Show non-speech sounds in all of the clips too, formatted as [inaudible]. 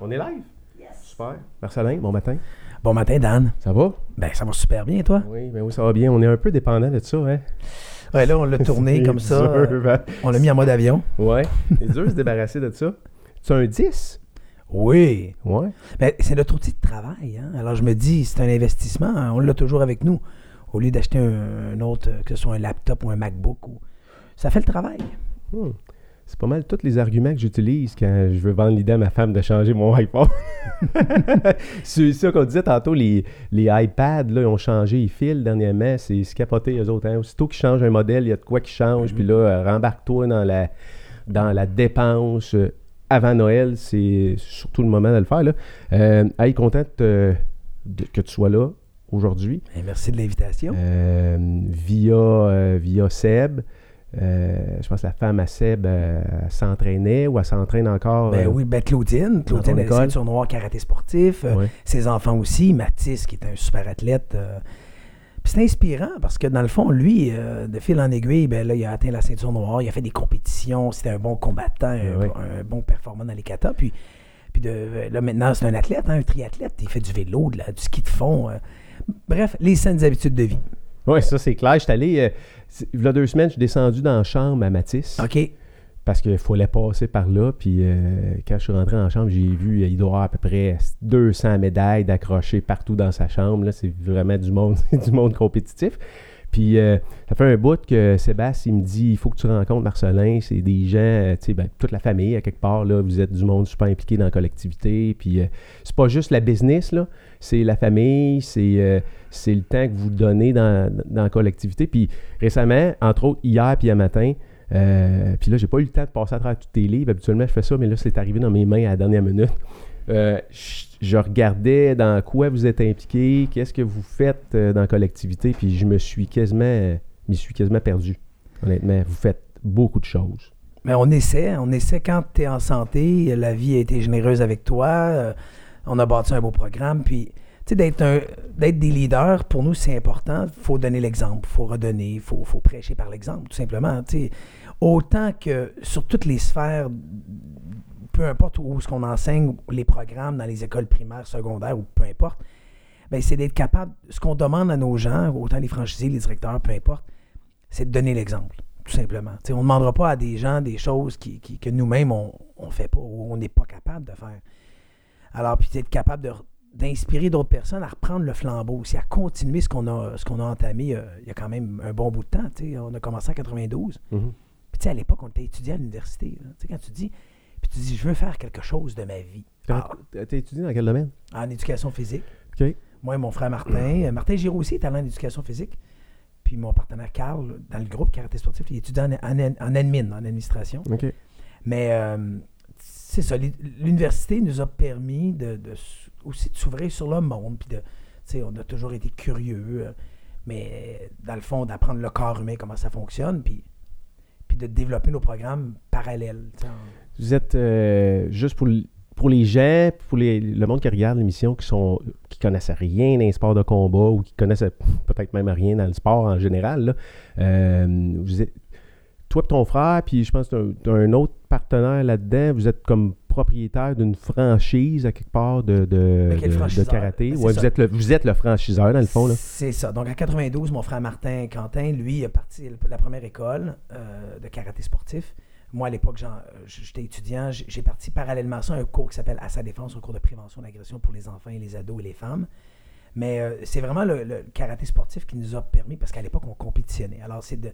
On est live? Super. Marcelin, bon matin. Bon matin, Dan. Ça va? Ben, ça va super bien, toi? Oui, ben oui, ça va bien. On est un peu dépendant de ça, hein? Ouais, là, on l'a tourné comme ça. dur, hein? On l'a mis en mode avion. Ouais. [laughs] C'est dur de se débarrasser de ça. Tu as un 10? Oui. Ouais. Ben, c'est notre outil de travail. Hein? Alors, je me dis, c'est un investissement. hein, On l'a toujours avec nous. Au lieu d'acheter un, un autre, que ce soit un laptop ou un MacBook. Ou... Ça fait le travail. Hmm. C'est pas mal tous les arguments que j'utilise quand je veux vendre l'idée à ma femme de changer mon iPhone. [laughs] c'est ça qu'on disait tantôt, les, les iPads, là, ils ont changé, ils filent dernièrement. C'est c'est capoté, eux autres. Hein? Aussitôt qu'ils changent un modèle, il y a de quoi qui change. Puis là, euh, rembarque-toi dans la, dans la dépense. euh, avant Noël, c'est surtout le moment de le faire. Là. Euh, hey, content de- que tu sois là aujourd'hui. Ben, merci de l'invitation. Euh, via, via Seb. Euh, je pense que la femme à Seb euh, s'entraînait ou elle s'entraîne encore. Ben euh, oui, ben Claudine. Claudine, elle est école? ceinture noire karaté sportif. Ses enfants aussi. Mathis, qui est un super athlète. Puis c'est inspirant parce que dans le fond, lui, de fil en aiguille, ben là, il a atteint la ceinture noire, il a fait des compétitions, c'était un bon combattant, un, bon performant dans les katas. Puis, puis de, là, maintenant, c'est un athlète, hein, un triathlète. Il fait du vélo, de la- du ski de fond. Bref, les saines habitudes de vie. Ouais, ça c'est clair. J'étais allé, euh, c'est- il y a deux semaines, je suis descendu dans la chambre à Matisse OK. parce qu'il fallait passer par là. Puis euh, quand je suis rentré en chambre, j'ai vu, il doit avoir à peu près 200 médailles d'accrochées partout dans sa chambre. Là, c'est vraiment du monde, [laughs] du monde compétitif. Puis euh, ça fait un bout que Sébastien il me dit il faut que tu rencontres Marcelin. C'est des gens, euh, tu sais, ben, toute la famille, à quelque part, là, vous êtes du monde super impliqué dans la collectivité. Puis euh, c'est pas juste la business, là, c'est la famille, c'est euh, c'est le temps que vous donnez dans, la collectivité. Puis récemment, entre autres, hier puis hier matin, euh, puis là, j'ai pas eu le temps de passer à travers tous tes livres. Habituellement, je fais ça, mais là, c'est arrivé dans mes mains à la dernière minute. Euh, je, regardais dans quoi vous êtes impliqué, qu'est-ce que vous faites dans la collectivité, puis je me suis quasiment, m'y suis quasiment perdu. Honnêtement, vous faites beaucoup de choses. Mais on essaie, on essaie quand tu es en santé, la vie a été généreuse avec toi, on a bâti un beau programme, puis tu sais, d'être des leaders, pour nous, c'est important. Il faut donner l'exemple, il faut redonner, il faut, prêcher par l'exemple, tout simplement. Autant que sur toutes les sphères, peu importe où ce qu'on enseigne, les programmes dans les écoles primaires, secondaires ou peu importe, ben, c'est d'être capable, ce qu'on demande à nos gens, autant les franchisés, les directeurs, peu importe, c'est de donner l'exemple tout simplement. Tu sais, on ne demandera pas à des gens des choses qui, qui- que nous-mêmes, on ne fait pas ou on n'est pas capable de faire. Alors, puis être capable de- d'inspirer d'autres personnes à reprendre le flambeau aussi, à continuer ce qu'on a, ce qu'on a entamé euh, il y a quand même un bon bout de temps. tu. On a commencé en 92. Mhm. Puis tu sais, à l'époque, on était étudiant à l'université. Tu sais, quand tu dis, puis tu dis, je veux faire quelque chose de ma vie. T'as Ah, t'as étudié dans quel domaine? en éducation physique. OK. Moi et mon frère Martin. Euh, Martin Giraud aussi est talent en éducation physique. Puis mon partenaire Carl, dans le groupe karaté sportif, il étudie en, en, en admin, en administration. OK. Mais euh, l'université nous a permis de, aussi de s'ouvrir sur le monde. Puis on a toujours été curieux, euh, mais dans le fond, d'apprendre le corps humain, comment ça fonctionne, puis, de développer nos programmes parallèles. Vous êtes euh, juste pour, les gens, pour le monde qui regarde l'émission, qui sont qui connaissent rien dans les sports de combat ou qui connaissent peut-être même rien dans le sport en général. euh, vous êtes- toi et ton frère, puis je pense que tu as un autre partenaire là-dedans, vous êtes comme propriétaire d'une franchise à quelque part de, de, de- karaté. Ouais, vous, êtes le, vous êtes le franchiseur dans le fond. Là. C'est ça. Donc en 92, mon frère Martin Quentin, lui, a parti la première école euh, de karaté sportif. Moi, à l'époque, j'étais étudiant. J'ai j'ai parti parallèlement à ça un cours qui s'appelle À sa défense, un cours de prévention d'agression pour les enfants et les ados et les femmes. Mais euh, c'est vraiment le, le karaté sportif qui nous a permis, parce qu'à l'époque, on compétitionnait. Alors, c'est de,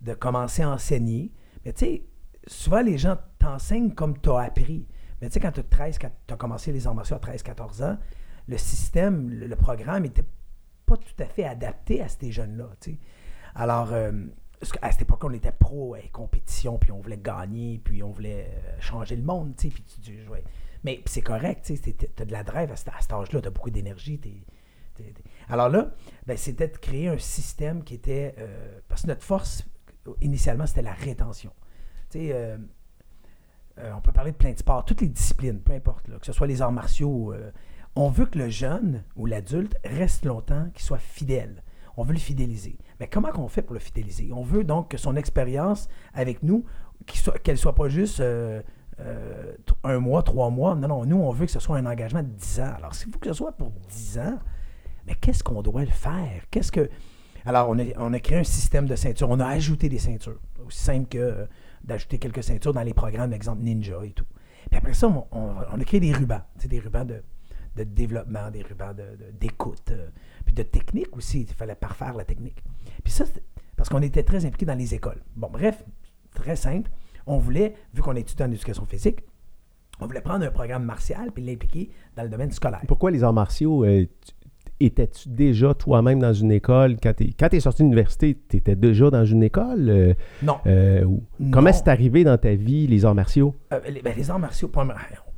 de commencer à enseigner. Mais tu sais, souvent, les gens t'enseignent comme tu as appris. Mais tu sais, quand tu as commencé les arts à 13-14 ans, le système, le, programme était pas tout à fait adapté à ces jeunes-là. tu. Alors, euh, qu'à cette époque, on était pro euh, compétition, puis on voulait gagner, puis on voulait euh, changer le monde, tu sais, puis tu ouais. Mais c'est correct, tu sais, t'as de la drive à, cet- à âge-là, t'as beaucoup d'énergie. Alors là, ben, c'était de créer un système qui était... euh, parce que notre force, initialement, c'était la rétention. Tu sais, euh, euh, on peut parler de plein de sports, toutes les disciplines, peu importe, là, que ce soit les arts martiaux. euh, on veut que le jeune ou l'adulte reste longtemps, qu'il soit fidèle. On veut le fidéliser. Mais comment qu'on fait pour le fidéliser? On veut donc que son expérience avec nous, qu'il soit- qu'elle soit pas juste un mois, trois mois. Non, non, nous, on veut que ce soit un engagement de 10 ans. Alors, s'il faut que ce soit pour 10 ans, mais qu'est-ce qu'on doit le faire? Qu'est-ce que. Alors, on a, on a créé un système de ceintures. On a ajouté des ceintures. Aussi simple que euh, d'ajouter quelques ceintures dans les programmes, exemple Ninja et tout. Puis après ça, on, a créé des rubans. Des rubans de, de développement, des rubans de- de- d'écoute, euh, puis de technique aussi. Il fallait parfaire la technique. Puis ça, parce qu'on était très impliqués dans les écoles. Bon, bref, très simple. On voulait, vu qu'on étudie en éducation physique, on voulait prendre un programme martial puis l'impliquer dans le domaine scolaire. Pourquoi les arts martiaux euh, Étais-tu déjà toi-même dans une école? Quand tu es, sorti de l'université, tu étais déjà dans une école? euh, Non. euh. Comment c'est arrivé dans ta vie, les arts martiaux? Euh, les, ben, les arts martiaux,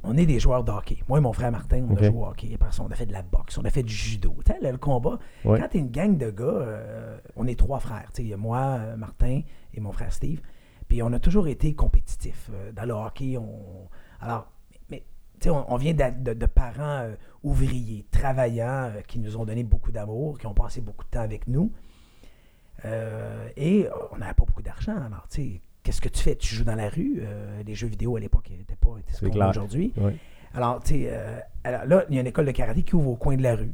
on est des joueurs de hockey. Moi et mon frère Martin, on a joué au hockey. Après ça, on a fait de la boxe, on a fait du judo. Le, combat, Ouais. quand tu es une gang de gars, euh, on est trois frères. Il y a moi, Martin et mon frère Steve. Puis on a toujours été compétitifs. dans le hockey, on. Alors, mais on, on vient de, de parents ouvriers, travaillants, euh, qui nous ont donné beaucoup d'amour, qui ont passé beaucoup de temps avec nous. Euh, et on n'avait pas beaucoup d'argent. Alors, tu sais, qu'est-ce que tu fais? Tu joues dans la rue? Euh, les jeux vidéo à l'époque n'étaient pas ce qu'on a aujourd'hui. Alors, tu sais, alors là, il y a une école de karaté qui ouvre au coin de la rue.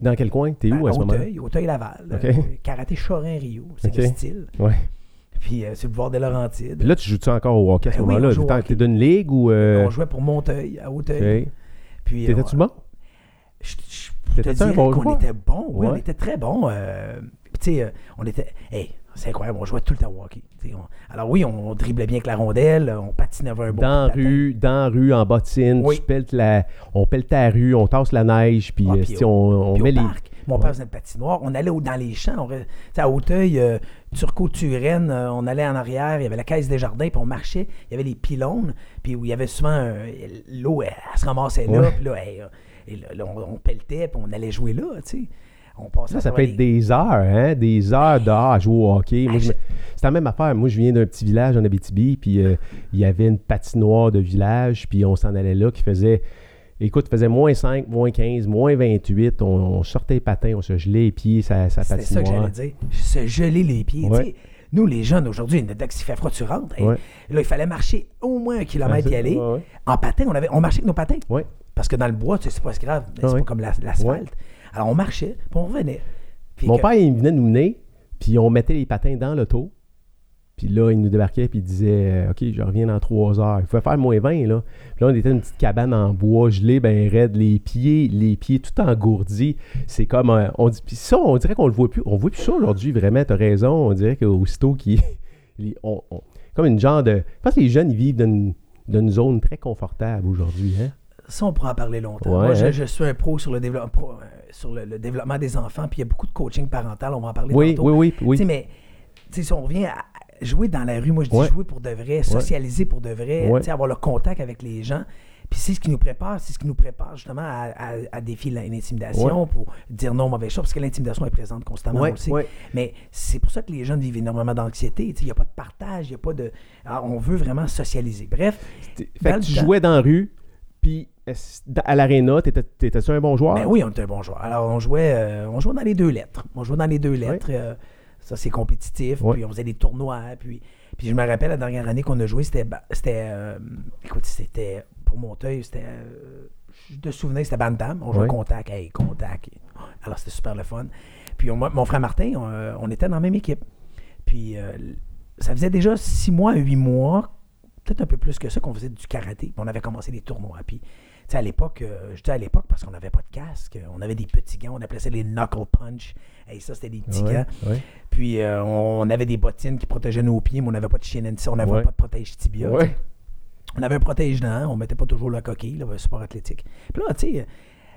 Dans quel coin? T'es où Ben, à ce moment-là? Auteuil, Auteuil-Laval. Karaté Chorin-Rio. C'est Ok. le style. Ouais. Puis euh, c'est le boulevard des Laurentides. Puis là, tu joues-tu encore au hockey à ce Ben moment-là? T'es-. T'es d'une ligue ou. euh, On jouait pour Monteuil, à Auteuil. Puis, T'étais-tu on- bon? Un bon joueur? était bon. Oui, on était très bon. euh, tu sais, euh, on était. Hey, c'est incroyable, on jouait tout le temps au hockey. On- alors oui, on, driblait bien avec la rondelle, on patinait avec un bon dans la rue, dans la rue, en bottine, Oui. tu pelletes la, on pelle ta rue, on tasse la neige, puis Ah, euh, on, on met les... parc. Mon père faisait une patinoire. On allait au- dans les champs. On, à Hauteuil, euh, Turcot-Turenne, euh, on allait en arrière. Il y avait la caisse des jardins, puis on marchait. Il y avait les pylônes, puis où il y avait souvent euh, l'eau, elle, elle se ramassait là. Puis là, euh, et là, là, on, on pelletait, puis on allait jouer là. Tu sais. On passait Ça, peut être des heures, hein? Des heures dehors à jouer au hockey. Ah, je me- C'est la même affaire. Moi, je viens d'un petit village en Abitibi, puis euh, il y avait une patinoire de village, puis on s'en allait là qui faisait... Écoute, il faisait moins 5, moins 15, moins 28. On, on sortait les patins, on se gelait les pieds, ça, ça C'était ça que patinoire. j'allais dire. Se geler les pieds. Ouais. tu sais. Nous, les jeunes, aujourd'hui, dès que s'il fait froid, tu rentres. Ouais. Là, il fallait marcher au moins un kilomètre y aller. Ouais, ouais. En patin, on, avait, on marchait avec nos patins. Ouais. Parce que dans le bois, tu sais, c'est pas grave. mais Ah c'est ouais. pas comme la- l'asphalte. Alors, on marchait, puis on revenait. Puis Mon que- père, il venait nous mener, puis on mettait les patins dans l'auto. Puis là, il nous débarquait, puis il disait euh, OK, je reviens dans trois heures. Il pouvait faire moins 20, là. Puis là, on était dans une petite cabane en bois, gelé, ben raide, les pieds, les pieds tout engourdis. C'est comme. euh, on dit, puis ça, on dirait qu'on le voit plus. On voit plus ça aujourd'hui, vraiment, t'as raison. On dirait qu'aussitôt qu'il. [laughs] il- on- on- comme une genre de. Je pense que les jeunes, ils vivent dans une, dans une zone très confortable aujourd'hui, hein? Ça, on pourra en parler longtemps. Ouais, Moi, je, je suis un pro sur le, développe- pro, euh, sur le, le développement des enfants, puis il y a beaucoup de coaching parental, on va en parler Oui, tantôt. oui, oui, oui. Tu sais, mais si on revient à jouer dans la rue, moi je dis Ouais. jouer pour de vrai, socialiser pour de vrai, Ouais. avoir le contact avec les gens. Puis c'est ce qui nous prépare, c'est ce qui nous prépare justement à, à, à défier l'intimidation, pour dire non aux mauvaises choses, parce que l'intimidation est présente constamment aussi. Mais c'est pour ça que les jeunes vivent énormément d'anxiété. Il n'y a pas de partage, il n'y a pas de. Alors, on veut vraiment socialiser. Bref, Fait que tu temps- jouais dans la rue, puis à l'aréna, t'étais- t'étais-tu un bon joueur? Ben oui, on était un bon joueur. Alors, on jouait, euh, on jouait dans les deux lettres. On jouait dans les deux lettres. euh, ça, c'est compétitif. Puis, on faisait des tournois. Puis, puis je me rappelle, la dernière année qu'on a joué, c'était. euh, écoute, c'était. Pour Monteuil, c'était. de souvenir, c'était Bantam. On jouait Ouais. contact. Hey, contact. Alors, c'était super le fun. Puis, on- mon frère Martin, on, on était dans la même équipe. Puis, ça faisait déjà six mois, huit mois, peut-être un peu plus que ça, qu'on faisait du karaté. Puis, on avait commencé des tournois. Puis, sais, à l'époque, euh, je dis à l'époque parce qu'on n'avait pas de casque, on avait des petits gants, on appelait ça les knuckle punch. Et ça, c'était des petits Ouais, gants. ouais. Puis euh, on avait des bottines qui protégeaient nos pieds, mais on n'avait pas de and- on n'avait Ouais. pas de protège tibia. On avait un protège-dents, on mettait pas toujours la coquille, un sport athlétique. Puis là, tu sais,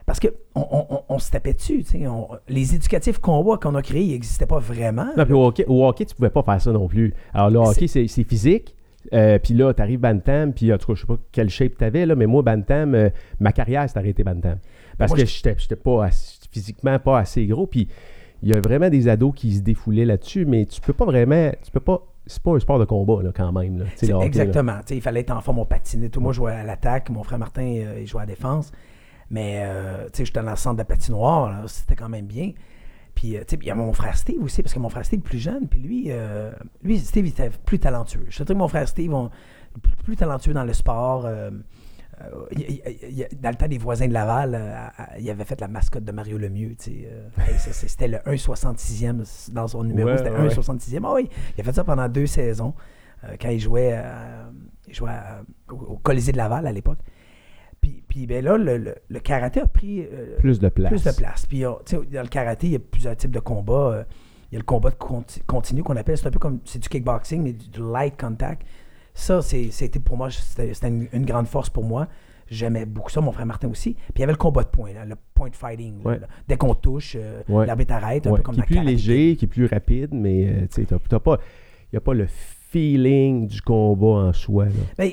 parce que on, on- on- on se tapait dessus, on- Les éducatifs combats qu'on a créés, ils n'existaient pas vraiment. Non, puis au hockey, au hockey, tu pouvais pas faire ça non plus. Alors, le hockey, c'est physique. Euh, puis là, tu arrives Bantam, puis en tout cas, je sais pas quelle shape tu avais, là, mais moi, Bantam, euh, ma carrière s'est arrêtée Bantam. Parce Moi, que je- j'étais j'étais pas assez- physiquement pas assez gros. Puis il y a vraiment des ados qui se défoulaient là-dessus, mais tu peux pas vraiment. Tu peux pas. C'est pas un sport de combat, là, quand même. Là, là. Exactement. Il fallait être en forme, on patinait. Tout. Moi, je jouais à l'attaque. Mon frère Martin, euh, il jouait à la défense. Mais, tu sais, j'étais dans le centre de la patinoire. C'était quand même bien. Puis, euh, tu sais, il y a mon frère Steve aussi, parce que mon frère Steve est plus jeune. Puis lui, euh, lui Steve, il était plus talentueux. Je te dis que mon frère Steve, on- plus, talentueux dans le sport. euh, il- il- il- dans le temps des voisins de Laval, euh, il avait fait la mascotte de Mario Lemieux. euh, hey, C'était le 1,66e dans son numéro. Ouais, C'était ouais. 1,66e. Ah oui, il a fait ça pendant deux saisons euh, quand il jouait, il jouait à- au, au Colisée de Laval à l'époque. Puis, ben là, le, le- le karaté a pris euh, Plus de place. plus de place. Puis, on- dans le karaté, il y a plusieurs types de combats. Euh, Il y a le combat de conti- continu qu'on appelle, c'est un peu comme, c'est du kickboxing, mais du, du light contact. Ça, c'est- c'était pour moi, c'était une, une grande force pour moi. J'aimais beaucoup ça, mon frère Martin aussi. Puis il y avait le combat de poing, là, le point fighting. là, Ouais. là. Dès qu'on touche, euh, Ouais. l'arbitre arrête, un Ouais, peu comme qui est plus léger, qui est plus rapide, mais euh, tu sais, t'as pas, il n'y a pas le feeling du combat en soi. là. Ben,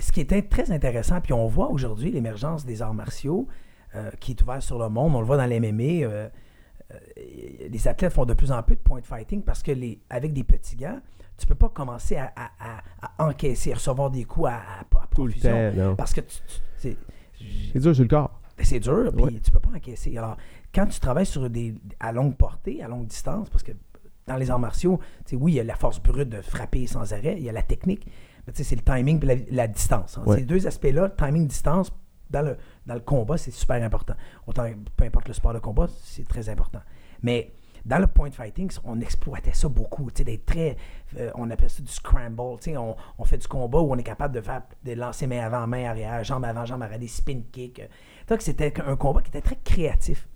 ce qui était très intéressant, puis on voit aujourd'hui l'émergence des arts martiaux euh, qui est ouvert sur le monde. On le voit dans l'MMA. euh, euh, les athlètes font de plus en plus de point fighting parce que les, avec des petits gants, tu peux pas commencer à, à- à- à encaisser, à recevoir des coups à, Tout le profusion. temps. Parce que c'est dur sur le corps. c'est dur, puis Ouais. tu peux pas encaisser. Alors, quand tu travailles sur des à longue portée, à longue distance, parce que dans les arts martiaux, tu sais, oui, il y a la force brute de frapper sans arrêt, il y a la technique, mais tu sais, c'est le timing et la, la distance. hein. Ouais. Ces deux aspects-là, timing, distance, dans le, dans le combat, c'est super important. Autant, peu importe le sport de combat, c'est très important. Mais dans le point fighting, on exploitait ça beaucoup, tu sais, d'être très, euh, on appelle ça du scramble, tu sais, on, on fait du combat où on est capable de faire des lancers main avant, main arrière, jambe avant, jambe arrière, des spin kicks. Donc c'était un combat qui était très créatif.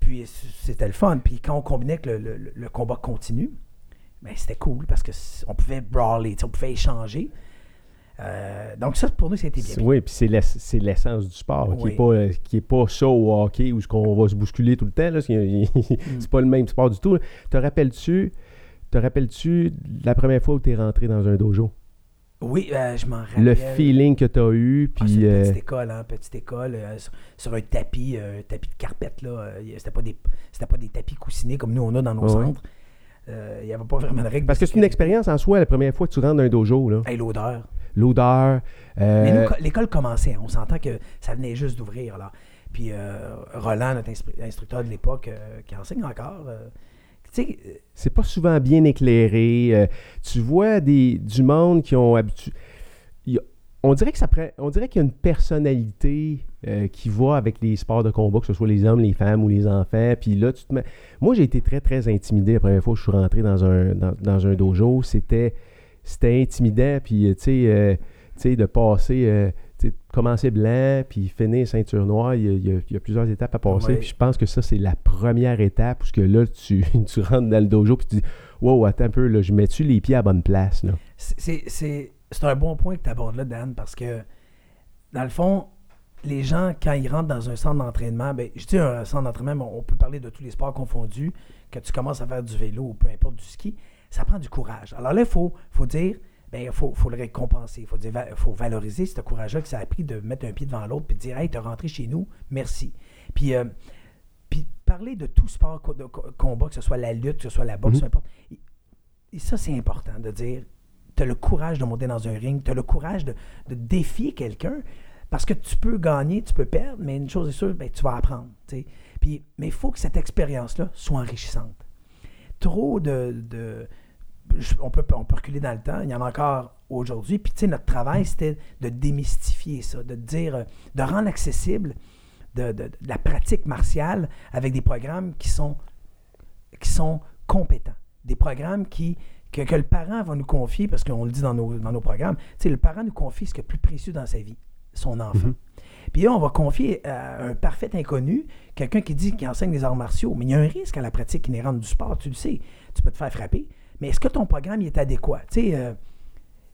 Puis c'était le fun. Puis quand on combinait avec le, le- le combat continu, ben, c'était cool parce que c- on pouvait brawler, on pouvait échanger. Euh, donc ça, pour nous, c'était bien. Oui, puis c'est l'ess- c'est l'essence du sport, qui n'est pas, euh, qui est pas ça au hockey où on va se bousculer tout le temps. là. [laughs] C'est Mm. pas le même sport du tout. Te rappelles-tu te rappelles-tu de la première fois où tu es rentré dans un dojo? Oui, euh, je m'en rappelle. Le feeling que tu as eu, Ah, puis... une petite école, hein, petite école, euh, sur, sur un tapis, euh, un tapis de carpette, là. c'était pas des c'était pas des tapis coussinés comme nous on a dans nos Ouais. centres. Euh, Il n'y avait pas vraiment de règles. parce que c'est une expérience en soi, la première fois que tu rentres dans un dojo. là. Hey, l'odeur. L'odeur... euh, Mais nous, l'école commençait. hein. On s'entend que ça venait juste d'ouvrir. là. Puis euh, Roland, notre instru- instructeur de l'époque, qui enseigne encore, c'est pas souvent bien éclairé. tu vois des, du monde qui ont habitué. On dirait que ça prend, on dirait qu'il y a une personnalité euh, qui va avec les sports de combat, que ce soit les hommes, les femmes ou les enfants. Puis là, tu te mets... Moi, j'ai été très, très intimidé la première fois que je suis rentré dans un, dans, dans un dojo. C'était, c'était intimidant. Puis, euh, tu sais, euh, tu sais, de passer, euh, tu sais, commencer blanc, puis finir ceinture noire, il y a, il y a- il y a plusieurs étapes à passer. Ouais. Puis je pense que ça, c'est la première étape, parce que là, tu, [laughs] tu rentres dans le dojo, puis tu dis, wow, attends un peu, là, je mets-tu les pieds à la bonne place, là? c'est- c'est un bon point que tu abordes là, Dan, parce que, dans le fond, les gens, quand ils rentrent dans un centre d'entraînement, ben, je dis un centre d'entraînement, mais on peut parler de tous les sports confondus, que tu commences à faire du vélo ou peu importe du ski, ça prend du courage. Alors là, il faut, faut dire, ben, il faut, faut le récompenser. Il faut, dire, faut valoriser ce courage-là que ça a pris de mettre un pied devant l'autre puis de dire, hey, t'es rentré chez nous, merci. Puis, euh, puis parler de tout sport de co- combat, que ce soit la lutte, que ce soit la boxe, Mhm. peu importe. Et ça, c'est important de dire, tu as le courage de monter dans un ring, tu as le courage de, de défier quelqu'un, parce que tu peux gagner, tu peux perdre, mais une chose est sûre, ben, tu vas apprendre. Puis, mais il faut que cette expérience-là soit enrichissante. Trop de... de- on, peut, on peut reculer dans le temps, il y en a encore aujourd'hui. Puis, tu sais, notre travail, c'était de démystifier ça, de dire, euh, de rendre accessible de- de la pratique martiale avec des programmes qui sont, qui sont compétents. Des programmes qui, que, que le parent va nous confier, parce qu'on le dit dans nos, dans nos programmes, tu sais, le parent nous confie ce qui est le plus précieux dans sa vie, son enfant. Mhm. Puis là, on va confier à un parfait inconnu, quelqu'un qui dit qu'il enseigne des arts martiaux, mais il y a un risque à la pratique inhérente du sport, tu le sais. Tu peux te faire frapper, mais est-ce que ton programme il est adéquat? Tu sais, euh,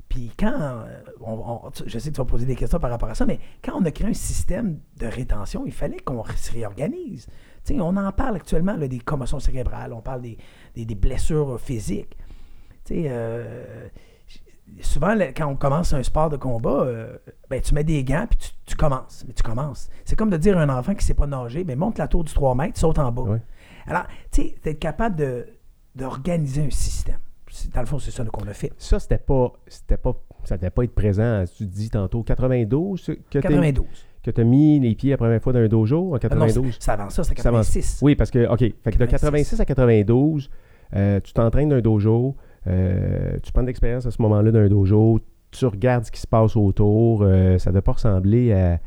puis quand, euh, on- je sais que tu vas poser des questions par rapport à ça, mais quand on a créé un système de rétention, il fallait qu'on se réorganise. Tu sais, on en parle actuellement là, des commotions cérébrales, on parle des, des- des blessures physiques. Tu sais, euh, souvent, quand on commence un sport de combat, euh, ben, tu mets des gants puis tu, tu commences. Mais tu commences. C'est comme de dire à un enfant qui ne sait pas nager, ben, monte la tour du 3 mètres, saute en bas. Alors, tu sais, d'être capable de- d'organiser un système. C'est- Dans le fond, c'est ça qu'on a fait. Ça, c'était pas, c'était pas, ça devait pas être présent, tu dis tantôt, 92, que tu 92. as mis les pieds la première fois dans un dojo en Ah non, 92? c'est- c'est avant ça, c'était Ça avance. 86. Oui, parce que, OK, fait que de 86. 86 à 92, euh, tu t'entraînes d'un dojo, euh, tu prends de l'expérience à ce moment-là d'un dojo, tu regardes ce qui se passe autour, euh, ça ne doit pas ressembler à,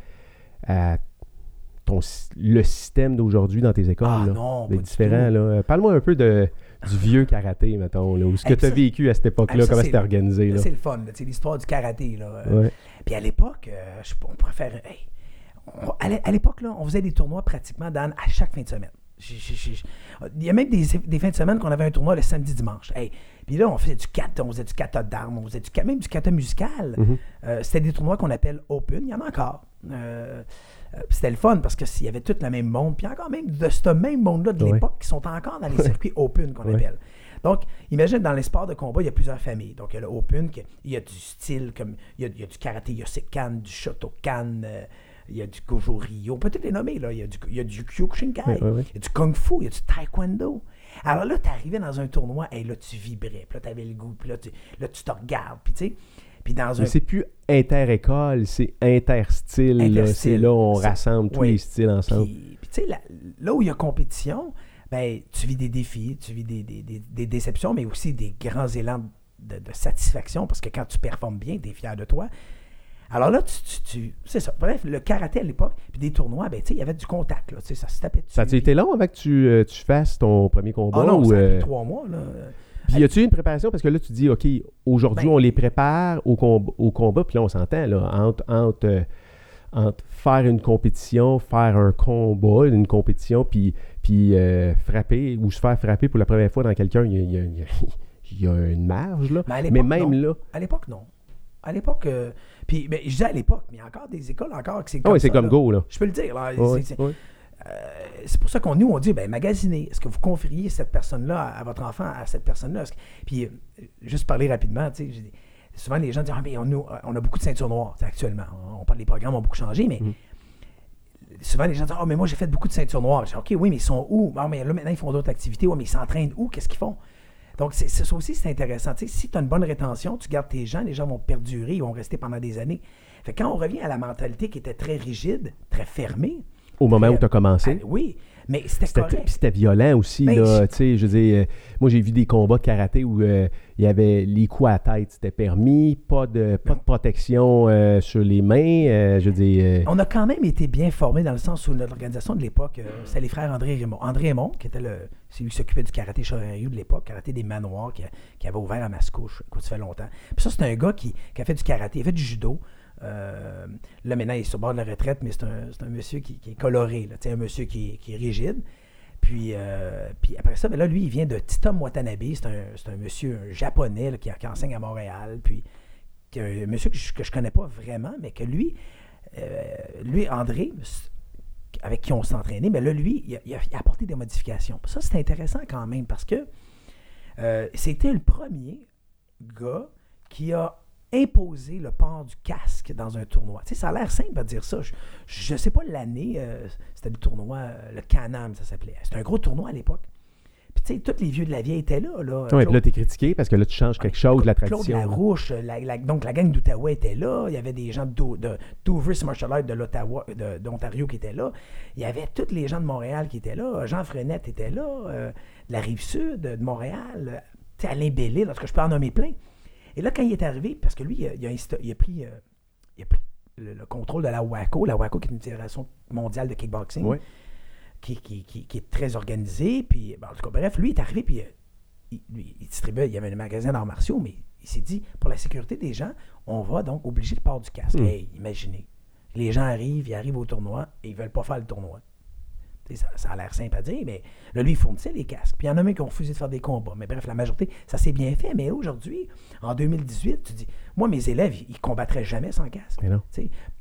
à ton, le système d'aujourd'hui dans tes écoles. Ah là. non, C'est pas du différent. tout. là. Euh, Parle-moi un peu de, du [laughs] vieux karaté, mettons, là, ou ce que tu as vécu à cette époque-là, ça, comment c'est- c'était organisé. Là. C'est le fun, sais, l'histoire du karaté. Là. Ouais. Puis à l'époque, euh, je- on préfère. hey, on- à l'é- à l'époque, là, on faisait des tournois pratiquement à chaque fin de semaine. Il y a même des, des fins de semaine qu'on avait un tournoi le samedi dimanche. Hey, puis là, on faisait du kata, on faisait du kata d'armes, on faisait du, même du kata musical. Mhm. Euh, c'était des tournois qu'on appelle open. Il y en a encore. Euh, euh, c'était le fun parce qu'il y avait tout le même monde. Puis encore même de ce même monde-là de Ouais. l'époque qui sont encore dans les circuits open qu'on Ouais. appelle. Donc, imagine dans les sports de combat, il y a plusieurs familles. Donc, il y a le open, il y a du style comme. Il y a, il y a du karaté yosekan, du shotokan, euh, il y a du gojo ryo. On peut tous les nommer, là. Il y a du, il y a du kyokushinkai, il y a du kung fu, il y a du taekwondo. Alors là, tu arrivais dans un tournoi, et là, tu vibrais. Puis là, tu avais le goût. Puis là, tu, là, tu te regardes. Puis tu sais. Puis dans un. Mais c'est plus inter-école, c'est inter-style. C'est là où on rassemble tous les styles ensemble. Puis, puis tu sais, là, là où il y a compétition, ben, tu vis des défis, tu vis des, des- des- des déceptions, mais aussi des grands élans de, de satisfaction parce que quand tu performes bien, tu es fier de toi. Alors là, tu, tu- tu- c'est ça. Bref, le karaté à l'époque, puis des tournois, ben, il y avait du contact, là, ça se tapait dessus. Ça a été long avant que tu, euh, tu fasses ton premier combat? Ah non, ou, ça a euh, pris trois mois, là. Puis y a-tu une préparation? Parce que là, tu dis, OK, aujourd'hui, Ben- on les prépare au, au combat, puis là, on s'entend, là, entre, entre, euh, entre faire une compétition, faire un combat, une compétition, puis, puis euh, frapper ou se faire frapper pour la première fois dans quelqu'un, il y a, y y [laughs] une marge, là. Mais à Mais même non. là, À l'époque, non. À l'époque, euh, puis ben, je dis à l'époque, mais il y a encore des écoles encore que c'est ah comme oui, c'est comme go, là. Je peux le dire, là. C'est-. Euh, c'est pour ça qu'on nous on dit ben magasinez est-ce que vous confieriez cette personne-là à, à votre enfant à cette personne-là? Puis euh, juste parler rapidement tu sais souvent les gens disent ah mais on, on a beaucoup de ceintures noires actuellement. On, on parle des programmes ont beaucoup changé mais Mhm. souvent les gens disent ah mais moi j'ai fait beaucoup de ceintures noires. Je dis, ok oui mais ils sont où? Ah, mais là maintenant ils font d'autres activités. Ouais mais ils s'entraînent où? Qu'est-ce qu'ils font? Donc, ça aussi, c'est intéressant. Si tu as une bonne rétention, tu gardes tes gens, les gens vont perdurer, ils vont rester pendant des années. Fait quand on revient à la mentalité qui était très rigide, très fermée, Au moment où tu as commencé. ah, oui, mais c'était correct. c'était violent aussi, Ben, là. Tu sais, je veux dire, euh, moi, j'ai vu des combats de karaté où euh, il y avait les coups à la tête, c'était permis, pas de, pas de protection euh, sur les mains. je veux dire, On a quand même été bien formés dans le sens où notre organisation de l'époque, c'est les frères André Raymond. André Raymond, qui était le, c'est lui qui s'occupait du karaté Shorin-ryu de l'époque, karaté des manoirs, qui, a- qui avait ouvert à Mascouche, écoute, ça fait longtemps. Puis ça, c'est un gars qui, qui a fait du karaté, il a fait du judo. Euh, là, maintenant, il est sur le bord de la retraite, mais c'est un, un monsieur qui, est coloré, là, un monsieur qui, est- qui est rigide. Puis, euh, puis après ça, ben là, lui, il vient de Titom Watanabe. C'est un, un monsieur un japonais qui, qui enseigne à Montréal. Puis, un monsieur que je, que je connais pas vraiment, mais que lui, euh, lui, André, avec qui on s'est entraîné, mais là, lui, il a, apporté des modifications. Ça, c'est intéressant quand même parce que c'était le premier gars qui a imposé le port du casque dans un tournoi. Tu sais, ça a l'air simple à dire ça. Je ne sais pas l'année, euh, c'était le tournoi, euh, le Canam, ça s'appelait. C'était un gros tournoi à l'époque. Puis tu sais, tous les vieux de la vieille étaient là. là. ouais, puis Claude- là, t'es critiqué parce que là, tu changes quelque chose de la Claude tradition. là. Larouche, la- la- donc la gang d'Outaouais était là. Il y avait des gens de Dover Martial Arts de l'Ottawa- de- d'Ontario qui étaient là. Il y avait tous les gens de Montréal qui étaient là. Jean Frenette était là, euh, de la rive sud de Montréal. euh, tu sais, Alain Bellé, lorsque je peux en nommer plein. Et là, quand il est arrivé, parce que lui, il a, il a insta- il a pris, euh, il a pris le, le contrôle de la WACO, la WACO qui est une fédération mondiale de kickboxing qui, qui- qui- qui est très organisé. Puis, ben, en tout cas, bref, lui est arrivé, puis euh, il, lui, il distribuait, il y avait un magasin d'arts martiaux, mais il s'est dit, pour la sécurité des gens, on va donc obliger le port du casque. Hmm. Hey, imaginez. Les gens arrivent, ils arrivent au tournoi et ils veulent pas faire le tournoi. Ça, ça a l'air simple à dire, mais là, lui, il fournissait les casques. Puis il y en a même qui ont refusé de faire des combats. Mais bref, la majorité, ça s'est bien fait. Mais aujourd'hui, en 2018, tu dis, moi, mes élèves, ils, combattraient jamais sans casque. Mais non.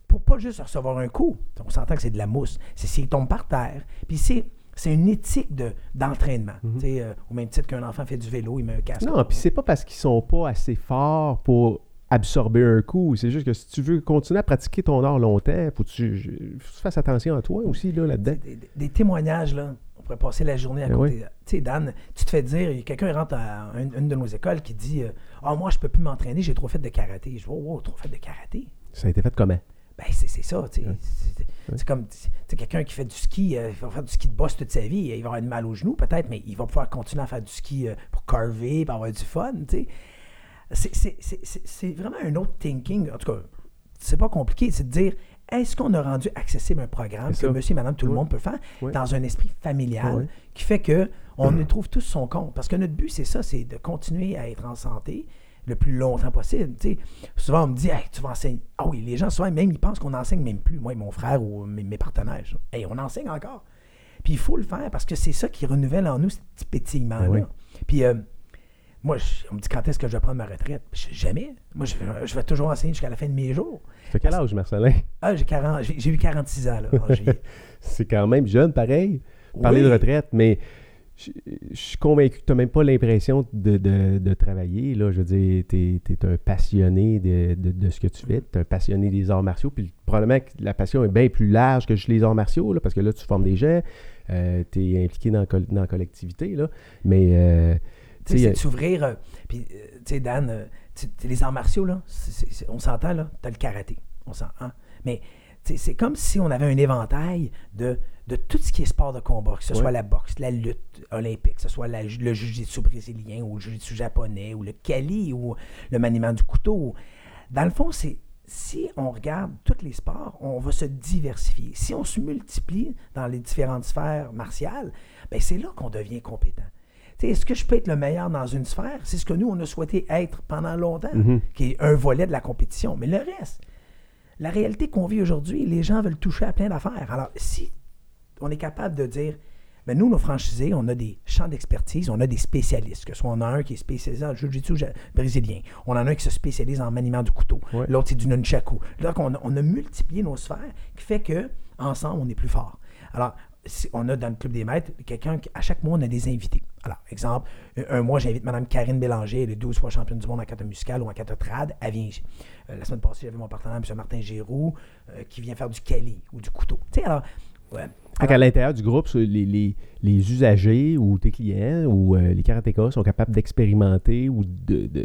Pour pas juste recevoir un coup. On s'entend que c'est de la mousse. C'est s'ils tombent par terre. Puis c'est, c'est une éthique de, d'entraînement. Sais, euh, au même titre qu'un enfant fait du vélo, il met un casque. Mhm. Non, puis c'est pas parce qu'ils sont pas assez forts pour absorber un coup. C'est juste que si tu veux continuer à pratiquer ton art longtemps, faut que tu, faut que tu fasses attention à toi aussi là, là-dedans. Des, des- des témoignages, là. On pourrait passer la journée à Ben côté. Tu sais, Dan, tu te fais dire, quelqu'un rentre à une, une de nos écoles qui dit euh, Ah, moi, je peux plus m'entraîner, j'ai trop fait de karaté. Je dis Oh, wow, trop fait de karaté. Ça a été fait comment? Ben, c'est, ça, tu sais. Ouais. C'est, comme, quelqu'un qui fait du ski, euh, il va faire du ski de boss toute sa vie, il va avoir du mal au genou peut-être, mais il va pouvoir continuer à faire du ski euh, pour carver, pour avoir du fun, tu sais. C'est- vraiment un autre thinking. En tout cas, c'est pas compliqué. C'est de dire est-ce qu'on a rendu accessible un programme que monsieur et madame tout le monde peut faire dans un esprit familial qui fait que on y trouve tous son compte? Parce que notre but, c'est ça c'est de continuer à être en santé le plus longtemps possible. Souvent, on me dit Hey, tu vas enseigner. Ah oui, les gens, souvent, même, ils pensent qu'on enseigne même plus. Moi et mon frère ou mes, mes partenaires. Hey, on enseigne encore. Puis il faut le faire parce que c'est ça qui renouvelle en nous ce petit pétillement-là. Puis euh, moi, je- on me dit quand est-ce que je vais prendre ma retraite? Je- Jamais. Moi, je, je vais toujours enseigner jusqu'à la fin de mes jours. Fait quel âge, Marcelin? Ah, j'ai 40 j'ai j'ai eu 46 ans, là, juillet. [laughs] C'est quand même jeune, pareil. Parler Oui. de retraite, mais je, suis convaincu que tu n'as même pas l'impression de, de- de travailler. Là. Je veux dire, tu es, un passionné de, de- ce que tu fais. Tu es un passionné des arts martiaux. Puis probablement que la passion est bien plus large que juste les arts martiaux, là, parce que là, tu formes des gens, tu es impliqué dans, dans la collectivité. Là. Mais, euh, C'est de s'ouvrir. euh, puis, euh, tu sais, Dan, euh, les arts martiaux, là, on s'entend, là, t'as le karaté. On s'entend. Mais tu sais, c'est comme si on avait un éventail de, de tout ce qui est sport de combat, que ce Ouais. soit la boxe, la lutte olympique, que ce soit la- le jiu-jitsu brésilien ou le jiu-jitsu japonais ou le kali ou le maniement du couteau. Dans le fond, c'est si on regarde tous les sports, on va se diversifier. Si on se multiplie dans les différentes sphères martiales, ben c'est là qu'on devient compétent. Est-ce que je peux être le meilleur dans une sphère? C'est ce que nous, on a souhaité être pendant longtemps, Mhm. qui est un volet de la compétition. Mais le reste, la réalité qu'on vit aujourd'hui, les gens veulent toucher à plein d'affaires. Alors, si on est capable de dire, ben nous, nos franchisés, on a des champs d'expertise, on a des spécialistes, que ce soit on a un qui est spécialisé en jiu-jitsu brésilien, on en a un qui se spécialise en maniement du couteau, Ouais. l'autre c'est du nunchaku. Donc, on a, on a multiplié nos sphères, qui fait que ensemble, on est plus fort. Alors, on a dans le Club des maîtres quelqu'un qui, à chaque mois, on a des invités. Alors, exemple, un, un mois, j'invite Mme Karine Bélanger, elle est 12 fois championne du monde en kata musical ou en kata trad. Elle vient ici. Euh, la semaine passée, j'avais mon partenaire, M. Martin Giroux, euh, qui vient faire du kali ou du couteau. Tu sais, alors, ouais. Fait qu'à l'intérieur du groupe, les, les- les usagers ou tes clients ou euh, les karatékas sont capables d'expérimenter ou de, de,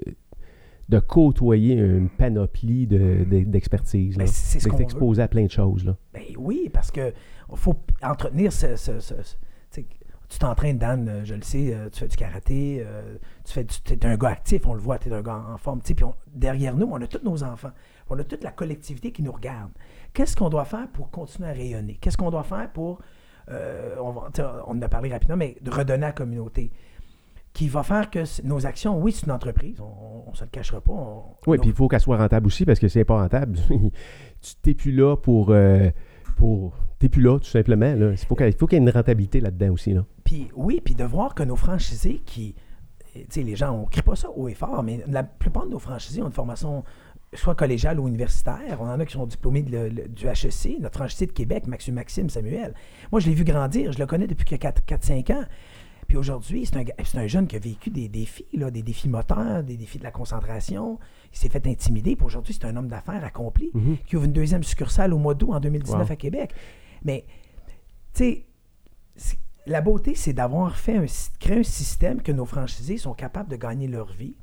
de côtoyer une panoplie de- de- d'expertise. Ben, c'est ce qu'on exposé à plein de choses. Là. Ben oui, parce que faut entretenir ce. ce- ce- ce- tu t'entraînes, Dan, euh, je le sais, euh, tu fais du karaté, euh, tu fais du- t'es un gars actif, on le voit, tu es un gars en forme. Puis on- derrière nous, on a tous nos enfants. On a toute la collectivité qui nous regarde. Qu'est-ce qu'on doit faire pour continuer à rayonner? Qu'est-ce qu'on doit faire pour. euh, on, en a parlé rapidement, mais de redonner à la communauté. Qui va faire que nos actions, oui, c'est une entreprise, on ne se le cachera pas. on- Oui, puis il faut qu'elle soit rentable aussi parce que si elle n'est pas rentable, [laughs] tu t'es plus là pour. euh, pour t'es plus là, tout simplement. Là. Il faut qu'il y ait une rentabilité là-dedans aussi. Là. Puis oui, puis de voir que nos franchisés qui. Tu sais, les gens, on ne crie pas ça haut et fort, mais la plupart de nos franchisés ont une formation soit collégiale ou universitaire. On en a qui sont diplômés de le- le- du HEC. Notre franchisé de Québec, Maxime Maxime Samuel. Moi, je l'ai vu grandir. Je le connais depuis que 4-5 ans. Puis aujourd'hui, c'est un, un jeune qui a vécu des défis, là, des défis moteurs, des défis de la concentration. Il s'est fait intimider. Puis aujourd'hui, c'est un homme d'affaires accompli Mhm. qui ouvre une deuxième succursale au mois d'août en 2019 Wow. à Québec. Mais, tu sais, la beauté, c'est d'avoir fait un, créé un système que nos franchisés sont capables de gagner leur vie.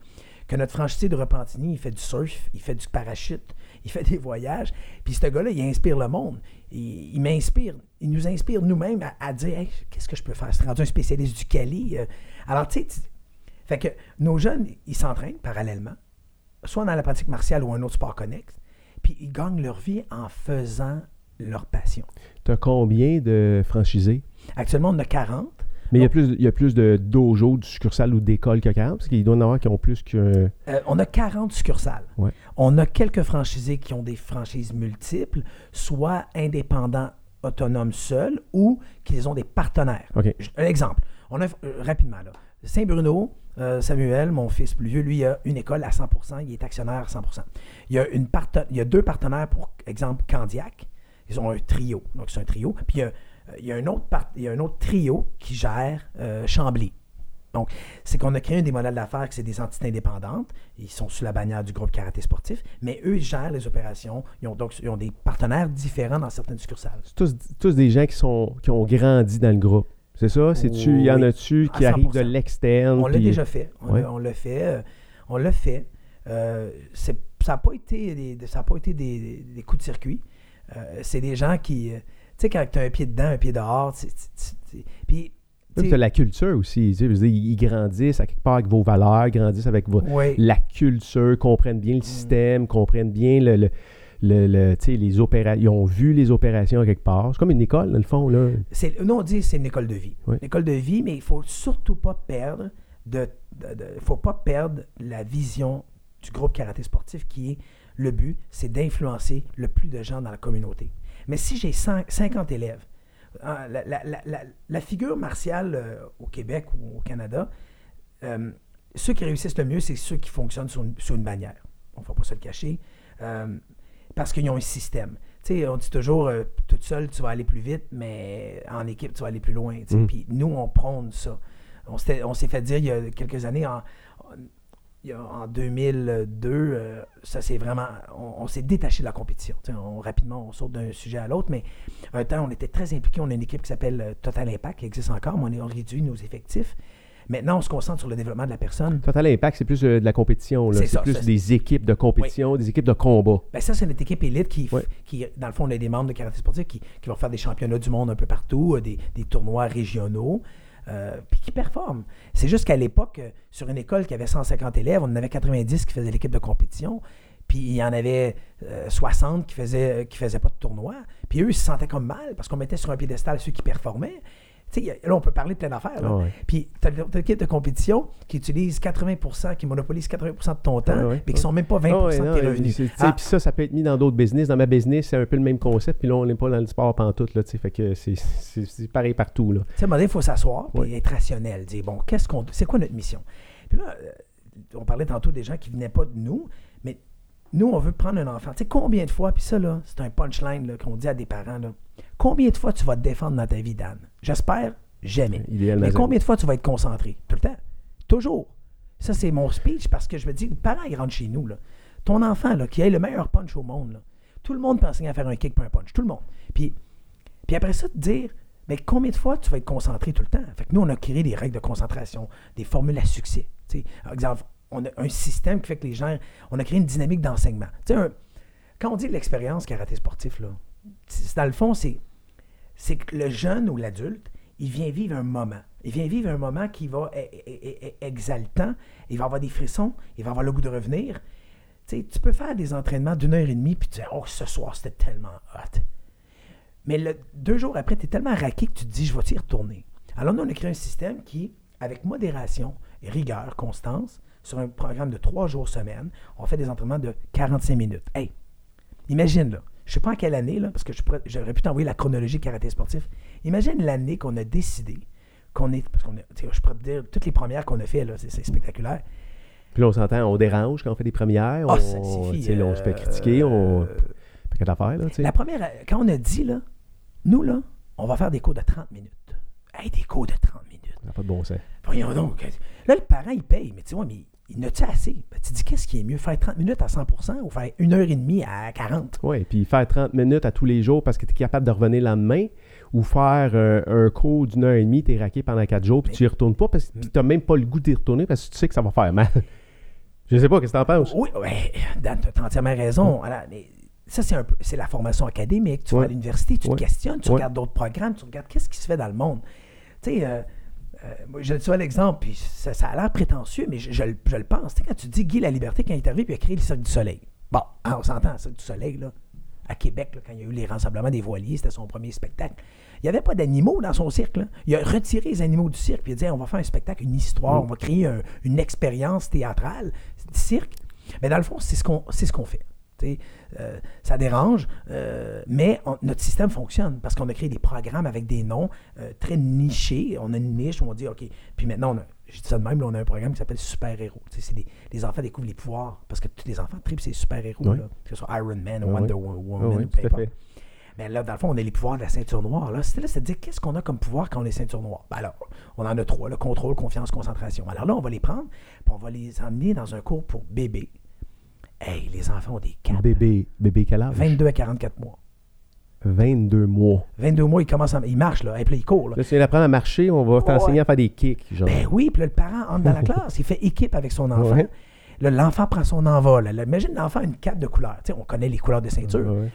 Que notre franchisé de Repentigny, il fait du surf, il fait du parachute, [laughs] il fait des voyages. Puis ce gars-là, il inspire le monde. Il, m'inspire, il nous inspire nous-mêmes à, dire Hey, qu'est-ce que je peux faire? C'est rendu un spécialiste du Cali. euh. Alors, tu sais, fait que nos jeunes, ils s'entraînent parallèlement, soit dans la pratique martiale ou un autre sport connexe, puis ils gagnent leur vie en faisant leur passion. Tu as combien de franchisés? Actuellement, on a 40. Mais il y a plus, il y a plus de dojo, de succursales ou d'écoles que 40, parce qu'il doit y en avoir qui ont plus que. Euh, on a 40 succursales. Ouais. On a quelques franchisés qui ont des franchises multiples, soit indépendants, autonomes seuls, ou qui ont des partenaires. Un exemple. On a, euh, rapidement, là. Saint-Bruno, euh, Samuel, mon fils plus vieux, lui, il a une école à 100% il est actionnaire à 100 il y, a une il y a deux partenaires, pour exemple, Candiac. Ils ont un trio. Donc, c'est un trio. Puis, il y a, euh, un, autre part- il y a un autre trio qui gère euh, Chambly. Donc, c'est qu'on a créé un des modèles d'affaires que c'est des entités indépendantes. Ils sont sous la bannière du groupe Karaté Sportif, mais eux, ils gèrent les opérations. Ils ont donc ils ont des partenaires différents dans certaines succursales. C'est tous, tous des gens qui, sont, qui ont grandi dans le groupe. C'est ça? C'est-tu, il y en a-tu qui À arrivent de 100%. l'externe? On l'a puis- déjà fait. On Ouais. l'a- on l'a fait. euh, on l'a fait. Euh, c'est- ça n'a pas été, des, ça a pas été des, des coups de circuit. Euh, c'est des gens qui. euh, tu sais, quand tu as un pied dedans, un pied dehors. Puis, tu sais, la culture aussi. dire, ils grandissent à quelque part avec vos valeurs, grandissent avec vos, oui. la culture, comprennent Mm. bien le système, comprennent bien le, le, le- les opérations. Ils ont vu les opérations à quelque part. C'est comme une école, dans le fond. Là. Nous, on dit que c'est une école de vie. Oui. Une école de vie, mais il faut surtout pas perdre de, de- de- faut pas perdre la vision du groupe karaté sportif qui est le but, c'est d'influencer le plus de gens dans la communauté. Mais si j'ai 100 50 élèves, hein, la, la- la- la- la figure martiale euh, au Québec ou au Canada, euh, ceux qui réussissent le mieux, c'est ceux qui fonctionnent sur une, sur une bannière. On ne va pas se le cacher. Euh, parce qu'ils ont un système. Tu sais, on dit toujours, euh, toute seule, tu vas aller plus vite, mais en équipe, tu vas aller plus loin. Mm. Puis nous, on prône ça. On s'est fait dire il y a quelques années, en- il y a- en 2002, euh, ça c'est vraiment, on, on s'est détaché de la compétition. On, rapidement, on saute d'un sujet à l'autre, mais un temps, on était très impliqués. On a une équipe qui s'appelle euh, Total Impact, qui existe encore, mais on, est, on réduit nos effectifs. Maintenant, on se concentre sur le développement de la personne. Total Impact, c'est plus euh, de la compétition. C'est plus ça, des équipes de compétition, des équipes de combat. Ben ça, c'est notre équipe élite qui, qui, dans le fond, on a des membres de karaté sportif qui, qui vont faire des championnats du monde un peu partout, des, des tournois régionaux, euh, qui performent. C'est juste qu'à l'époque, euh, sur une école qui avait 150 élèves, on en avait 90 qui faisaient l'équipe de compétition, puis il y en avait euh, 60 qui faisaient, faisaient pas de tournoi, puis eux, ils se sentaient comme mal parce qu'on mettait sur un piédestal ceux qui performaient. Là, on peut parler de plein d'affaires. Ah ouais. Puis, tu as l'équipe de compétition qui utilise 80% qui monopolise 80% de ton temps, ouais, mais qui sont même pas 20 Ah ouais, de tes revenus. Ah, Puis ça, ça peut être mis dans d'autres business. Dans ma business, c'est un peu le même concept. Puis là, on n'est pas dans le sport pantoute. Là, fait que c'est- pareil partout. Là. À un moment donné, il faut s'asseoir et être rationnel. Dire, bon, qu'est-ce qu'on. C'est quoi notre mission? Puis là, euh, on parlait tantôt des gens qui venaient pas de nous, mais nous, on veut prendre un enfant. Tu sais, combien de fois, puis ça, là, c'est un punchline qu'on dit à des parents, là, combien de fois tu vas te défendre dans ta vie, Dan? J'espère jamais. Mais combien de fois tu vas être concentré? Tout le temps. Toujours. Ça, c'est mon speech parce que je me dis, le parent, il rentre chez nous. Là. Ton enfant, là, qui a le meilleur punch au monde, là, tout le monde peut enseigner à faire un kick pour un punch. Tout le monde. Puis, puis après ça, te dire, mais combien de fois tu vas être concentré tout le temps? Fait que nous, on a créé des règles de concentration, des formules à succès. Par exemple, on a un système qui fait que les gens. On a créé une dynamique d'enseignement. Quand on dit l'expérience karaté sportif, là, dans le fond, c'est que le jeune ou l'adulte, il vient vivre un moment. Il vient vivre un moment qui va être exaltant. Il va avoir des frissons. Il va avoir le goût de revenir. Tu peux faire des entraînements d'une heure et demie, puis tu dis, oh, ce soir, c'était tellement hot. Mais deux jours après, tu es tellement raqué que tu te dis, je vais y retourner. Alors, nous, on a créé un système qui, avec modération, rigueur, constance, sur un programme de trois jours semaine, on fait des entraînements de 45 minutes. Hey, imagine, là, je sais pas en quelle année, là, parce que j'aurais pu t'envoyer la chronologie karaté sportif. Imagine l'année qu'on a décidé qu'on est. Parce qu'on je pourrais te dire, toutes les premières qu'on a fait, là, c'est spectaculaire. Puis là, on s'entend, on dérange quand on fait des premières. Ah, on, ça suffit, on se fait euh, critiquer. On... euh, Pas d'affaires, là, tu sais. La première, quand on a dit, là, nous, là, on va faire des cours de 30 minutes. Hey, des cours de 30 minutes. Ça n'a pas de bon sens. Voyons donc. Là, le parent, il paye, mais tu vois, mais il n'a-tu assez? Ben, tu dis, qu'est-ce qui est mieux, faire 30 minutes à 100 ou faire une heure et demie à 40? Oui, puis faire 30 minutes à tous les jours parce que tu es capable de revenir le lendemain ou faire euh, un cours d'une heure et demie, tu es raqué pendant 4 jours, puis tu n'y retournes pas parce que tu n'as même pas le goût d'y retourner parce que tu sais que ça va faire mal. Je sais pas, qu'est-ce que tu en penses? Oui, ouais, Dan, tu as entièrement raison. Mais ça, c'est un peu, c'est la formation académique. Tu vas à l'université, tu Ouais. te questionnes, tu regardes d'autres programmes, tu regardes qu'est-ce qui se fait dans le monde. Tu sais, euh, euh, moi, je te vois l'exemple, puis ça, a l'air prétentieux, mais je, le- le pense. Tu quand tu dis Guy La Liberté, quand il est arrivé, puis il a créé le Cirque du Soleil. Bon, hein, on s'entend, le du Soleil, là, à Québec, quand il y a eu les rassemblements des voiliers, c'était son premier spectacle. Il n'y avait pas d'animaux dans son cirque. Il a retiré les animaux du cirque, puis il a dit on va faire un spectacle, une histoire, on va créer un- une expérience théâtrale, cirque. Mais dans le fond, c'est ce qu'on fait. Euh, ça dérange, euh, mais on- notre système fonctionne parce qu'on a créé des programmes avec des noms euh, très nichés. On a une niche où on dit, OK, puis maintenant, on a, je dis ça de même, là, on a un programme qui s'appelle Super Héros. Des- les enfants découvrent les pouvoirs parce que tous les enfants tripent ces super héros, Oui. là, que ce soit Iron Man, Oui, Wonder oui. Woman, ou peu à importe. Mais là, dans le fond, on a les pouvoirs de la ceinture noire. Là, c'est de dire qu'est-ce qu'on a comme pouvoir quand on est ceinture noire? Ben alors, on en a trois le contrôle, confiance, concentration. Alors là, on va les prendre, puis on va les emmener dans un cours pour bébés. Hey, les enfants ont des capes. Bébé, bébé quel âge? 22 à 44 mois. 22 mois. 22 mois, ils commencent à. Ils marchent, là. Et puis là, ils courent, là. Là, tu viens d'apprendre à marcher, on va t'enseigner Ouais. à faire des kicks. Genre. Ben oui, puis là, le parent entre dans la [laughs] classe. Il fait équipe avec son enfant. Ouais. Là, l'enfant prend son envol. Là, imagine l'enfant a une cape de couleur. Tu sais, on connaît les couleurs de ceinture. Ouais.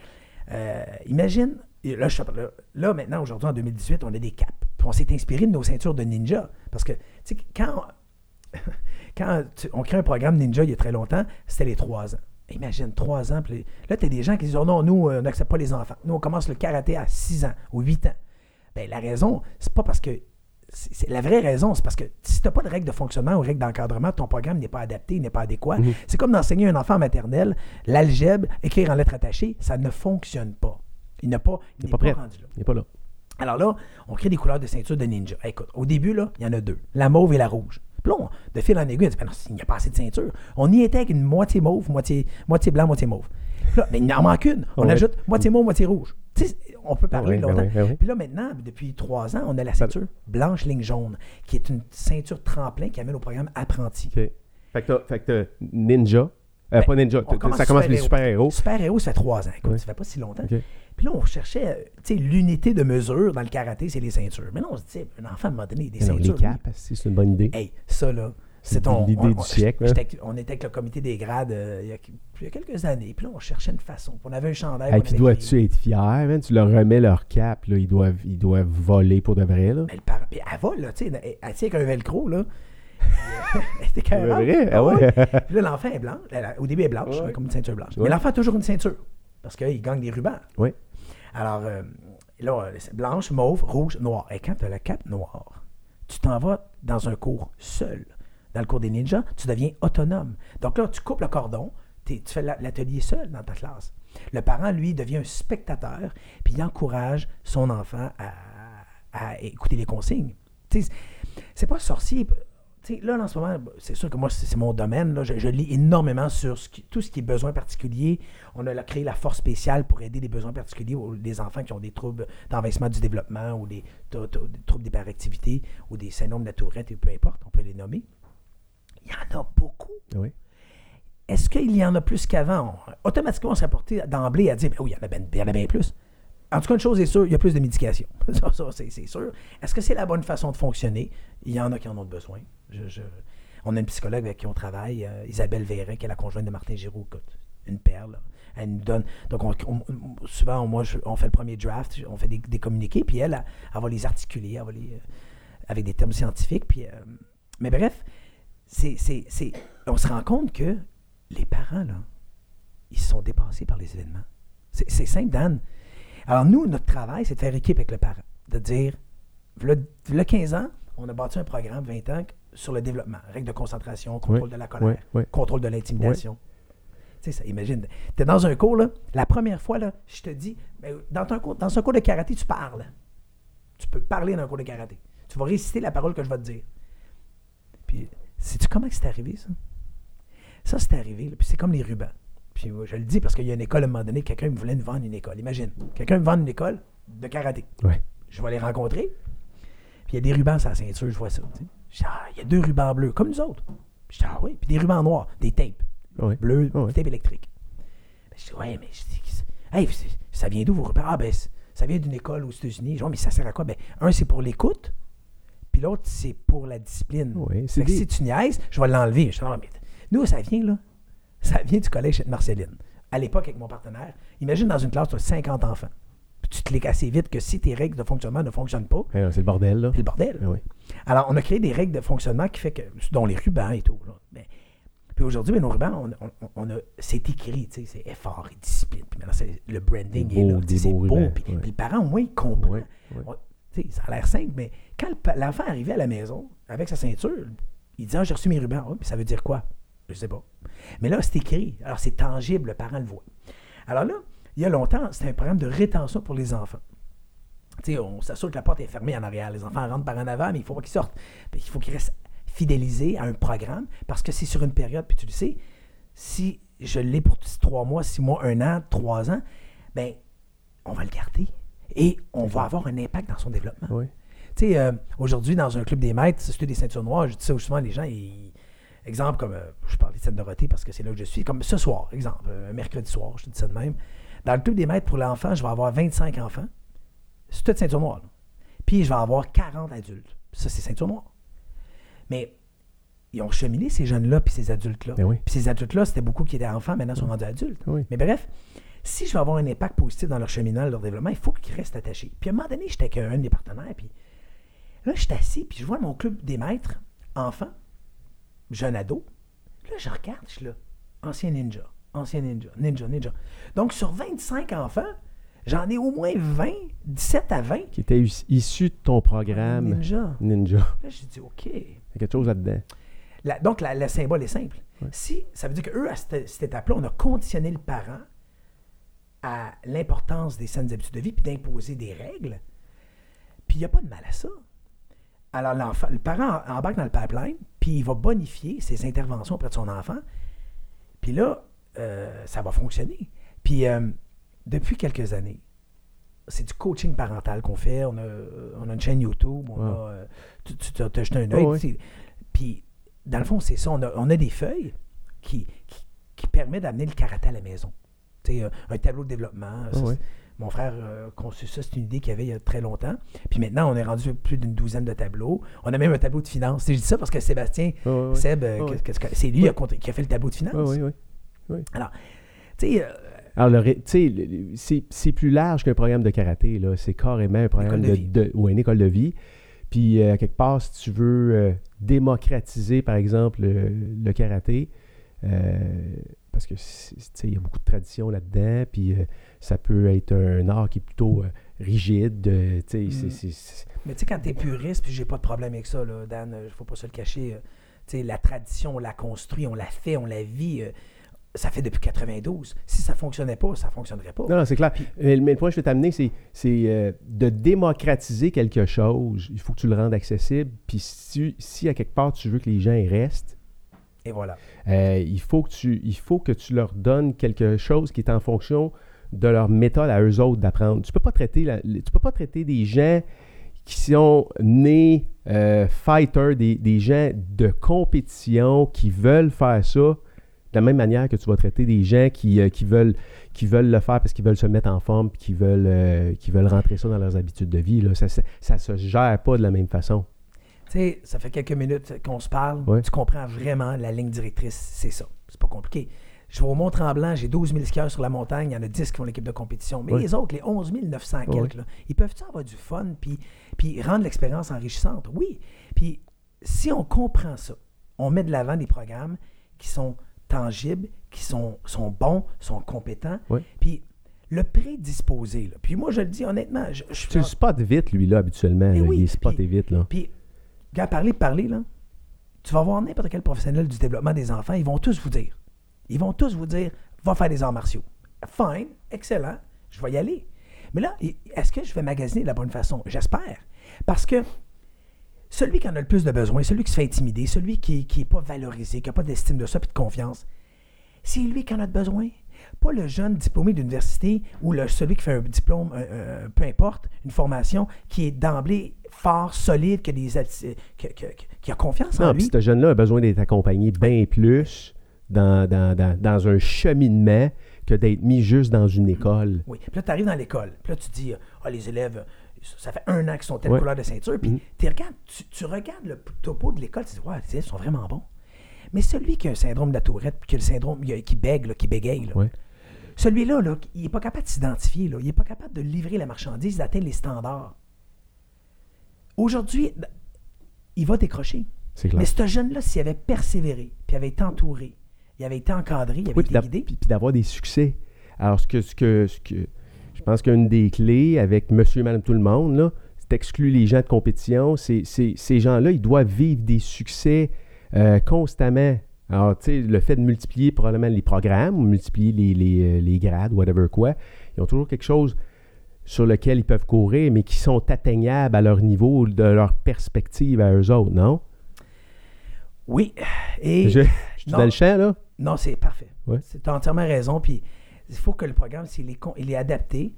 Euh, imagine là, je là, là, maintenant, aujourd'hui, en 2018, on a des caps. Puis on s'est inspiré de nos ceintures de ninja. Parce que, tu sais, quand, [laughs] quand tu- on crée un programme ninja il y a très longtemps, c'était les trois ans. Imagine, trois ans. puis là, tu as des gens qui disent oh non, nous, euh, on n'accepte pas les enfants. Nous, on commence le karaté à 6 ans ou 8 ans. Ben, la raison, c'est pas parce que. c'est- la vraie raison, c'est parce que si tu n'as pas de règles de fonctionnement ou règles d'encadrement, ton programme n'est pas adapté, n'est pas adéquat. Mhm. C'est comme d'enseigner un enfant en maternelle, l'algèbre, écrire en lettres attachées, ça ne fonctionne pas. Il n'a pas, il Il est n'est pas pas, prêt. rendu là. Il n'est pas là. Alors là, on crée des couleurs de ceinture de ninja. Écoute, au début, là, il y en a deux. La mauve et la rouge. Puis là, on- de fil en aiguille, on dit, Ben non, il n'y a pas assez de ceinture. On y était avec une moitié mauve, moitié, moitié blanc, moitié mauve. Puis là, ben, il en manque une. On Ouais. ajoute moitié mauve, moitié rouge. Tu sais, on peut parler ben longtemps. ben. Puis là, maintenant, depuis trois ans, on a la ceinture blanche ligne jaune, qui est une ceinture tremplin qui amène au programme apprenti. Fait que t'as- fait que Ninja. Euh, Ben, pas Ninja. ça commence les super-héros. super-héros. Ça fait trois ans. Écoute, Ouais. ça fait pas si longtemps. Puis là, on cherchait, euh, tu sais, l'unité de mesure dans le karaté, c'est les ceintures. Mais là, on se dit, un enfant, à un moment donné, des non, ceintures. les caps, c'est une bonne idée. Hey, ça là, C'est ton. l'idée du on- siècle, hein. on était avec le comité des grades euh, il, y a, il y a quelques années. Puis là, on cherchait une façon. On avait un chandail. Hey, puis dois-tu être fier, man? Tu leur remets leur cap, là. Ils doivent, ils doivent voler pour de vrai, là. Mais elle vole, là, tu sais, elle, tient avec un velcro, là. Puis, [laughs] elle était C'est carrément- vrai? Ah ouais? Puis là, l'enfant est blanc. Au début, elle est blanche, Ouais. comme une ceinture blanche. Ouais. Mais l'enfant a toujours une ceinture. Parce qu'il gagne des rubans. Oui. Alors, euh, là, c'est blanche, mauve, rouge, noir. Et quand tu as la cape noire, tu t'en vas dans un cours seul. Dans le cours des ninjas, tu deviens autonome. Donc là, tu coupes le cordon, t'es- tu fais la- l'atelier seul dans ta classe. Le parent, lui, devient un spectateur, puis il encourage son enfant à, à écouter les consignes. Tu sais, c'est pas sorcier. Tu sais, là, en ce moment, c'est sûr que moi, c'est mon domaine. Là, je, je lis énormément sur ce qui- tout ce qui est besoins particuliers. On a là, créé la force spéciale pour aider les besoins particuliers aux des enfants qui ont des troubles d'envahissement du développement ou des, t- t- des troubles d'hyperactivité ou des syndromes de la tourette, et peu importe, on peut les nommer. Il y en a beaucoup. Oui. Est-ce qu'il y en a plus qu'avant? Automatiquement, on serait porté d'emblée à dire, ben oui, il y en a bien, il y en a bien plus. En tout cas, une chose est sûre, il y a plus de médication. [laughs] ça, c'est sûr. Est-ce que c'est la bonne façon de fonctionner? Il y en a qui en ont besoin. On a une psychologue avec qui on travaille, euh, Isabelle Véret, qui est la conjointe de Martin Giroux. Une perle. Elle nous donne. Donc, on- on- souvent, moi, on fait le premier draft, on fait des, communiqués, puis elle, elle, va les articuler, euh, avec des termes scientifiques. Puis, euh, mais bref, on se rend compte que les parents, là, ils sont dépassés par les événements. C'est simple, Dan. Alors, nous, notre travail, c'est de faire équipe avec le parent. De dire, le 15 ans, on a bâti un programme, 20 ans, sur le développement. Règles de concentration, contrôle de la colère, contrôle de l'intimidation. Tu sais, ça, imagine, tu es dans un cours, là, la première fois, là, je te dis, ben, dans, ton cours, dans un cours de karaté, tu parles. Tu peux parler dans un cours de karaté. Tu vas réciter la parole que je vais te dire. Puis, sais-tu comment c'est arrivé, ça? Ça, c'est arrivé, là, puis c'est comme les rubans. Puis je le dis parce qu'il y a une école, à un moment donné, quelqu'un me voulait nous vendre une école. Imagine, quelqu'un me vend une école de karaté. Ouais. Je vais les rencontrer. Puis il y a des rubans sur la ceinture, je vois ça. Je dis, ah, il y a deux rubans bleus, comme nous autres. Je dis, ah oui. Puis des rubans noirs, des tapes. Ouais. Bleus, Ouais. des tapes électriques. Ben, je dis, ouais, mais je dis, hey, ça vient d'où vos rubans? Ah, ben, ça vient d'une école aux États-Unis. Je dis, Ouais, mais ça sert à quoi? Ben, un, c'est pour l'écoute. Puis l'autre, c'est pour la discipline. Ouais, c'est des- si tu niaises, je vais l'enlever. Je dis, non, mais nous, ça vient, là. Ça vient du collège Sainte-Marceline. À l'époque, avec mon partenaire, imagine dans une classe, tu as 50 enfants. Puis tu cliques assez vite que si tes règles de fonctionnement ne fonctionnent pas, Ouais, c'est le bordel, là. c'est le bordel. Alors, on a créé des règles de fonctionnement qui fait que, dont les rubans et tout. là. Ben, puis aujourd'hui, ben, nos rubans, on, on- on a, c'est écrit, tu sais, c'est effort et discipline. Puis maintenant, c'est, le branding est là, c'est beau. Puis, puis le parent, au moins, il comprend. On- ça a l'air simple, mais quand l'enfant arrivait à la maison avec sa ceinture, il disait ah, J'ai reçu mes rubans. Ah, puis ça veut dire quoi? Je sais pas. Mais là, c'est écrit. Alors, c'est tangible, le parent le voit. Alors là, il y a longtemps, c'était un programme de rétention pour les enfants. Tu sais, on s'assure que la porte est fermée en arrière. Les enfants rentrent par en avant, mais il faut pas qu'ils sortent. Il faut qu'ils restent fidélisés à un programme parce que c'est sur une période, puis tu le sais, si je l'ai pour trois mois, six mois, un an, trois ans, ben on va le garder. Et on va avoir un impact dans son développement. Oui. Tu sais, euh, aujourd'hui, dans un club des maîtres, c'était des ceintures noires, je dis ça justement, les gens, ils- exemple, comme, euh, je parle de Sainte-Dorothée parce que c'est là que je suis, comme ce soir, exemple, euh, un mercredi soir, je te dis ça de même. Dans le club des maîtres pour l'enfant, je vais avoir 25 enfants. C'est toute ceinture noire. là. Puis je vais avoir 40 adultes. Ça, c'est ceinture noire. Mais ils ont cheminé ces jeunes-là puis ces adultes-là. Ben oui. Puis ces adultes-là, c'était beaucoup qui étaient enfants, maintenant ils sont rendus adultes. Oui. Mais bref, si je veux avoir un impact positif dans leur cheminement, leur développement, il faut qu'ils restent attachés. Puis à un moment donné, j'étais avec un des partenaires, puis là, je suis assis, puis je vois mon club des maîtres, enfants, jeune ado. Là, je regarde, je suis là, ancien ninja, ancien ninja, ninja, ninja. Donc, sur 25 enfants, j'en ai au moins 20, 17 à 20. Qui était is- issu de ton programme Ninja. Ninja. Là, j'ai dit, OK. Il y a quelque chose là-dedans. La- donc, la- le symbole est simple. Ouais. Si, ça veut dire qu'eux, à cette, cette étape-là, on a conditionné le parent à l'importance des saines habitudes de vie puis d'imposer des règles. Puis il n'y a pas de mal à ça. Alors, l'enfant, le parent en- embarque dans le pipeline, puis il va bonifier ses interventions auprès de son enfant. Puis là, euh, ça va fonctionner. Puis euh, depuis quelques années, c'est du coaching parental qu'on fait. On a, on a une chaîne YouTube, on a, euh, tu, t'as jeté un œil. Oh, oui. Puis, dans le fond, c'est ça. On a, on a des feuilles qui, qui, qui permettent d'amener le karaté à la maison. Tu sais, un tableau de développement. Mon frère a conçu ça, c'est une idée qu'il avait il y a très longtemps. Puis maintenant, on est rendu plus d'une douzaine de tableaux. On a même un tableau de finances. Je dis ça parce que Sébastien. Seb, euh, c'est lui qui a fait le tableau de finances. Ouais, ouais, ouais. Tu sais, euh, Alors, tu sais, c'est plus large qu'un programme de karaté. là. C'est carrément un programme école de de, vie. de- ou une école de vie. Puis, euh, quelque part, si tu veux euh, démocratiser, par exemple, le, le karaté, euh, parce que, tu sais, il y a beaucoup de traditions là-dedans, puis ça peut être un art qui est plutôt euh, rigide. euh, tu Mm. Mais tu sais, quand t'es puriste, puis j'ai pas de problème avec ça, là, Dan, il faut pas se le cacher. euh, tu la tradition, on l'a construit, on l'a fait, on la vit. euh, ça fait depuis 92. Si ça fonctionnait pas, ça fonctionnerait pas. Non, non, c'est clair. Mais, mais le point que je vais t'amener, c'est, euh, de démocratiser quelque chose. Il faut que tu le rendes accessible. Puis si, si à quelque part tu veux que les gens y restent, Et voilà. euh, il, faut que tu, il faut que tu leur donnes quelque chose qui est en fonction de leur méthode à eux autres d'apprendre. Tu peux pas traiter, la- tu peux pas traiter des gens qui sont nés euh, fighters, des, des gens de compétition qui veulent faire ça de la même manière que tu vas traiter des gens qui, euh, qui, veulent, qui veulent le faire parce qu'ils veulent se mettre en forme puis qui veulent, euh, qui veulent rentrer ça dans leurs habitudes de vie. Là. Ça, ça, ça se gère pas de la même façon. Tu sais, ça fait quelques minutes qu'on se parle. Ouais. Tu comprends vraiment la ligne directrice, c'est ça. C'est pas compliqué. Je vais au Mont-Tremblant, j'ai 12 000 skieurs sur la montagne, il y en a 10 qui font l'équipe de compétition. Mais les autres, les 11 900 Ouais, quelques, là, ils peuvent-tu avoir du fun puis, puis rendre l'expérience enrichissante? Oui. Puis si on comprend ça, on met de l'avant des programmes qui sont tangibles, qui sont, sont bons, sont compétents. Puis le prédisposé, là. puis moi je le dis honnêtement, je, je Tu le spots vite, lui, là, habituellement. Là. oui, il est spoté puis- vite. Là. puis, gars, parler, parler, là, tu vas voir n'importe quel professionnel du développement des enfants, ils vont tous vous dire. Ils vont tous vous dire, va faire des arts martiaux. Fine, excellent, je vais y aller. Mais là, est-ce que je vais magasiner de la bonne façon? J'espère. Parce que celui qui en a le plus de besoin, celui qui se fait intimider, celui qui n'est pas valorisé, qui n'a pas d'estime de soi et de confiance, c'est lui qui en a besoin. Pas le jeune diplômé d'université ou le, celui qui fait un diplôme, euh, euh, peu importe, une formation qui est d'emblée fort, solide, qui a, des, que- que- que- qui a confiance en Non, puis lui. ce jeune-là a besoin d'être accompagné bien plus dans, dans, dans, dans un cheminement que d'être mis juste dans une école. Oui. Puis là, tu arrives dans l'école. Puis là, tu dis, ah, les élèves, ça fait un an qu'ils sont telle Ouais. couleur de ceinture. Puis tu regardes, tu, tu regardes le topo de l'école, tu dis, ouais, les élèves sont vraiment bons. Mais celui qui a un syndrome de la tourette, puis qui a le syndrome, qui bègue, là, qui bégaye, là, Ouais. celui-là, là, il n'est pas capable de s'identifier, il n'est pas capable de livrer la marchandise, d'atteindre les standards. Aujourd'hui, il va décrocher. C'est clair. Mais ce jeune-là, s'il avait persévéré, puis avait été entouré, il avait été encadré, il avait Oui, été guidé, puis- puis d'avoir des succès. Alors, ce que, ce que, ce que je pense qu'une des clés avec monsieur et madame tout le monde, là, c'est d'exclure les gens de compétition. Ces gens-là, ils doivent vivre des succès euh, constamment. Alors, tu sais, le fait de multiplier probablement les programmes, ou multiplier les, les, euh, les grades, whatever quoi, ils ont toujours quelque chose sur lequel ils peuvent courir, mais qui sont atteignables à leur niveau, de leur perspective à eux autres, non? Oui. Et Je, je suis non. dans le champ, là? non, c'est parfait. Ouais. Tu as entièrement raison. Puis il faut que le programme, s'il est, con- il est adapté,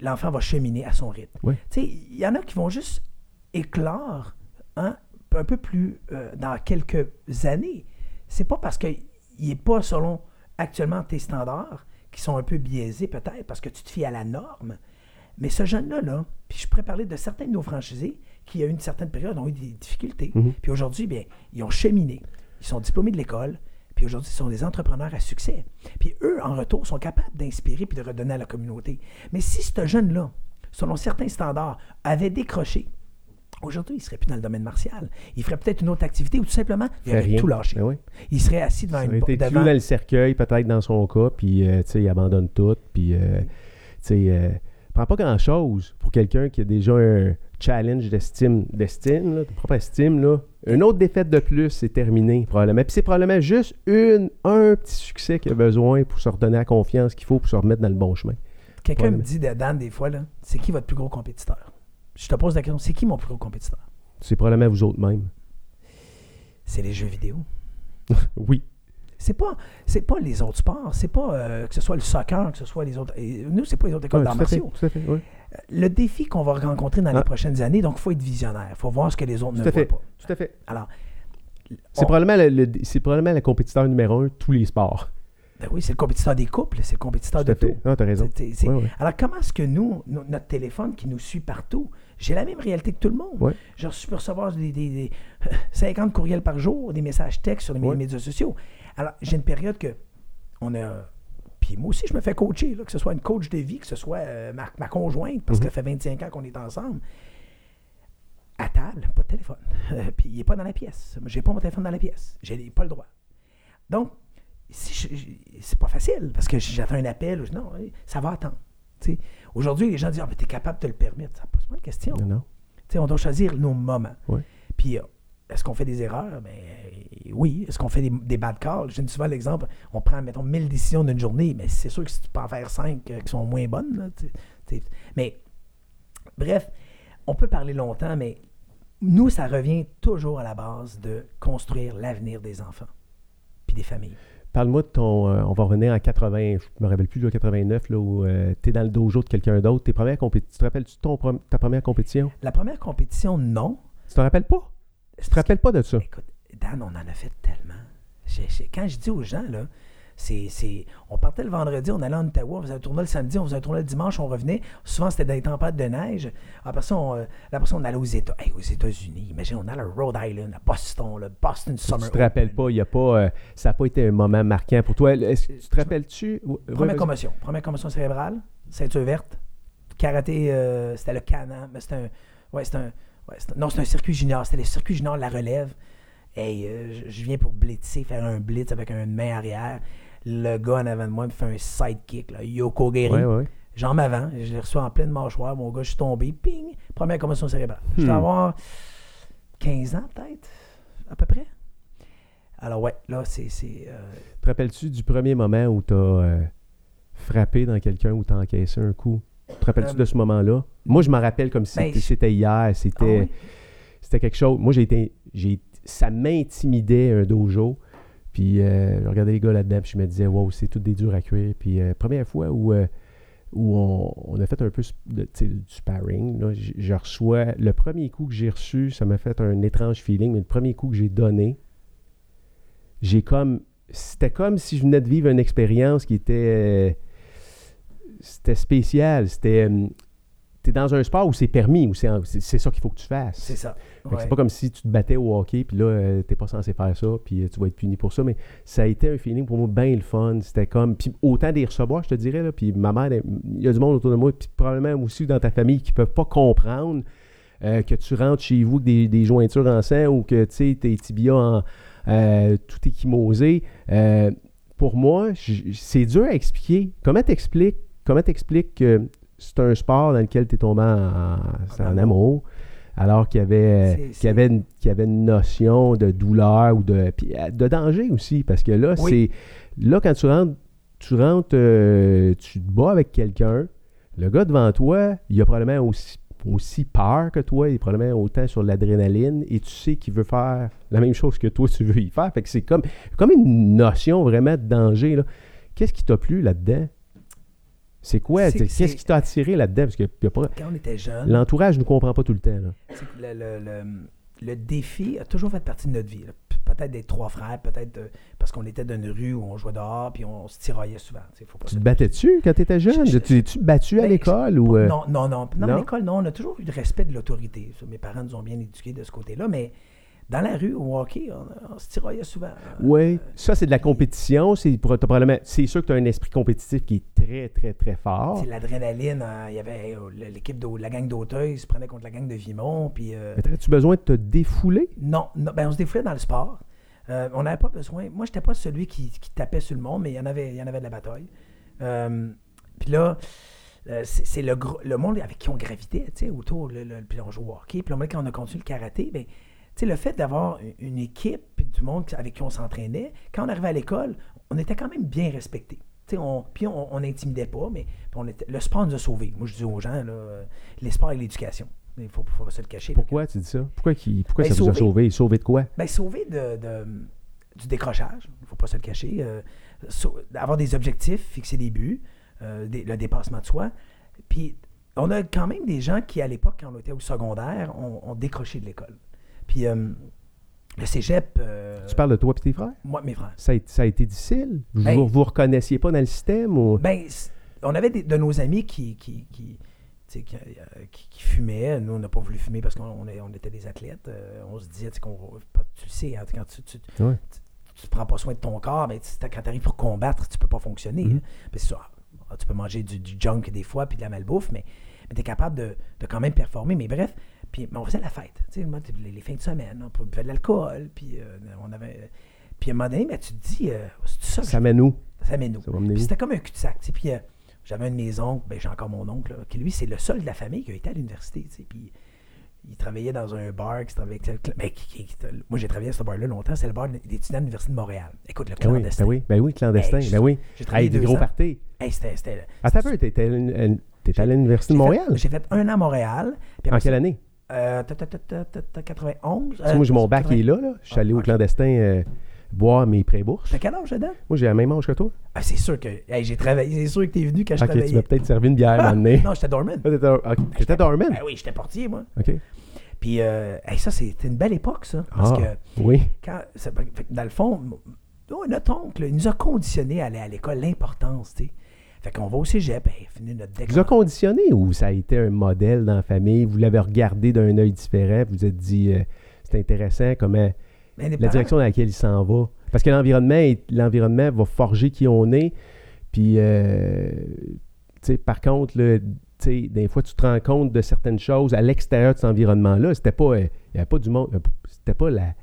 l'enfant va cheminer à son rythme. Ouais. Tu sais, il y en a qui vont juste éclore hein, un peu plus euh, dans quelques années. C'est pas parce qu'il n'est pas selon actuellement tes standards, qui sont un peu biaisés peut-être, parce que tu te fies à la norme. Mais ce jeune-là, là, puis je pourrais parler de certains de nos franchisés qui, à une certaine période, ont eu des difficultés. Mhm. Puis aujourd'hui, bien, ils ont cheminé. Ils sont diplômés de l'école, Puis aujourd'hui, ce sont des entrepreneurs à succès. Puis eux, en retour, sont capables d'inspirer puis de redonner à la communauté. Mais si ce jeune-là, selon certains standards, avait décroché, aujourd'hui, il serait plus dans le domaine martial. Il ferait peut-être une autre activité ou tout simplement, il aurait rien. tout lâché. Ben oui. Il serait assis devant Ça une clou dans le cercueil, peut-être dans son cas, puis euh, il abandonne tout, puis euh, tu sais, euh, prend pas grand-chose pour quelqu'un qui a déjà un challenge d'estime, d'estime, de propre estime, là. Une autre défaite de plus, c'est terminé, probablement. Puis c'est probablement juste une, un petit succès qu'il a besoin pour se redonner la confiance qu'il faut pour se remettre dans le bon chemin. Quelqu'un me dit, Dan, des fois, là, c'est qui votre plus gros compétiteur? Je te pose la question, c'est qui mon plus gros compétiteur? C'est probablement vous autres même. C'est les jeux vidéo. [laughs] Oui. C'est pas, c'est pas les autres sports, c'est pas euh, que ce soit le soccer, que ce soit les autres. nous, c'est pas les autres écoles Ouais, d'arts fait, martiaux. tout à fait, ouais. Le défi qu'on va rencontrer dans les Ah. prochaines années, donc il faut être visionnaire. Il faut voir ce que les autres Tout ne voient pas. Tout à fait. Alors, C'est on- probablement le, le- c'est probablement le compétiteur numéro un de tous les sports. ben oui, c'est le compétiteur des couples, c'est le compétiteur Tout de tout. Non, t'as raison. Alors, comment est-ce que nous, no- notre téléphone qui nous suit partout, j'ai la même réalité que tout le monde. Ouais. Je peux recevoir des, des- des, [laughs] 50 courriels par jour, des messages textes sur les médias sociaux. Alors, j'ai une période que on a. Puis moi aussi, je me fais coacher, là, que ce soit une coach de vie, que ce soit euh, ma, ma conjointe, parce Mhm. que ça fait 25 ans qu'on est ensemble. À table, pas de téléphone. Euh, [laughs] puis il n'est pas dans la pièce. J'ai pas mon téléphone dans la pièce. J'ai pas le droit. Donc, si c'est pas facile parce que j'attends un appel. ou Non, ça va attendre. Aujourd'hui, les gens disent Ah, mais t'es capable de te le permettre. Ça pose pas de question. Non, on doit choisir nos moments. Puis, euh, est-ce qu'on fait des erreurs? Ben, euh, oui. Est-ce qu'on fait des, des bad calls? Je donne souvent l'exemple, on prend, mettons, 1000 décisions d'une journée, mais c'est sûr que si tu peux en faire 5 qui sont moins bonnes, là, mais, bref, on peut parler longtemps, mais nous, ça revient toujours à la base de construire l'avenir des enfants puis des familles. Parle-moi de ton. euh, on va revenir en 80, je me rappelle plus, là, 89, là, où tu es dans le dojo de quelqu'un d'autre. Tes premières compétitions. Tu te rappelles-tu de ta première compétition? La première compétition, non. Tu te rappelles pas? Tu te rappelles pas de ça? Écoute, Dan, on en a fait tellement. Quand je dis aux gens, là, c'est, on partait le vendredi, on allait en Ottawa, on faisait un tournoi le samedi, on faisait un tournoi le dimanche, on revenait. Souvent, c'était dans les tempêtes de neige. Après ça, on, euh, après ça, on allait aux États. Hey, aux États-Unis, imagine, on allait à Rhode Island, à Boston, le Boston Summer Tu te rappelles pas, il y a pas. euh, ça n'a pas été un moment marquant pour toi. Tu te rappelles-tu? Première commotion. Première commotion cérébrale, ceinture verte. Karaté, euh, c'était le canon, mais c'était un. Ouais, c'était un. Ouais, non, c'était un circuit junior. C'était le circuit junior de la relève. Hey, euh, je- je viens pour blitzer, faire un blitz avec une main arrière. Le gars en avant de moi me fait un sidekick, là, Yoko Geri. Ouais, ouais, ouais. Jambe avant, je l'ai reçu en pleine mâchoire. Mon gars, je suis tombé. Ping! Première commotion cérébrale. Je Hmm. dois avoir 15 ans, peut-être, à peu près. Alors, ouais, là, c'est. c'est, euh, Te rappelles-tu du premier moment où tu as frappé dans quelqu'un ou tu as encaissé un coup? Te rappelles-tu Euh, de ce moment-là? Moi, je m'en rappelle comme si ben, c'était- hier. C'était. ah oui? c'était quelque chose. Moi, j'ai été. J'ai, ça m'intimidait un dojo. Puis euh, je regardais les gars là-dedans, puis je me disais, wow, c'est tout des durs à cuire. Puis euh, première fois où, euh, où on, on a fait un peu de, tu du sparring, là, je, je reçois. Le premier coup que j'ai reçu, ça m'a fait un étrange feeling, mais le premier coup que j'ai donné, j'ai comme. C'était comme si je venais de vivre une expérience qui était. C'était spécial. C'était. euh, T'es dans un sport où c'est permis, où c'est, c'est, ça qu'il faut que tu fasses. C'est ça. Ouais. C'est pas comme si tu te battais au hockey, puis là, euh, t'es pas censé faire ça, puis euh, tu vas être puni pour ça. Mais ça a été un feeling pour moi bien le fun. C'était comme. Puis autant des recevoir, je te dirais, là. Puis ma mère, il y a du monde autour de moi, puis probablement aussi dans ta famille qui peuvent pas comprendre euh, que tu rentres chez vous avec des, des jointures en sang ou que, tu sais, tes tibias en. euh, tout échymosé. Euh, pour moi, c'est dur à expliquer. Comment t'expliques comment t'expliques que c'est un sport dans lequel tu es tombé en, amour, alors qu'il y avait, C'est- qu'il y avait, une, qu'il y avait une notion de douleur ou de, puis, euh, de danger aussi, parce que là, Oui. c'est là quand tu rentres, tu rentres, euh, tu te bats avec quelqu'un, le gars devant toi, il a probablement aussi, aussi peur que toi, il est probablement autant sur l'adrénaline, et tu sais qu'il veut faire la même chose que toi, tu veux y faire. Fait que c'est comme, comme une notion vraiment de danger. là. Qu'est-ce qui t'a plu là-dedans? C'est quoi? Qu'est-ce qui t'a attiré là-dedans? Parce que y a pas- Quand on était jeune, l'entourage ne comprend pas tout le temps. là. le, le- le- le défi a toujours fait partie de notre vie. Peut-être des trois frères, peut-être de- parce qu'on était dans une rue où on jouait dehors, puis on se tiraillait souvent. tu sais, Faut pas Tu se- te battais-tu quand tu étais jeune? Je- je- Tu tu battu à Ben, l'école? ou euh, Non, non, non. Non, non? à l'école, non. On a toujours eu le respect de l'autorité. Mes parents nous ont bien éduqués de ce côté-là, mais dans la rue, au hockey, on, on se tiraillait souvent. Oui, ça, c'est de la compétition. C'est probablement- sûr que tu as un esprit compétitif qui est très, très, très fort. C'est l'adrénaline. hein, Il y avait euh, l'équipe de la gang d'Auteuil se prenait contre la gang de Vimont. Puis, euh, Mais T'aurais-tu besoin de te défouler? non, non, ben, on se défoulait dans le sport. Euh, on n'avait pas besoin. Moi, j'étais pas celui qui, qui tapait sur le monde, mais il y en avait, il y en avait de la bataille. Euh, puis là, euh, c'est le, le monde avec qui on gravitait, tu sais, autour. le- le- puis on jouait au hockey. Puis là, quand on a continué le karaté, ben, tu sais, le fait d'avoir une- équipe, du monde avec qui on s'entraînait, quand on arrivait à l'école, on était quand même bien sais, on, puis on, on intimidait pas, mais on était, le sport nous a sauvés. Moi, je dis aux gens, là, euh, les sports et l'éducation. Il faut, faut pas se le cacher. Pourquoi tu dis ça? Pourquoi, qu'il- pourquoi Ben, ça vous a sauver. sauvé? Sauvé de quoi? Ben, sauver de, de- du décrochage, il ne faut pas se le cacher. euh, avoir des objectifs, fixer des buts, euh, des- le dépassement de soi. Puis, on a quand même des gens qui, à l'époque, quand on était au secondaire, ont, ont décroché de l'école. Puis, euh, le cégep, euh, Tu parles de toi et tes frères? moi, mes frères. Ça a, ça a été difficile? Vous Ben- vous, reconnaissiez pas dans le système? Ou... Ben, on avait des- de nos amis qui, qui, qui, qui, euh, qui- qui fumaient. Nous, on n'a pas voulu fumer parce qu'on on était des athlètes. Euh, on se disait tu sais, qu'on tu le sais, hein, quand tu, tu, tu prends pas soin de ton corps, mais tu- quand tu arrives pour combattre, tu peux pas fonctionner. Mhm. hein. Ça, ah, tu peux manger du, du junk des fois, puis de la malbouffe, mais, mais tu es capable de, de quand même performer. Mais bref, puis on faisait la fête. Tu sais, les, les fins de semaine, on buvait de l'alcool, puis euh, on avait... Puis à un moment donné, ben, tu te dis, euh, c'est ça Ça mène où? ça mène où? Puis c'était comme un cul-de-sac. tu sais, Puis euh, j'avais un de mes oncles, ben, j'ai encore mon oncle, là, qui lui, c'est le seul de la famille qui a été à l'université. tu sais, Puis il travaillait dans un bar qui travaillait avec- ben, qui- qui- moi, j'ai travaillé à ce bar-là longtemps. C'est le bar d'étudiants de l'Université de Montréal. Écoute, le Ben clandestin. ben oui, ben oui, clandestin. Hey, ben oui. j'ai travaillé Hey, des gros parties. Hey, c'était, Attends un peu, t'étais à à l'Université de Montréal? J'ai fait un an à Montréal. puis En quelle année? Euh, ta- ta- ta- ta- ta- ta- 91. Tu sais, moi, j'ai mon bac qui est là. là. Je suis Ah, allé au clandestin euh, boire mes pré-bourses. T'as quel âge, dedans? Moi, j'ai la même âge que toi. Ah, c'est sûr que hey, j'ai travaillé. C'est sûr que t'es venu quand je Ok, tu travaillais. m'as peut-être servi une bière à un [laughs] non, j'étais doorman. Ah, t'étais- ok, J'étais dormant. Ben oui, j'étais portier, moi. OK. Puis, euh, hey, ça, c'était une belle époque, ça. Parce Ah, que oui. quand, ça- dans le fond, notre oncle, il nous a conditionné à aller à l'école, l'importance, tu sais. Fait qu'on va au cégep, ben, fini notre Vous a décor. conditionné ou ça a été un modèle dans la famille? Vous l'avez regardé d'un œil différent? Vous vous êtes dit, euh, c'est intéressant comment la parents- direction dans laquelle il s'en va. Parce que l'environnement, l'environnement va forger qui on est. Puis, euh, tu sais, par contre, des fois, tu te rends compte de certaines choses à l'extérieur de cet environnement-là. C'était pas, euh, il avait pas du monde, euh, c'était pas la,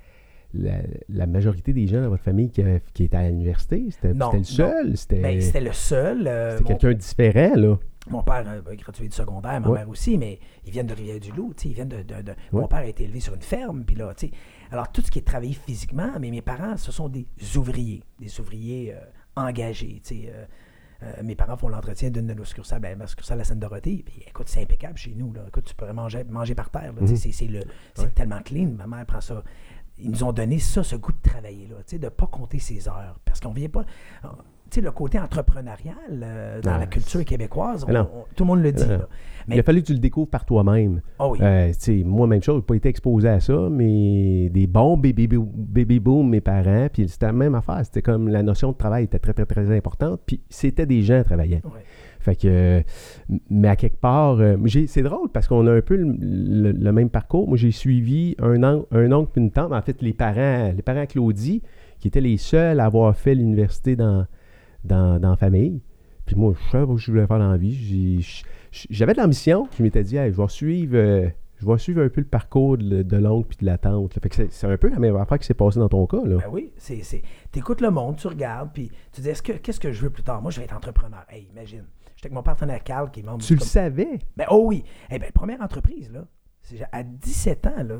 la, la majorité des gens dans votre famille qui, euh, qui étaient à l'université. C'était le seul. C'était Ben, c'était le seul. euh, c'était quelqu'un de différent, là. mon père a gradué du secondaire, ma Ouais. mère aussi, mais ils viennent de Rivière-du-Loup, tu sais, ils viennent de... de- de- Mon père a été élevé sur une ferme, puis là, tu sais... Alors, tout ce qui est travaillé physiquement, mais mes parents, ce sont des ouvriers, des ouvriers euh, engagés, tu sais... euh, euh, mes parents font l'entretien d'une de nos succursales, ben, ma succursale la Seine-Dorothée. Puis écoute, c'est impeccable chez nous. Là. Écoute, tu pourrais manger, manger par terre. là. Tu sais, Mhm. C'est, Ouais. tellement clean. Ma mère prend ça. Ils nous ont donné ça, ce goût de travailler, là, tu sais, de ne pas compter ses heures. Parce qu'on ne vient pas. Tu sais, le côté entrepreneurial euh, dans Ah, la culture québécoise, on- non. on- tout le monde le dit. Là. Mais, Il a fallu que tu le découvres par toi-même. oh oui. Euh, moi, même chose, je n'ai pas été exposé à ça, mais des bons baby, bo- baby boom, mes parents, puis c'était la même affaire. C'était comme la notion de travail était très, très, très importante, puis c'était des gens travaillant. Ouais. Fait que, mais à quelque part, euh, c'est drôle parce qu'on a un peu le, même parcours. Moi, j'ai suivi un, an, un oncle puis une tante, en fait, les parents, les parents à Claudie, qui étaient les seuls à avoir fait l'université dans, dans, dans la famille. Puis moi, je savais pas que je voulais faire dans la vie. J'avais de l'ambition. Je m'étais dit, je vais suivre. euh, je suivre un peu le parcours de, l'oncle puis de la tante. c'est- un peu la même affaire qui s'est passée dans ton cas. Là. Ben oui, c'est, t'écoutes le monde, tu regardes, puis tu dis, est-ce que, qu'est-ce que je veux plus tard? Moi, je vais être entrepreneur. Hey, imagine. J'étais avec mon partenaire Carl, qui est membre tu le savais? Ben, oh oui. Eh ben, première entreprise, là. À 17 ans, là.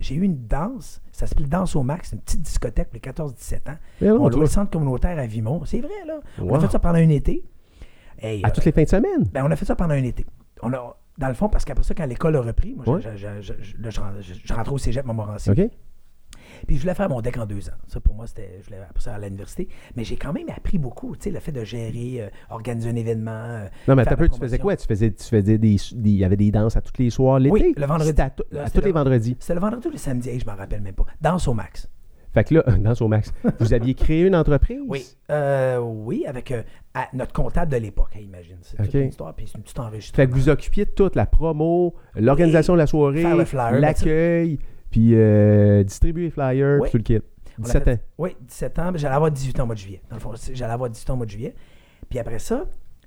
J'ai eu une danse. Ça s'appelle Danse au Max. C'est une petite discothèque pour les 14-17 ans. Mais on le vois. centre communautaire à Vimont. C'est vrai, là. On a fait ça pendant un été. À euh, toutes les fins de semaine? ben, on a fait ça pendant un été. On a, dans le fond, parce qu'après ça, quand l'école a repris, moi, je- Ouais. je, je, je, je- là, je, ren- je- je rentrais au cégep Montmorency. OK? Puis je voulais faire mon deck en deux ans. Ça, pour moi, c'était. Je voulais après ça à l'université. Mais j'ai quand même appris beaucoup. Tu sais, le fait de gérer, euh, organiser un événement. euh, Non, mais un peu, tu faisais quoi? Tu faisais, tu faisais des, Il y avait des danses à tous les soirs l'été? Oui, le vendredi. À, Là, tous les le- vendredis. C'était le vendredi ou le samedi? Hey, je m'en rappelle même pas. Danse au max. Fait que là, [laughs] dans au max, vous aviez créé une entreprise? Oui. Euh, oui, avec euh, à- notre comptable de l'époque, imagine. C'est toute Ok. une histoire, puis c'est une petite enregistrement. Fait que vous occupiez de toute la promo, l'organisation de la soirée, flyer, l'accueil, Puis euh, distribuer les flyers, Oui. puis tout le kit. On a 17 fait- ans. Oui, 17 ans. J'allais avoir 18 ans au mois de juillet. Dans le fond, j'allais avoir 18 ans au mois de juillet. Puis après ça,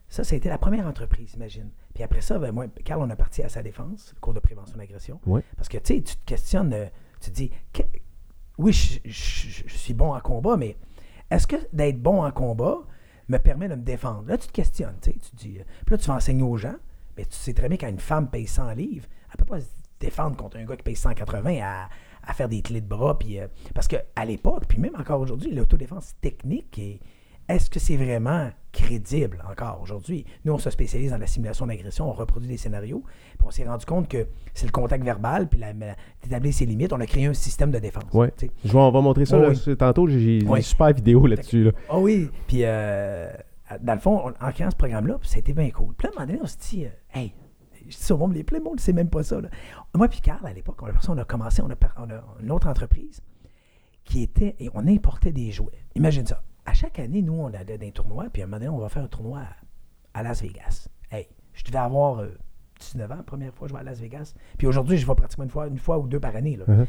ça, ça a été la première entreprise, imagine. Puis après ça, ben, moi, Carl, on a parti à sa défense, le cours de prévention d'agression. Ouais. Parce que, tu sais, tu te questionnes, euh, tu te dis, que- oui, je, je- je suis bon en combat, mais est-ce que d'être bon en combat me permet de me défendre? Là, tu te questionnes, tu sais, tu te dis, euh, puis là, tu vas enseigner aux gens, mais tu sais très bien quand une femme paye 100 livres, elle peut pas se défendre contre un gars qui paye 180 à, à faire des clés de bras, puis, euh, parce qu'à l'époque, puis même encore aujourd'hui, l'autodéfense technique, est- est-ce que c'est vraiment crédible encore aujourd'hui? Nous, on se spécialise dans la simulation d'agression, on reproduit des scénarios, puis on s'est rendu compte que c'est le contact verbal, puis d'établir ses limites, on a créé un système de défense. Je vais, on va montrer ça Oh là, oui. c'est- tantôt. J'ai Oui. une super vidéo là-dessus. Là. Ah oui, puis euh, dans le fond, on- en créant ce programme-là, puis ça a été bien cool. Puis là, à un moment donné, on se dit, euh, hey, je dis ça au monde, sait même pas ça. là. Moi puis Carl, à l'époque, on, on a commencé, on a, on a une autre entreprise qui était, et on importait des jouets. Imagine ça. À chaque année, nous, on allait dans un tournoi, puis à un moment donné, on va faire un tournoi à, à Las Vegas. Hey, je devais avoir euh, 19 ans, la première fois que je vais à Las Vegas. Puis aujourd'hui, je vais pratiquement une fois, une fois ou deux par année. Là Uh-huh.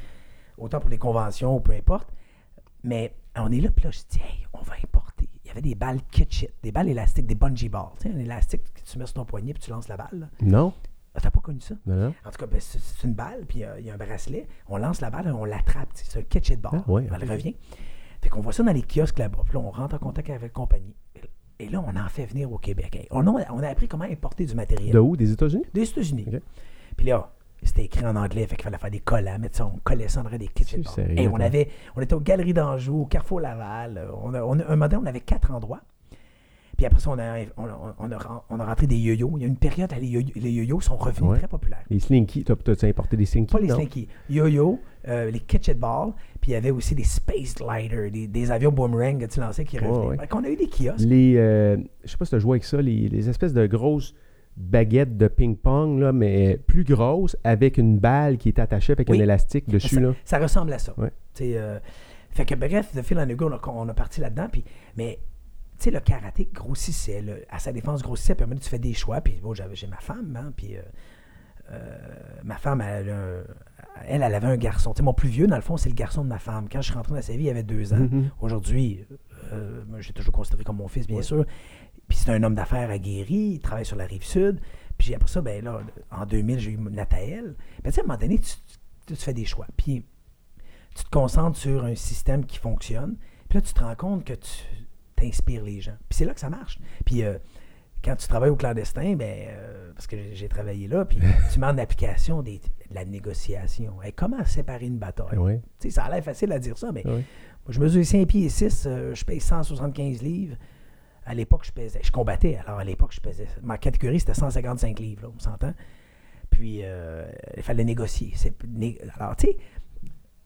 autant pour les conventions ou peu importe. Mais on est là, puis là, je dis, hey, on va importer. Il y avait des balles kitschit, des balles élastiques, des bungee balls. Tu sais, un élastique que tu mets sur ton poignet puis tu lances la balle. là. Non? Ah, T'as pas connu ça? Non, non. En tout cas, ben, c'est une balle, puis euh, il y a un bracelet. On lance la balle, on l'attrape. C'est un kitschit ball. Ah, ouais, Elle revient. Fait qu'on voit ça dans les kiosques là-bas. Puis là, on rentre en contact avec la compagnie. Et là, on en fait venir au Québec. Hey, on, a, on a appris comment importer du matériel. De où? Des États-Unis? Des États-Unis. Puis là, c'était écrit en anglais, fait qu'il fallait faire des collants, mettre ça, on collait ça en des kits. Sérieux, Et on quoi. avait, on était aux Galeries d'Anjou, au Carrefour Laval. euh, On a, on a- un moment donné, on avait quatre endroits. Puis après ça, on a, on, a- on a, on a rentré des yo-yo. Il y a une période, où les yo- les yo-yo sont revenus Ouais. très populaires. Les Slinky. T'as- importé des Slinky? Pas les non? slinky. Yo-yo, euh, les kitchen balls, puis il y avait aussi des space gliders, des, des avions boomerang que tu lançais qui revenaient. ouais. Qu'on a eu des kiosques. Les, euh, je sais pas si tu as joué avec ça, les, les espèces de grosses baguettes de ping-pong, là, mais plus grosses, avec une balle qui est attachée avec Oui. un élastique dessus. ça, Là. ça ressemble à ça. Ouais. Euh, fait que bref, de fil en aiguille, on a, on a parti là-dedans. Puis, mais tu sais, le karaté grossissait. le- à sa défense grossissait. Puis à un moment tu fais des choix. Puis bon, j'ai ma femme. Hein, puis euh, euh, ma femme, elle, elle, elle avait un garçon. Tu sais, mon plus vieux, dans le fond, c'est le garçon de ma femme. Quand je suis rentré dans sa vie, il avait deux ans. Mhm. Aujourd'hui, euh, j'ai toujours considéré comme mon fils, bien sûr. Puis c'est un homme d'affaires aguerri, il travaille sur la rive sud. Puis après ça, ben là, en 2000, j'ai eu Nathaël. Ben, tu sais, à un moment donné, tu, tu- tu fais des choix. Puis tu te concentres sur un système qui fonctionne. Puis là, tu te rends compte que tu t'inspires les gens. Puis c'est là que ça marche. Puis euh, quand tu travailles au clandestin, ben, euh, parce que j'ai- travaillé là, puis [laughs] tu mets en application des, de la négociation. Hey, comment séparer une bataille? Sais, ça a l'air facile à dire ça, mais Ouais. moi, je mesure 5 pieds et 6, je paye 175 livres. À l'époque, je pesais, je combattais. Alors, à l'époque, je pesais. Ma catégorie, c'était 155 livres, là, on s'entend. Puis, euh, il fallait négocier. Né- Alors, tu sais,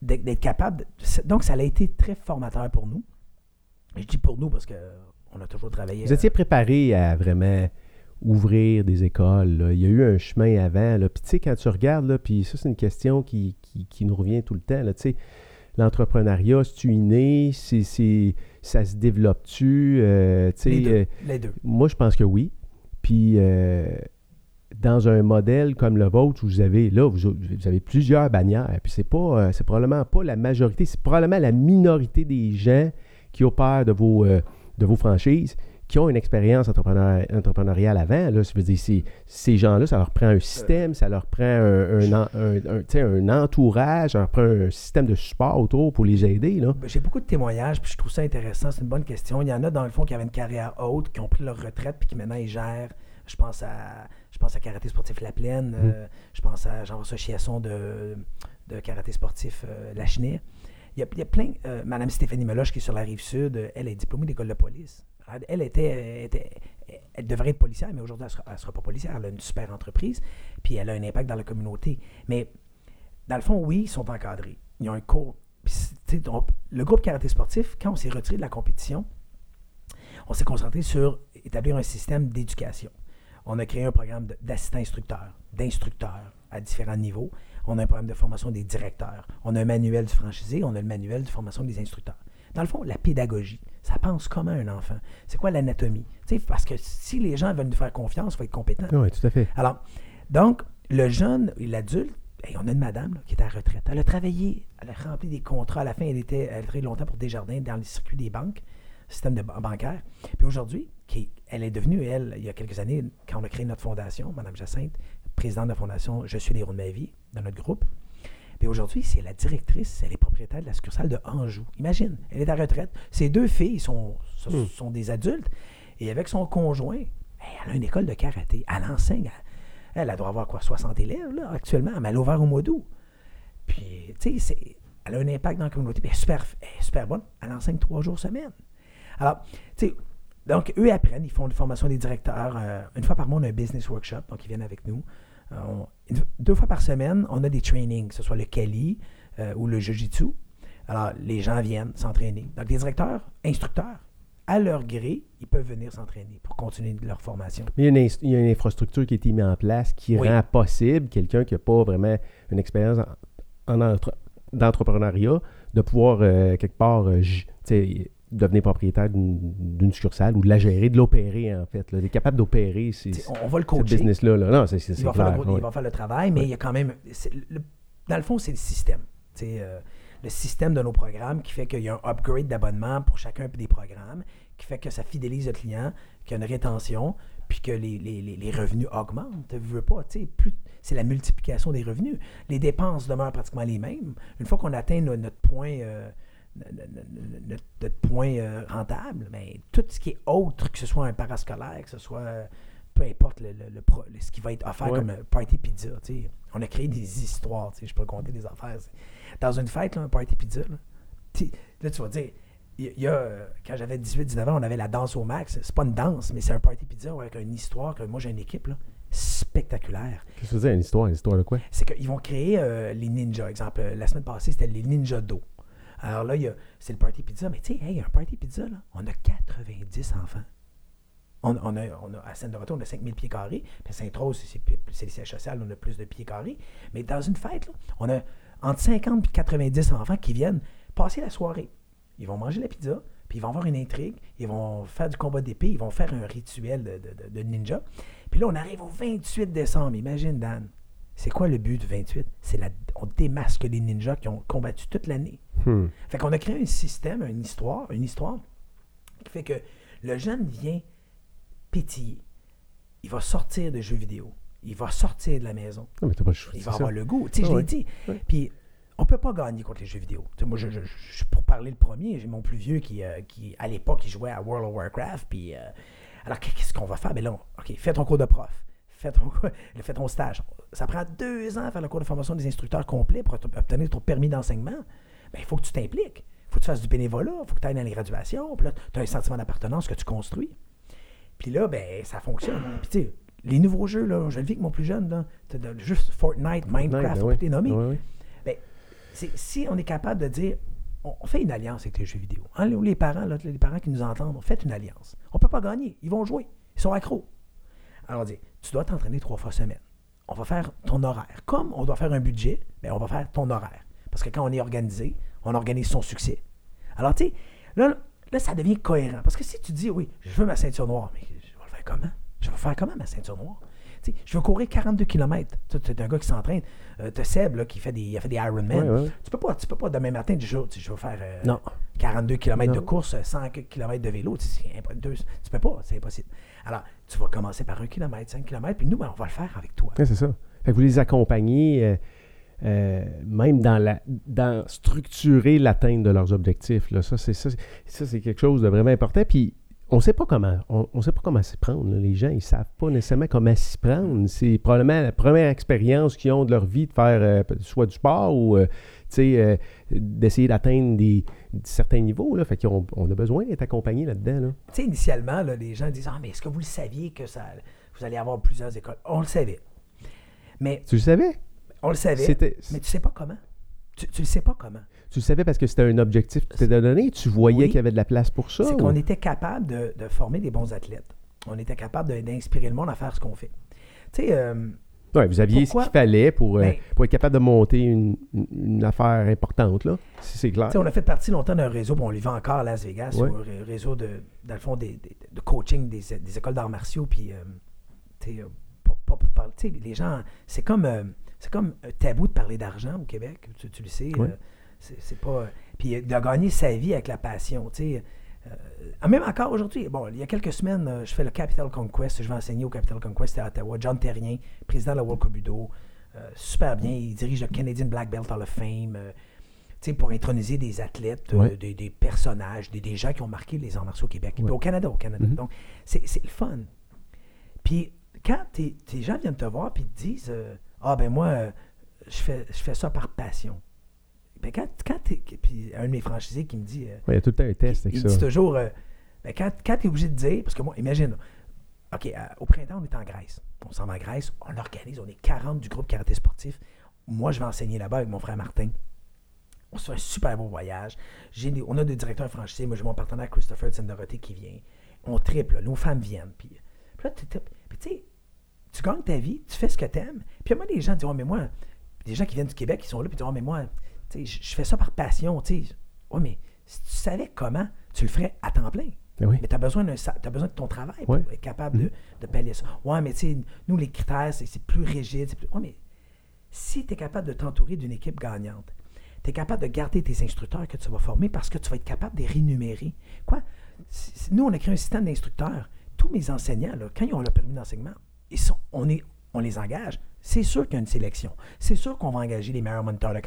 d'être capable. de- donc, ça a été très formateur pour nous. Je dis pour nous parce que on a toujours travaillé. Vous étiez euh, préparé à vraiment ouvrir des écoles. là. Il y a eu un chemin avant. là. Puis tu sais, quand tu regardes, là, puis ça, c'est une question qui, qui- qui nous revient tout le temps. là, tu sais. L'entrepreneuriat, c'est-tu inné? C'est, c'est- ça se développe-tu? Euh, tu sais, les, deux, euh, les deux. moi, je pense que oui. Puis, euh, dans un modèle comme le vôtre, où vous avez, là, vous, vous avez plusieurs bannières, puis c'est pas, c'est probablement pas la majorité, c'est probablement la minorité des gens qui opèrent de vos, euh, de vos franchises, qui ont une expérience entrepreneur- entrepreneuriale avant. Là, dire, ces gens-là, ça leur prend un système, ça leur prend un, un, entourage, ça leur prend un système de support autour pour les aider. Là. Ben, J'ai beaucoup de témoignages, puis je trouve ça intéressant. C'est une bonne question. Il y en a, dans le fond, qui avaient une carrière haute, qui ont pris leur retraite, puis qui maintenant ils gèrent. Je pense à, je pense à Karaté Sportif La Plaine. euh, je pense à Jean-François Chiasson de, de Karaté Sportif euh, La Chenille. Il y, a, plein. euh, Madame Stéphanie Meloche, qui est sur la rive sud, euh, elle est diplômée d'école de police. Elle était, était- Elle devrait être policière, mais aujourd'hui, elle ne sera, pas policière. Elle a une super entreprise, puis elle a un impact dans la communauté. Mais dans le fond, oui, ils sont encadrés. Ils ont un cours. Le groupe karaté sportif, quand on s'est retiré de la compétition, on s'est concentré sur établir un système d'éducation. On a créé un programme d'assistants instructeurs, d'instructeurs à différents niveaux. On a un programme de formation des directeurs. On a un manuel du franchisé. On a le manuel de formation des instructeurs. Dans le fond, la pédagogie, ça pense comme un enfant. C'est quoi l'anatomie? Parce que si les gens veulent nous faire confiance, il faut être compétent. Oui, tout à fait. Alors, donc, le jeune et l'adulte hey, on a une madame là, qui est à la retraite. Elle a travaillé, elle a rempli des contrats. À la fin, elle était elle a travaillé longtemps pour Desjardins dans les circuits des banques, système de bancaire. Puis aujourd'hui, qui- elle est devenue, elle, il y a quelques années, quand on a créé notre fondation, Madame Jacinthe, présidente de la fondation Je suis l'héros de ma vie, dans notre groupe. Puis aujourd'hui, c'est la directrice, elle est propriétaire de la succursale de Anjou. Imagine, elle est à la retraite. Ses deux filles sont, sont, Hmm. sont des adultes. Et avec son conjoint, elle a une école de karaté. Elle enseigne. Elle, elle doit avoir quoi, 60 élèves là, actuellement. Mais elle a ouvert au mois d'août. Puis, tu sais, elle a un impact dans la communauté. Puis elle est super, elle est super bonne. Elle enseigne trois jours semaine. Alors, tu sais, donc, eux apprennent, ils font une formation des directeurs. euh, une fois par mois, on a un business workshop, donc ils viennent avec nous. Euh, on- deux fois par semaine, on a des trainings, que ce soit le Kali euh, ou le Jiu-Jitsu. Alors, les gens viennent s'entraîner. Donc, les directeurs, instructeurs, à leur gré, ils peuvent venir s'entraîner pour continuer leur formation. Mais il y, a une, ins- il y a une infrastructure qui a été mise en place qui Oui. rend possible quelqu'un qui n'a pas vraiment une expérience en, en entre- d'entrepreneuriat de pouvoir euh, quelque part euh, devenir propriétaire d'une succursale ou de la gérer, de l'opérer en fait. là. D'être capable d'opérer ce business-là. là. Non, c'est c'est- il, va faire le, gros- il ouais. va faire le travail, mais il y a quand même. le- dans le fond, c'est le système. Euh, le système de nos programmes qui fait qu'il y a un upgrade d'abonnement pour chacun des programmes, qui fait que ça fidélise le client, qu'il y a une rétention, puis que les, les- les- les revenus augmentent. Tu veux pas, plus c'est la multiplication des revenus. Les dépenses demeurent pratiquement les mêmes. Une fois qu'on atteint no- notre point. euh, notre, notre point euh, rentable, mais tout ce qui est autre, que ce soit un parascolaire, que ce soit euh, peu importe le, le- ce qui va être offert Ouais. comme euh, party pizza. On a créé des histoires, je peux compter des affaires. Dans une fête, là, un party pizza, là, là, tu vas dire, il y, a, quand j'avais 18-19 ans, on avait la danse au max. C'est pas une danse, mais c'est un party pizza avec une histoire que moi j'ai une équipe là, spectaculaire. Qu'est-ce que tu veux dire, une histoire? Une histoire de quoi? C'est qu'ils vont créer euh, les ninjas. Exemple, la semaine passée, c'était les ninjas d'eau. Alors là, c'est le party pizza. Mais tu sais, hey, un party pizza, là, on a 90 enfants. On, a, on a, à Seine-de-Retour, on a 5000 pieds carrés. Puis Sainte-Rose, c'est, les sièges sociaux, on a plus de pieds carrés. Mais dans une fête, là, on a entre 50 et 90 enfants qui viennent passer la soirée. Ils vont manger la pizza, puis ils vont avoir une intrigue, ils vont faire du combat d'épée, ils vont faire un rituel de ninja. Puis là, on arrive au 28 décembre. Imagine, Dan. C'est quoi le but du 28? C'est la, on démasque les ninjas qui ont combattu toute l'année. Hmm. Fait qu'on a créé un système, une histoire, une histoire qui fait que le jeune vient pétiller. Il va sortir de jeux vidéo. Il va sortir de la maison. Non, mais pas le choix. Il va ça. avoir le goût. Tu sais, Ah je l'ai dit. Puis, on peut pas gagner contre les jeux vidéo. Moi, je, je- je- pour parler le premier, j'ai mon plus vieux qui, euh, qui à l'époque, il jouait à World of Warcraft. Puis, euh, alors, qu'est-ce qu'on va faire? Ben là, on- OK, fais ton cours de prof. Fais ton, [laughs] fais ton stage. Ça prend deux ans à faire le cours de formation des instructeurs complet pour obte- obtenir ton permis d'enseignement. Ben, il faut que tu t'impliques. Il faut que tu fasses du bénévolat. Il faut que tu ailles dans les graduations. Puis là, tu as un sentiment d'appartenance que tu construis. Puis là, ben, ça fonctionne. Puis tu sais, les nouveaux jeux, là, je le vis avec mon plus jeune, là, juste Fortnite, Minecraft, ben on peut. Ouais, ouais. Ben, si on est capable de dire, on, on fait une alliance avec les jeux vidéo. Hein, les, parents, là, les parents qui nous entendent, on fait une alliance. On peut pas gagner. Ils vont jouer. Ils sont accros. Alors on dit, tu dois t'entraîner trois fois semaine. On va faire ton horaire. Comme on doit faire un budget, ben, on va faire ton horaire. Parce que quand on est organisé, on organise son succès. Alors, tu sais, là, là, ça devient cohérent. Parce que si tu dis, oui, je veux ma ceinture noire, mais je vais le faire comment? Je vais faire comment, ma ceinture noire? Tu sais, je veux courir 42 km. Tu es un gars qui s'entraîne. Euh, tu Seb là, qui fait des, il a fait des Ironman. Ouais. Tu peux pas, tu peux pas demain matin dire, je, je vais faire euh, Non. 42 km de course, 100 km de vélo. Deux- tu peux pas, c'est impossible. Alors, tu vas commencer par 1 km, 5 km, puis nous, ben, on va le faire avec toi. C'est ça. Fait que vous les accompagnez, euh, euh, même dans, la, dans structurer l'atteinte de leurs objectifs. Là. Ça, c'est, ça, c'est- quelque chose de vraiment important. Puis, on sait pas comment. On, on sait pas comment s'y prendre. là. Les gens, ils savent pas nécessairement comment s'y prendre. C'est probablement la première expérience qu'ils ont de leur vie de faire euh, soit du sport ou euh, euh, d'essayer d'atteindre des, certains niveaux. Là. Fait qu'on on a besoin d'être accompagné là-dedans. Là. Tu sais, initialement, là, les gens disent Ah, mais est-ce que vous le saviez que ça, vous allez avoir plusieurs écoles On le savait. Mais Tu le savais? On le savait. Mais tu sais pas comment. Tu, tu le sais pas comment. Tu le savais parce que c'était un objectif qui t'était donné? Tu voyais Oui. qu'il y avait de la place pour ça? C'est ou- qu'on était capable de, de former des bons athlètes. On était capable d'inspirer le monde à faire ce qu'on fait. Tu sais, euh, Ouais, vous aviez Pourquoi? ce qu'il fallait pour, euh, Ben- pour être capable de monter une, une- affaire importante, là. Si c'est clair. Tu sais, on a fait partie longtemps d'un réseau, bon, on lui vend encore à Las Vegas, Ouais. un ré- réseau de, dans le fond, des, des- de coaching des, des écoles d'arts martiaux, puis, euh, tu sais, euh, tu les gens, c'est comme, euh, c'est comme un tabou de parler d'argent au Québec, tu, tu le sais. Euh, c'est c'est pas. Puis de gagner sa vie avec la passion, tu sais. Euh, même encore aujourd'hui, bon, il y a quelques semaines, euh, je fais le Capital Conquest, je vais enseigner au Capital Conquest à Ottawa. John Terrien, président de la World Cup euh, super bien, il dirige le Canadian Black Belt Hall of Fame, euh, tu sais, pour introniser des athlètes, euh, Ouais. des, des personnages, des, des gens qui ont marqué les arts martiaux au Québec, Ouais. au Canada, au Canada. Mhm. Donc, c'est c'est le fun. Puis quand tes, gens viennent te voir puis te disent euh, Ah ben moi, euh, je fais, je fais ça par passion. Ben quand, quand. Puis un de mes franchisés qui me dit euh, Ouais, il y a tout le temps un test avec il ça. dit toujours euh, ben quand, quand tu es obligé de dire, parce que moi, imagine, OK, euh, au printemps, on est en Grèce. On s'en va en Grèce, on organise, on est 40 du groupe karaté sportif. Moi, je vais enseigner là-bas avec mon frère Martin. On se fait un super beau voyage. Des- on a des directeurs franchisés. Moi, j'ai mon partenaire Christopher Tsendoroté qui vient. On triple, nos femmes viennent. Puis, là, tu sais, tu gagnes ta vie, tu fais ce que tu aimes. Puis moi, des gens disent, oh, mais moi, des gens qui viennent du Québec, qui sont là, puis ils disent, oh, mais moi, tu sais, je fais ça par passion. Tu sais, ouais, mais si tu savais comment, tu le ferais à temps plein. Ben oui. Mais tu as besoin, de ton travail pour être capable de, de pallier ça. Ouais, mais tu sais, nous, les critères, c'est plus rigide. Plus... Ouais, mais si tu es capable de t'entourer d'une équipe gagnante, tu es capable de garder tes instructeurs que tu vas former parce que tu vas être capable de les rémunérer. Quoi? Nous, on a créé un système d'instructeurs. Tous mes enseignants, là, quand ils ont le permis d'enseignement, ils sont, on, est, on les engage. C'est sûr qu'il y a une sélection. C'est sûr qu'on va engager les meilleurs moniteurs de.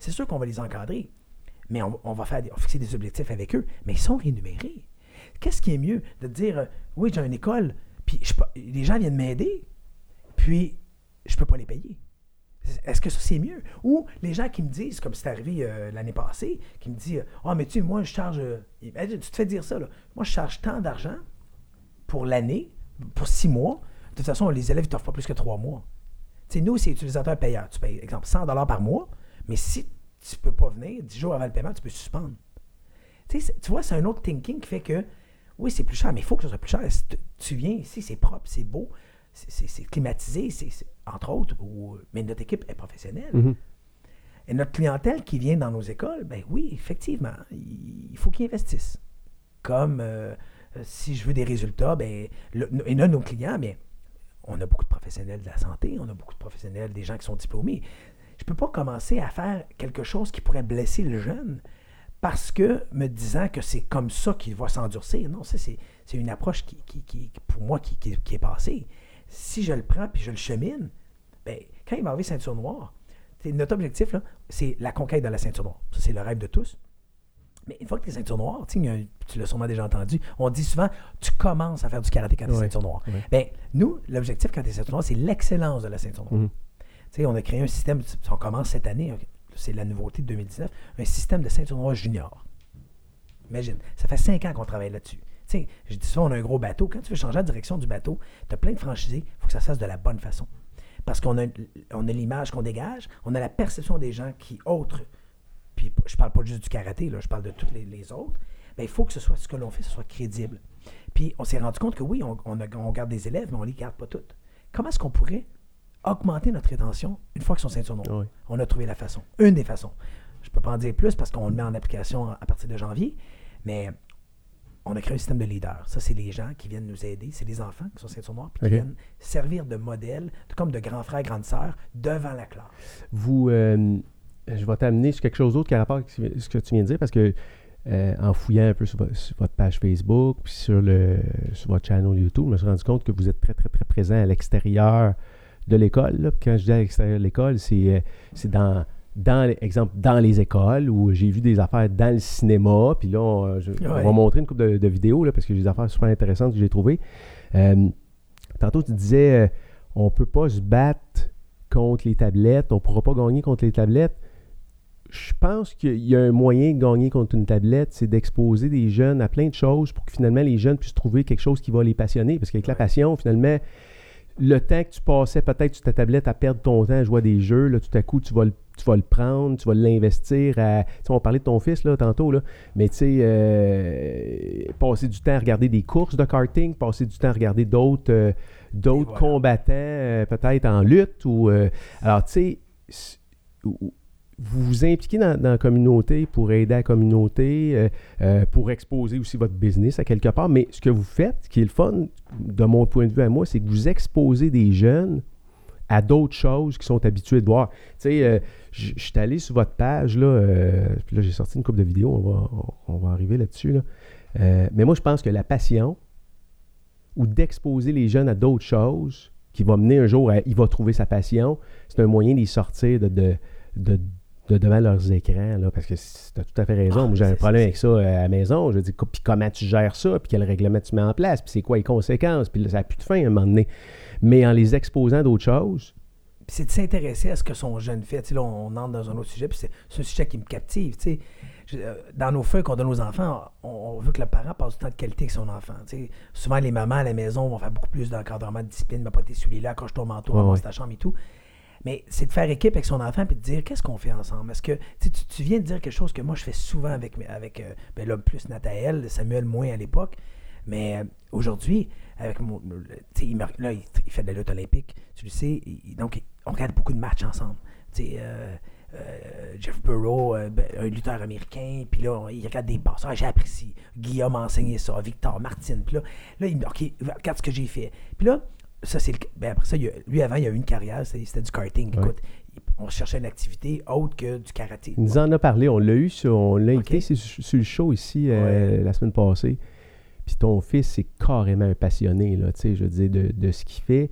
C'est sûr qu'on va les encadrer. Mais on, va fixer des objectifs avec eux. Mais ils sont rémunérés. Qu'est-ce qui est mieux de dire euh, oui, j'ai une école, puis les gens viennent m'aider, puis je peux pas les payer? Est-ce que ça, c'est mieux? Ou les gens qui me disent, comme c'est arrivé euh, l'année passée, qui me disent Ah, mais tu sais, moi, je charge. euh, tu te fais dire ça, là. Moi, je charge tant d'argent pour l'année, pour six mois. De toute façon, les élèves ne t'offrent pas plus que trois mois. Sais, nous, c'est utilisateur payeur. Tu payes, exemple, 100 par mois, mais si tu peux pas venir, 10 jours avant le paiement, tu peux suspendre. Tu c'est- vois, c'est un autre thinking qui fait que, oui, c'est plus cher, mais il faut que ce soit plus cher. Si tu- viens ici, c'est propre, c'est beau, c'est- c'est c'est climatisé, c'est c'est- entre autres, ou- mais notre équipe est professionnelle. Mhm. Et notre clientèle qui vient dans nos écoles, ben oui, effectivement, il faut qu'ils investissent. Comme euh, si je veux des résultats, ben, le- et là, nos clients, ben, on a beaucoup de professionnels de la santé, on a beaucoup de professionnels, des gens qui sont diplômés. Je ne peux pas commencer à faire quelque chose qui pourrait blesser le jeune parce que me disant que c'est comme ça qu'il va s'endurcir. Non, ça, c'est une approche qui, pour moi qui, est passée. Si je le prends puis je le chemine, ben, quand il va arriver ceinture noire, notre objectif, c'est la conquête de la ceinture noire. Ça, c'est le rêve de tous. Mais une fois que tu es ceinture noire, tu l'as sûrement déjà entendu, on dit souvent, tu commences à faire du karaté quand tu es ceinture noire. ouais. Ben, nous, l'objectif quand tu es ceinture noire, c'est l'excellence de la ceinture noire. Mhm. Tu sais, on a créé un système, on commence cette année, c'est la nouveauté de 2019, un système de ceinture noire junior. Imagine, ça fait cinq ans qu'on travaille là-dessus. Tu sais, je dis souvent, on a un gros bateau. Quand tu veux changer la direction du bateau, tu as plein de franchisés, il faut que ça se fasse de la bonne façon. Parce qu'on a, on a l'image qu'on dégage, on a la perception des gens qui, autres, puis je parle pas juste du karaté, là, je parle de toutes les, les autres, ben, il faut que ce soit ce que l'on fait, ce soit crédible. Puis on s'est rendu compte que oui, on, on a- on garde des élèves, mais on les garde pas toutes. Comment est-ce qu'on pourrait augmenter notre rétention une fois qu'ils sont ceinture noire? Ouais. On a trouvé la façon. Une des façons. Je peux pas en dire plus parce qu'on le met en application à partir de janvier, mais on a créé un système de leaders. Ça, c'est les gens qui viennent nous aider. C'est les enfants qui sont ceinture noire, puis qui viennent servir de modèle, comme de grands frères, grandes sœurs, devant la classe. Vous, euh, je vais t'amener sur quelque chose d'autre qui a rapport avec ce que tu viens de dire, parce que euh, en fouillant un peu sur, vo- sur votre page Facebook, puis sur, le, sur votre channel YouTube, je me suis rendu compte que vous êtes très, très, très présent à l'extérieur de l'école. Quand je dis à l'extérieur de l'école, c'est euh, c'est dans, dans, les- exemple, dans les écoles où j'ai vu des affaires dans le cinéma. Puis là, on, je- on Ouais. va montrer une couple de, de vidéos là, parce que j'ai des affaires super intéressantes que j'ai trouvées. Euh, tantôt, tu disais, euh, on ne peut pas se battre contre les tablettes, on ne pourra pas gagner contre les tablettes. Je pense qu'il y a un moyen de gagner contre une tablette, c'est d'exposer des jeunes à plein de choses pour que finalement les jeunes puissent trouver quelque chose qui va les passionner. Parce qu'avec la passion, finalement, le temps que tu passais peut-être sur ta tablette à perdre ton temps à jouer à des jeux, là, tout à coup, tu vas le, tu vas le prendre, tu vas l'investir à. Tu sais, on parlait de ton fils là, tantôt, là, mais tu sais, euh, passer du temps à regarder des courses de karting, passer du temps à regarder d'autres euh, d'autres voilà. combattants, euh, peut-être en lutte. ou Alors, tu sais, vous vous impliquez dans, la communauté pour aider la communauté, euh, euh, pour exposer aussi votre business à quelque part. Mais ce que vous faites, ce qui est le fun, de mon point de vue à moi, c'est que vous exposez des jeunes à d'autres choses qu'ils sont habitués de voir. Tu sais, euh, je suis allé sur votre page, là, puis là, j'ai sorti une couple de vidéos, on va, on, va arriver là-dessus. Là. Mais moi, je pense que la passion ou d'exposer les jeunes à d'autres choses qui va mener un jour à il va trouver sa passion, c'est un moyen d'y sortir de, de devant leurs écrans, là, parce que tu as tout à fait raison. Ah, Moi, j'ai un problème avec ça euh, à la maison. Je dis, puis comment tu gères ça, puis quel règlement tu mets en place, puis c'est quoi les conséquences, puis là, ça n'a plus de fin à un moment donné. Mais en les exposant d'autres choses, Puis c'est de s'intéresser à ce que son jeune fait. Là, on entre dans un autre sujet, puis c'est un sujet qui me captive. euh, Dans nos feuilles qu'on donne aux enfants, on, on veut que le parent passe du temps de qualité avec son enfant. Souvent, les mamans à la maison vont faire beaucoup plus d'encadrement de discipline, mais pas tes souliers là, accroche ton manteau, Ouais, ramasse ouais. ta chambre et tout. Mais c'est de faire équipe avec son enfant puis de dire qu'est-ce qu'on fait ensemble? Est-ce que tu, tu, viens de dire quelque chose que moi je fais souvent avec, avec euh, ben plus Nathaël, Samuel moins à l'époque. Mais euh, aujourd'hui, avec mon. il, là, il, fait de la lutte olympique, tu le sais. donc, on regarde beaucoup de matchs ensemble. Euh, Jeff Burrow, ben, un lutteur américain, puis là, il regarde des passes. Ah, j'ai appris ci. Guillaume m'a enseigné ça. Victor, Martine. Puis là, là, il me OK, regarde ce que j'ai fait. Puis là, ça, c'est le. Ben après ça, il a- lui, avant, il a eu une carrière, c'était du karting. Ouais. Écoute, on cherchait une activité autre que du karaté. il nous en a parlé. On l'a eu, sur, on l'a invité Ok. sur, sur le show ici euh, la semaine passée. Puis ton fils, c'est carrément un passionné, là, tu sais, je veux dire, de, de ce qu'il fait.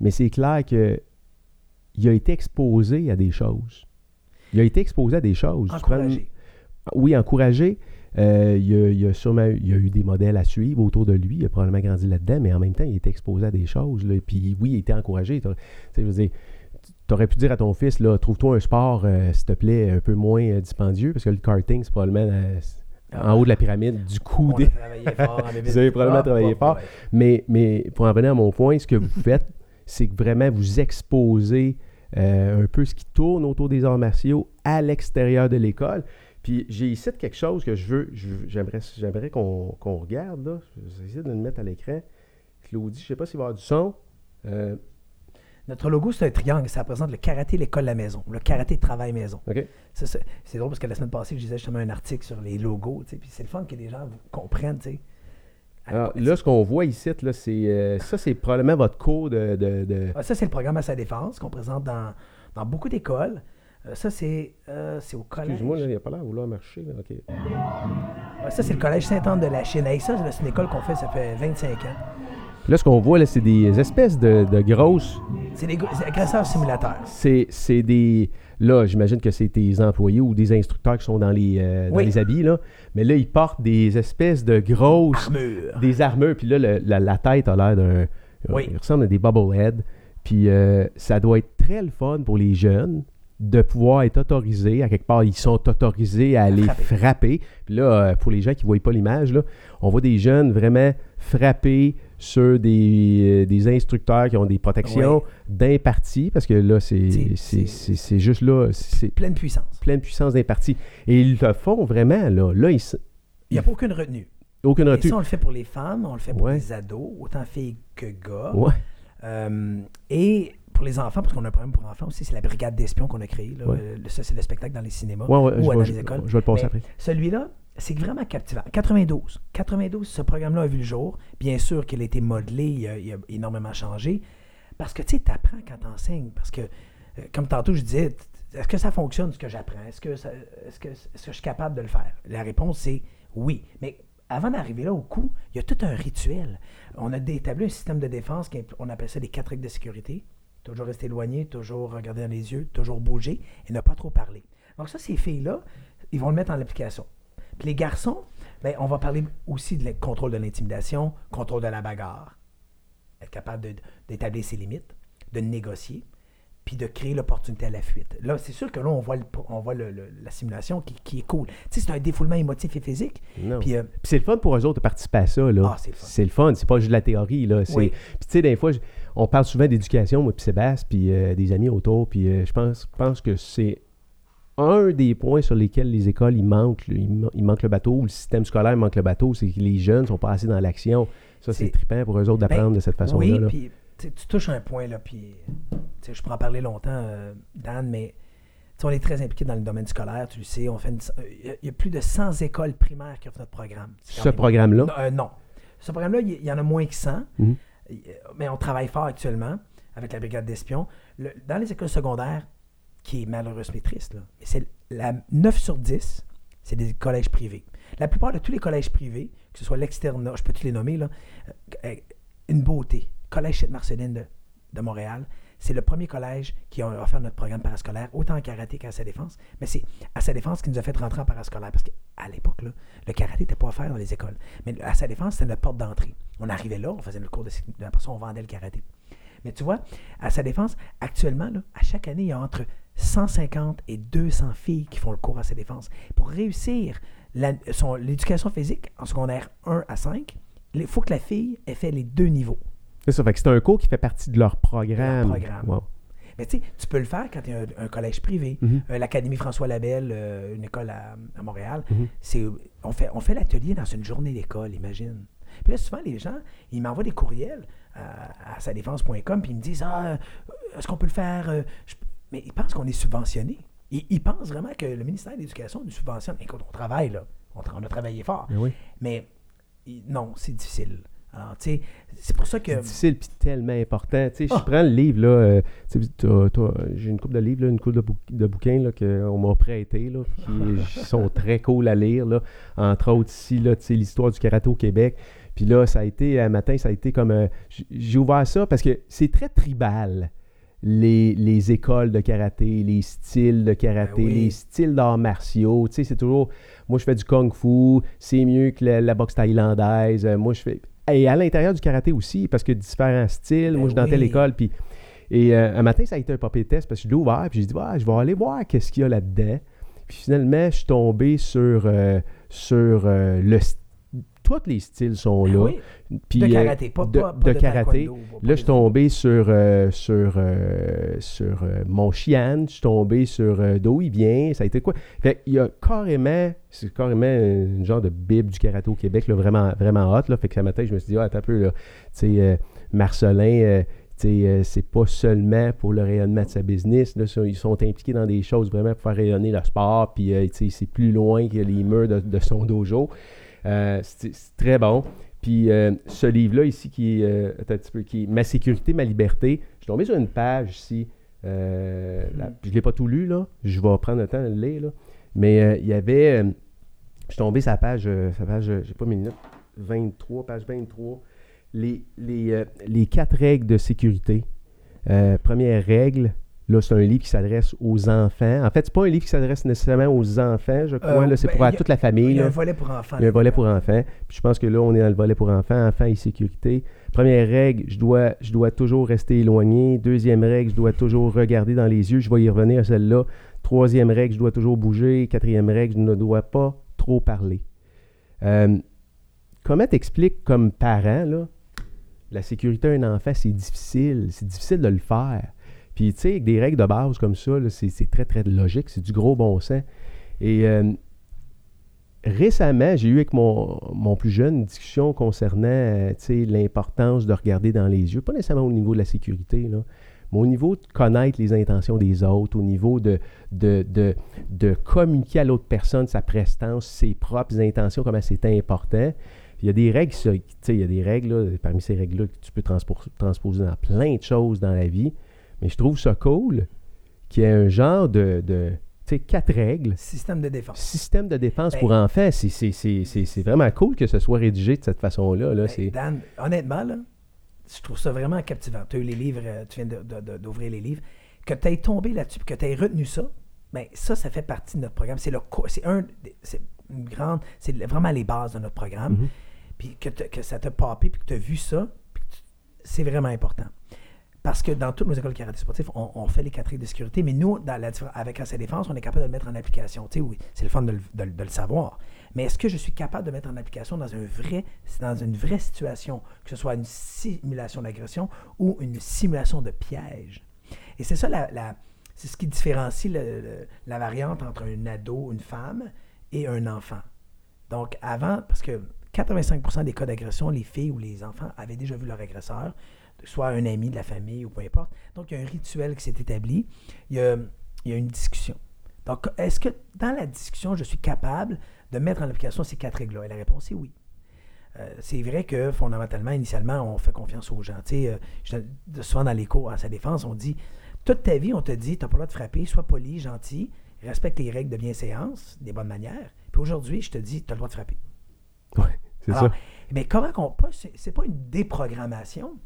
Mais c'est clair que il a été exposé à des choses. Il a été exposé à des choses. Prends- Encouragé. Oui, encouragé. Euh, il, a, il a sûrement il a eu des modèles à suivre autour de lui. Il a probablement grandi là-dedans, mais en même temps, il était exposé à des choses. Là, puis oui, il était encouragé. T'as- Tu sais, je veux dire, tu aurais pu dire à ton fils, là, trouve-toi un sport, euh, s'il te plaît, un peu moins euh, dispendieux, parce que le karting, c'est probablement euh, en haut de la pyramide du coup des... fort en. [laughs] Vous avez probablement Ah, travaillé pas- fort. ouais. Mais, mais pour en venir à mon point, ce que vous [laughs] faites, c'est que vraiment vous exposez un peu ce qui tourne autour des arts martiaux à l'extérieur de l'école. Puis j'ai ici quelque chose que je veux, j'aimerais, j'aimerais qu'on, qu'on regarde. Là. Je vais essayer de le mettre à l'écran. Claudie, je ne sais pas s'il va y avoir du son. Euh, Notre logo, c'est un triangle. Ça représente le karaté, l'école, la maison. Le karaté, travail, maison. Ça, C'est c'est drôle parce que la semaine passée, je disais justement un article sur les logos. Puis c'est le fun que les gens comprennent. Alors, là, ce qu'on voit ici, là, c'est, euh, ça, c'est probablement votre cours de... de- de- Ah, Ça, c'est le programme à sa défense qu'on présente dans, dans beaucoup d'écoles. Euh, ça, c'est euh, c'est au collège. Excuse-moi, là, il n'y a pas l'air de vouloir marcher. là. OK. Ouais, ça, c'est le collège Sainte-Anne de la Chine. Hey, ça, c'est une école qu'on fait, ça fait 25 ans. Là, ce qu'on voit, là, c'est des espèces de, de grosses C'est des, agresseurs simulateurs. c'est, c'est des. Là, j'imagine que c'est tes employés ou des instructeurs qui sont dans les, euh, dans Oui. les habits, là. Mais là, ils portent des espèces de grosses. Armure. Des armures. Puis là, le- la, la tête a l'air d'un. Oui. Il ressemble à des bobbleheads. Puis euh, ça doit être très le fun pour les jeunes de pouvoir être autorisés. À quelque part, ils sont autorisés à aller frapper. frapper. Puis là, euh, pour les gens qui ne voient pas l'image, là, on voit des jeunes vraiment frapper sur des, euh, des instructeurs qui ont des protections d'impartis, parce que là, c'est C'est- c'est- c'est- c'est- c'est juste là, c'est Pleine puissance. pleine puissance d'impartis. Et ils le font vraiment, là. Là, ils Il n'y a pas aucune retenue. aucune Et retenue. ça, on le fait pour les femmes, on le fait pour Ouais. les ados, autant filles que gars. Ouais. Euh, et pour les enfants, parce qu'on a un programme pour enfants aussi, c'est la brigade d'espions qu'on a créé. Là. Ouais. Euh, ça, c'est le spectacle dans les cinémas Ouais, ouais, ou dans vais, les écoles. je vais le passer après. Celui-là, c'est vraiment captivant. 92. 92, ce programme-là a vu le jour. Bien sûr qu'il a été modelé, il a, il a énormément changé. Parce que tu sais, tu apprends quand tu enseignes. Parce que, euh, comme tantôt, je disais, est-ce que ça fonctionne ce que j'apprends? Est-ce que, ça- est-ce, que, est-ce que je suis capable de le faire? La réponse, c'est oui. Mais avant d'arriver là au coup, il y a tout un rituel. On a établi un système de défense, qui on appelle ça des quatre règles de sécurité. Toujours rester éloigné, toujours regarder dans les yeux, toujours bouger et ne pas trop parler. Donc ça, ces filles-là, ils vont le mettre en application. Puis les garçons, ben, on va parler aussi de le contrôle de l'intimidation, contrôle de la bagarre, être capable d'établir ses limites, de négocier, puis de créer l'opportunité à la fuite. Là, c'est sûr que là, on voit, le- on voit le- le- la simulation qui, qui est cool. Tu sais, c'est un défoulement émotif et physique. Puis, euh, Puis c'est le fun pour eux autres de participer à ça. Là. Ah, c'est le fun. C'est le fun. C'est pas juste de la théorie. Là. Oui. Puis tu sais, des fois, je- on parle souvent d'éducation, moi, puis Sébastien, puis euh, des amis autour. Puis euh, je pense, pense que c'est un des points sur lesquels les écoles, ils manquent, ils, man- ils manquent le bateau, ou le système scolaire manque le bateau, c'est que les jeunes sont pas assez dans l'action. Ça, c'est trippant pour eux autres d'apprendre Ben, de cette façon-là. Oui, là. puis tu touches un point, là, puis je pourrais en parler longtemps, euh, Dan, mais on est très impliqué dans le domaine scolaire, tu le sais. On fait il y a- il y, a plus de 100 écoles primaires qui offrent notre programme. Ce programme-là? Non, euh, non. Ce programme-là, il y- en a moins que 100, Mhm. euh, mais on travaille fort actuellement. avec la brigade d'espions. Dans les écoles secondaires, qui est malheureuse mais triste, là, c'est la 9 sur 10, c'est des collèges privés. La plupart de tous les collèges privés, que ce soit l'externat, je peux tous les nommer, là, euh, une beauté. Collège Sainte-Marceline de, de Montréal, c'est le premier collège qui a offert notre programme parascolaire, autant en karaté qu'à sa défense. Mais c'est à sa défense qui nous a fait rentrer en parascolaire. Parce qu'à l'époque, le karaté n'était pas offert dans les écoles. Mais à sa défense, c'était notre porte d'entrée. On arrivait là, on faisait notre cours de après ça, on vendait le karaté. Mais tu vois, à sa défense, actuellement, à chaque année, il y a entre 150 et 200 filles qui font le cours à sa défense. Pour réussir la- l'éducation physique en secondaire 1 à 5, il faut que la fille ait fait les deux niveaux. C'est ça, fait que c'est un cours qui fait partie de leur programme. programme. Wow. Mais tu sais, tu peux le faire quand tu es un, un collège privé. Mhm. Euh, L'Académie François Labelle, euh, une école à, à Montréal, Mhm. c'est on fait, on fait l'atelier dans une journée d'école, imagine. Puis là, souvent, les gens, ils m'envoient des courriels à, à sadéfense.com, puis ils me disent Ah, euh, est-ce qu'on peut le faire je- Mais ils pensent qu'on est subventionné. Ils, ils pensent vraiment que le ministère de l'Éducation nous subventionne. Écoute, on travaille, là. On, a travaillé fort. Oui. Mais non, c'est difficile. Alors, tu sais, c'est pour ça que. C'est difficile puis tellement important. Tu sais, je Ah. prends le livre, là. euh, tu sais, j'ai une coupe de livres, là, une coupe de, bou- de bouquins là, qu'on m'a prêté, là, qui [laughs] sont très cool à lire. Là. Entre autres, ici, là, tu sais, l'histoire du karaté au Québec. Puis là, ça a été, un matin, ça a été comme. euh, J'ai ouvert ça parce que c'est très tribal. Les, les écoles de karaté, les styles de karaté, Ben oui. les styles d'arts martiaux. Tu sais, c'est toujours. Moi, je fais du kung-fu, c'est mieux que la, la boxe thaïlandaise. euh, Moi, je fais. Et à l'intérieur du karaté aussi, parce que différents styles. Ben moi, je suis dans telle école. Puis, et euh, un matin, ça a été un papier test parce que je l'ai ouvert. Puis j'ai dit, Ouais, je vais aller voir qu'est-ce qu'il y a là-dedans. Puis finalement, je suis tombé sur, euh, sur euh, le. st- Tous les styles sont Ben là. oui, Puis, de euh, karaté, pas, de, pas- pas de de karaté. Là, des je suis tombé sur, euh, sur, euh, sur euh, mon chien, je suis tombé sur euh, d'où il vient, ça a été quoi? Fait il y a carrément, c'est carrément une genre de bible du karaté au Québec, là, vraiment, vraiment hot. Là. Fait que ce matin, je me suis dit, ah, attends un peu, là, tu sais, euh, Marcelin, euh, euh, c'est pas seulement pour le rayonnement de sa business. Là, ils sont impliqués dans des choses vraiment pour faire rayonner le sport. Puis, euh, c'est plus loin que les murs de, de son dojo. Euh, c'est très bon. Puis euh, ce livre-là ici, qui est, euh, un petit peu, qui est Ma sécurité, ma liberté, je suis tombé sur une page ici. Euh, la- je ne l'ai pas tout lu, là. Je vais prendre le temps de le lire, là. Mais il y avait. je suis tombé sur la page, sa page, j'ai pas mes minutes, 23, page 23. Les, les, les quatre règles de sécurité. Première règle, là, c'est un livre qui s'adresse aux enfants. En fait, c'est pas un livre qui s'adresse nécessairement aux enfants, je crois. Euh, là, c'est ben, pour à a- toute la famille. Il y a là. un volet pour enfants. Il y a un volet pour enfants. Puis je pense que là, on est dans le volet pour enfants, enfants et sécurité. Première règle, je dois, je dois toujours rester éloigné. Deuxième règle, je dois toujours regarder dans les yeux. Je vais y revenir à celle-là. Troisième règle, je dois toujours bouger. Quatrième règle, je ne dois pas trop parler. Euh, comment t'expliques comme parent, là, la sécurité d'un enfant, c'est difficile. C'est difficile de le faire? Puis, tu sais, avec des règles de base comme ça, c'est très, très logique. C'est du gros bon sens. Et euh, récemment, j'ai eu avec mon, mon plus jeune une discussion concernant euh, l'importance de regarder dans les yeux, pas nécessairement au niveau de la sécurité, mais au niveau de connaître les intentions des autres, au niveau de, de, de, de communiquer à l'autre personne sa prestance, ses propres intentions, comment c'est important. Il y a des règles, il y a des règles, parmi ces règles-là, que tu peux transposer dans plein de choses dans la vie. Mais je trouve ça cool qu'il y ait un genre de, de tu sais, quatre règles Système de défense. système de défense Ben- pour enfants, c'est- vraiment cool que ce soit rédigé de cette façon-là. Là, Ben, Dan, honnêtement, là, je trouve ça vraiment captivant. Tu as eu les livres, euh, tu viens d'ouvrir les livres. Que tu aies tombé là-dessus, que tu aies retenu ça, ben, ça, ça fait partie de notre programme. C'est le co- c'est un, une grande, c'est vraiment les bases de notre programme. Mhm. Puis que, que ça t'a papé, puis que tu as vu ça, c'est vraiment important. Parce que dans toutes nos écoles karaté sportifs, on, fait les quatre règles de sécurité, mais nous, dans la, avec AC Défense, on est capable de le mettre en application. Tu sais, c'est le fun de le, de de savoir. Mais est-ce que je suis capable de mettre en application dans, dans une vraie situation, que ce soit une simulation d'agression ou une simulation de piège? Et c'est ça, la, la- c'est ce qui différencie la variante entre un ado, une femme et un enfant. Donc, avant, parce que 85% des cas d'agression, les filles ou les enfants avaient déjà vu leur agresseur, soit un ami de la famille ou peu importe. Donc, il y a un rituel qui s'est établi. Il y a, il y a une discussion. Donc, est-ce que dans la discussion, je suis capable de mettre en application ces quatre règles-là? Et la réponse est oui. euh, c'est vrai que fondamentalement, initialement, on fait confiance aux gens. Tu sais, euh, je- souvent dans les cours à sa défense, on dit toute ta vie, on te dit, tu n'as pas le droit de frapper, sois poli, gentil, respecte les règles de bienséance, des bonnes manières. Puis aujourd'hui, je te dis, tu as le droit de frapper. Ouais, c'est ça. Mais comment qu'on. c'est pas une déprogrammation,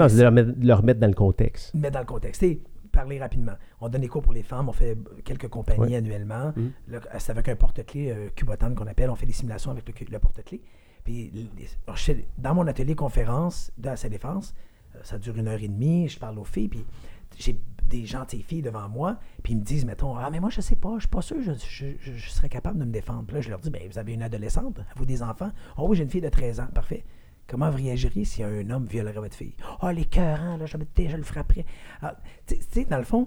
Non, c'est de leur mettre, leur mettre dans le contexte. mais dans le contexte. Sais, parler rapidement. On donne des cours pour les femmes, on fait quelques compagnies annuellement. Mhm. Là, C'est avec un porte-clés euh, Cubotan qu'on appelle. On fait des simulations avec le, le porte-clés. Puis, les- alors, je fais- dans mon atelier conférence de sa défense, euh, ça dure une heure et demie. Je parle aux filles, puis j'ai des gentilles filles devant moi, puis ils me disent, mettons, ah, mais moi, je sais pas, je suis pas sûr, je, je- je- je serais capable de me défendre. Puis là, je leur dis, ben, vous avez une adolescente, vous des enfants. Oh oui, j'ai une fille de 13 ans, parfait. Comment vous réagiriez si un homme violerait votre fille? Ah, les cœurs, là, je, le frapperais. Ah, tu sais- dans le fond,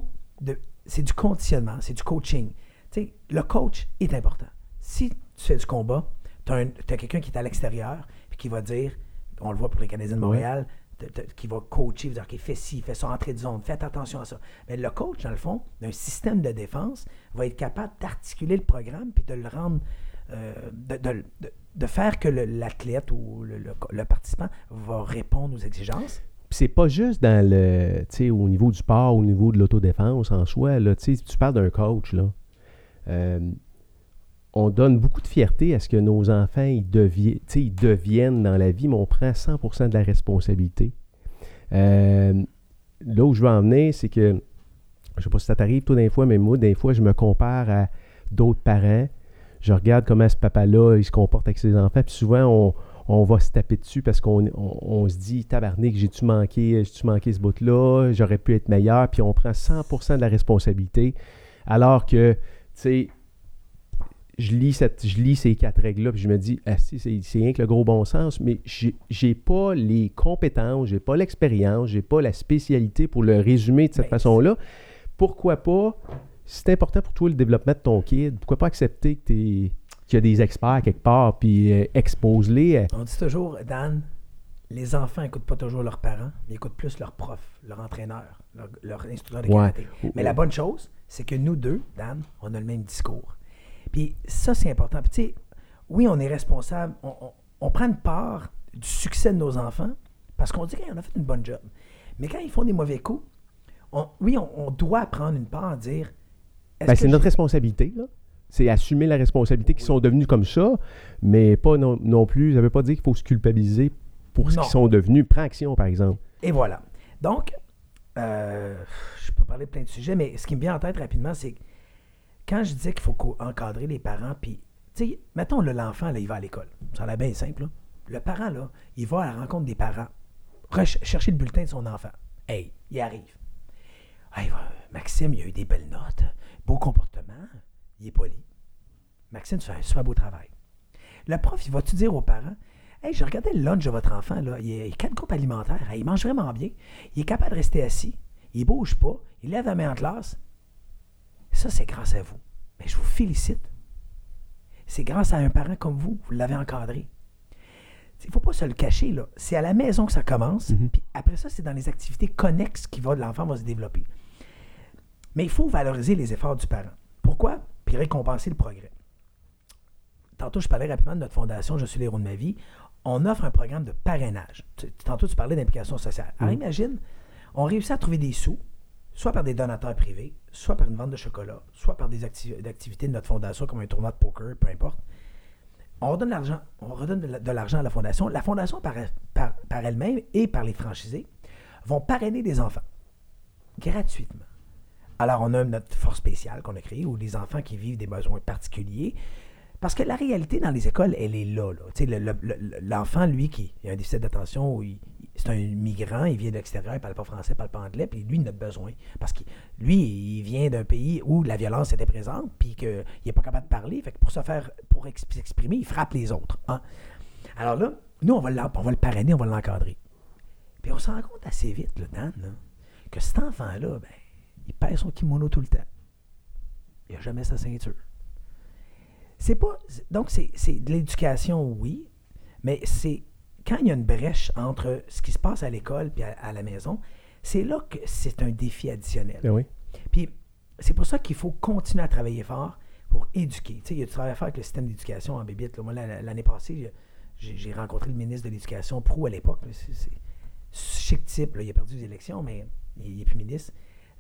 c'est du conditionnement, c'est du coaching. Tu sais, le coach est important. Si tu fais du combat, tu as, quelqu'un qui est à l'extérieur puis qui va dire, on le voit pour les Canadiens de. Montréal, t- t- qui va coacher, va dire, OK, fais ci, fais ça, entrée de zone, faites attention à ça. Mais le coach, dans le fond, d'un système de défense, va être capable d'articuler le programme puis de le rendre, euh, de, de- de- de faire que l'athlète ou le, le- participant va répondre aux exigences? C'est pas juste dans le, au niveau du sport, au niveau de l'autodéfense en soi. Là, tu parles d'un coach, là. Euh, on donne beaucoup de fierté à ce que nos enfants ils, devie- tu sais, ils deviennent dans la vie, mais on prend 100% de la responsabilité. Euh, là où je veux en venir, c'est que, je sais pas si ça t'arrive toi des fois, mais moi, des fois, je me compare à d'autres parents. Je regarde comment ce papa-là, il se comporte avec ses enfants, puis souvent, on, on va se taper dessus parce qu'on on, on se dit tabarnak, j'ai-tu manqué, j'ai-tu manqué ce bout-là, j'aurais pu être meilleur, puis on prend 100% de la responsabilité, alors que, tu sais, je lis, cette, je lis ces quatre règles-là, puis je me dis, ah, si, c'est c'est rien que le gros bon sens, mais j'ai j'ai pas les compétences, j'ai pas l'expérience, j'ai pas la spécialité pour le résumer de cette Ben, façon-là. Pourquoi pas, si c'est important pour toi le développement de ton kid, pourquoi pas accepter que t'es- qu'il y a des experts quelque part, puis euh, expose-les à- On dit toujours, Dan, les enfants n'écoutent pas toujours leurs parents, mais écoutent plus leur prof, leur entraîneur, leur, leur instructeur de Ouais. karaté. Mais la bonne chose, c'est que nous deux, Dan, on a le même discours. Puis ça, c'est important. Puis tu sais, oui, on est responsable, on, on- on prend une part du succès de nos enfants parce qu'on dit qu'on a fait une bonne job. Mais quand ils font des mauvais coups, on- oui, on, on doit prendre une part à dire. Ben, c'est notre responsabilité, là. C'est assumer la responsabilité qu'ils sont devenus comme ça, mais pas non, non plus. Ça veut pas dire qu'il faut se culpabiliser pour ce qu'ils sont devenus. Prends action, par exemple. Et voilà. Donc, euh, je peux parler de plein de sujets, mais ce qui me vient en tête rapidement, c'est quand je disais qu'il faut encadrer les parents, puis, tu sais, mettons, l'enfant, là, il va à l'école. Ça a bien simple, là. Le parent, là, il va à la rencontre des parents, chercher le bulletin de son enfant. Hey, il arrive. Hey, Maxime, il a eu des belles notes, beau comportement, il est poli. Maxime, tu fais un super beau travail. Le prof, il va-tu dire aux parents, Hey, je regardais le lunch de votre enfant, là. Il a quatre groupes alimentaires. Il mange vraiment bien. Il est capable de rester assis. Il bouge pas. Il lève la main en classe. Ça, c'est grâce à vous. Mais je vous félicite. C'est grâce à un parent comme vous. Vous l'avez encadré. Il ne faut pas se le cacher, là. C'est à la maison que ça commence. Mhm. Puis après ça, c'est dans les activités connexes que l'enfant va se développer. Mais il faut valoriser les efforts du parent. Pourquoi? Puis récompenser le progrès. Tantôt, je parlais rapidement de notre fondation Je suis l'héros de ma vie. On offre un programme de parrainage. Tantôt, tu parlais d'implication sociale. Alors, Mhm. imagine, on réussit à trouver des sous, soit par des donateurs privés, soit par une vente de chocolat, soit par des acti- activités de notre fondation, comme un tournoi de poker, peu importe. On redonne l'argent, on redonne de la- de l'argent à la fondation. La fondation, par, par- par elle-même et par les franchisés, vont parrainer des enfants gratuitement. Alors, on a notre force spéciale qu'on a créée, où les enfants qui vivent des besoins particuliers. Parce que la réalité dans les écoles, elle est là. là. L'enfant, lui, qui a un déficit d'attention, ou c'est un migrant, il vient de l'extérieur, il ne parle pas français, il ne parle pas anglais, puis lui, il en a besoin. Parce que lui, il vient d'un pays où la violence était présente, puis qu'il n'est pas capable de parler. Fait que pour se faire, pour ex- s'exprimer, il frappe les autres. hein. Alors là, nous, on va, on va le parrainer, on va l'encadrer. Puis on se rend compte assez vite, là, Dan, que cet enfant-là, ben, il perd son kimono tout le temps. Il n'a jamais sa ceinture. C'est pas. Donc, c'est de l'éducation, oui, mais c'est quand il y a une brèche entre ce qui se passe à l'école et à, à la maison, c'est là que c'est un défi additionnel. Ben oui. Puis c'est pour ça qu'il faut continuer à travailler fort pour éduquer. Tu sais, il y a du travail à faire avec le système d'éducation en bébite. Moi, la- la- l'année passée, j'ai rencontré le ministre de l'Éducation, Prou, à l'époque. C'est- C'est chic type, là. il a perdu les élections, mais il n'est plus ministre.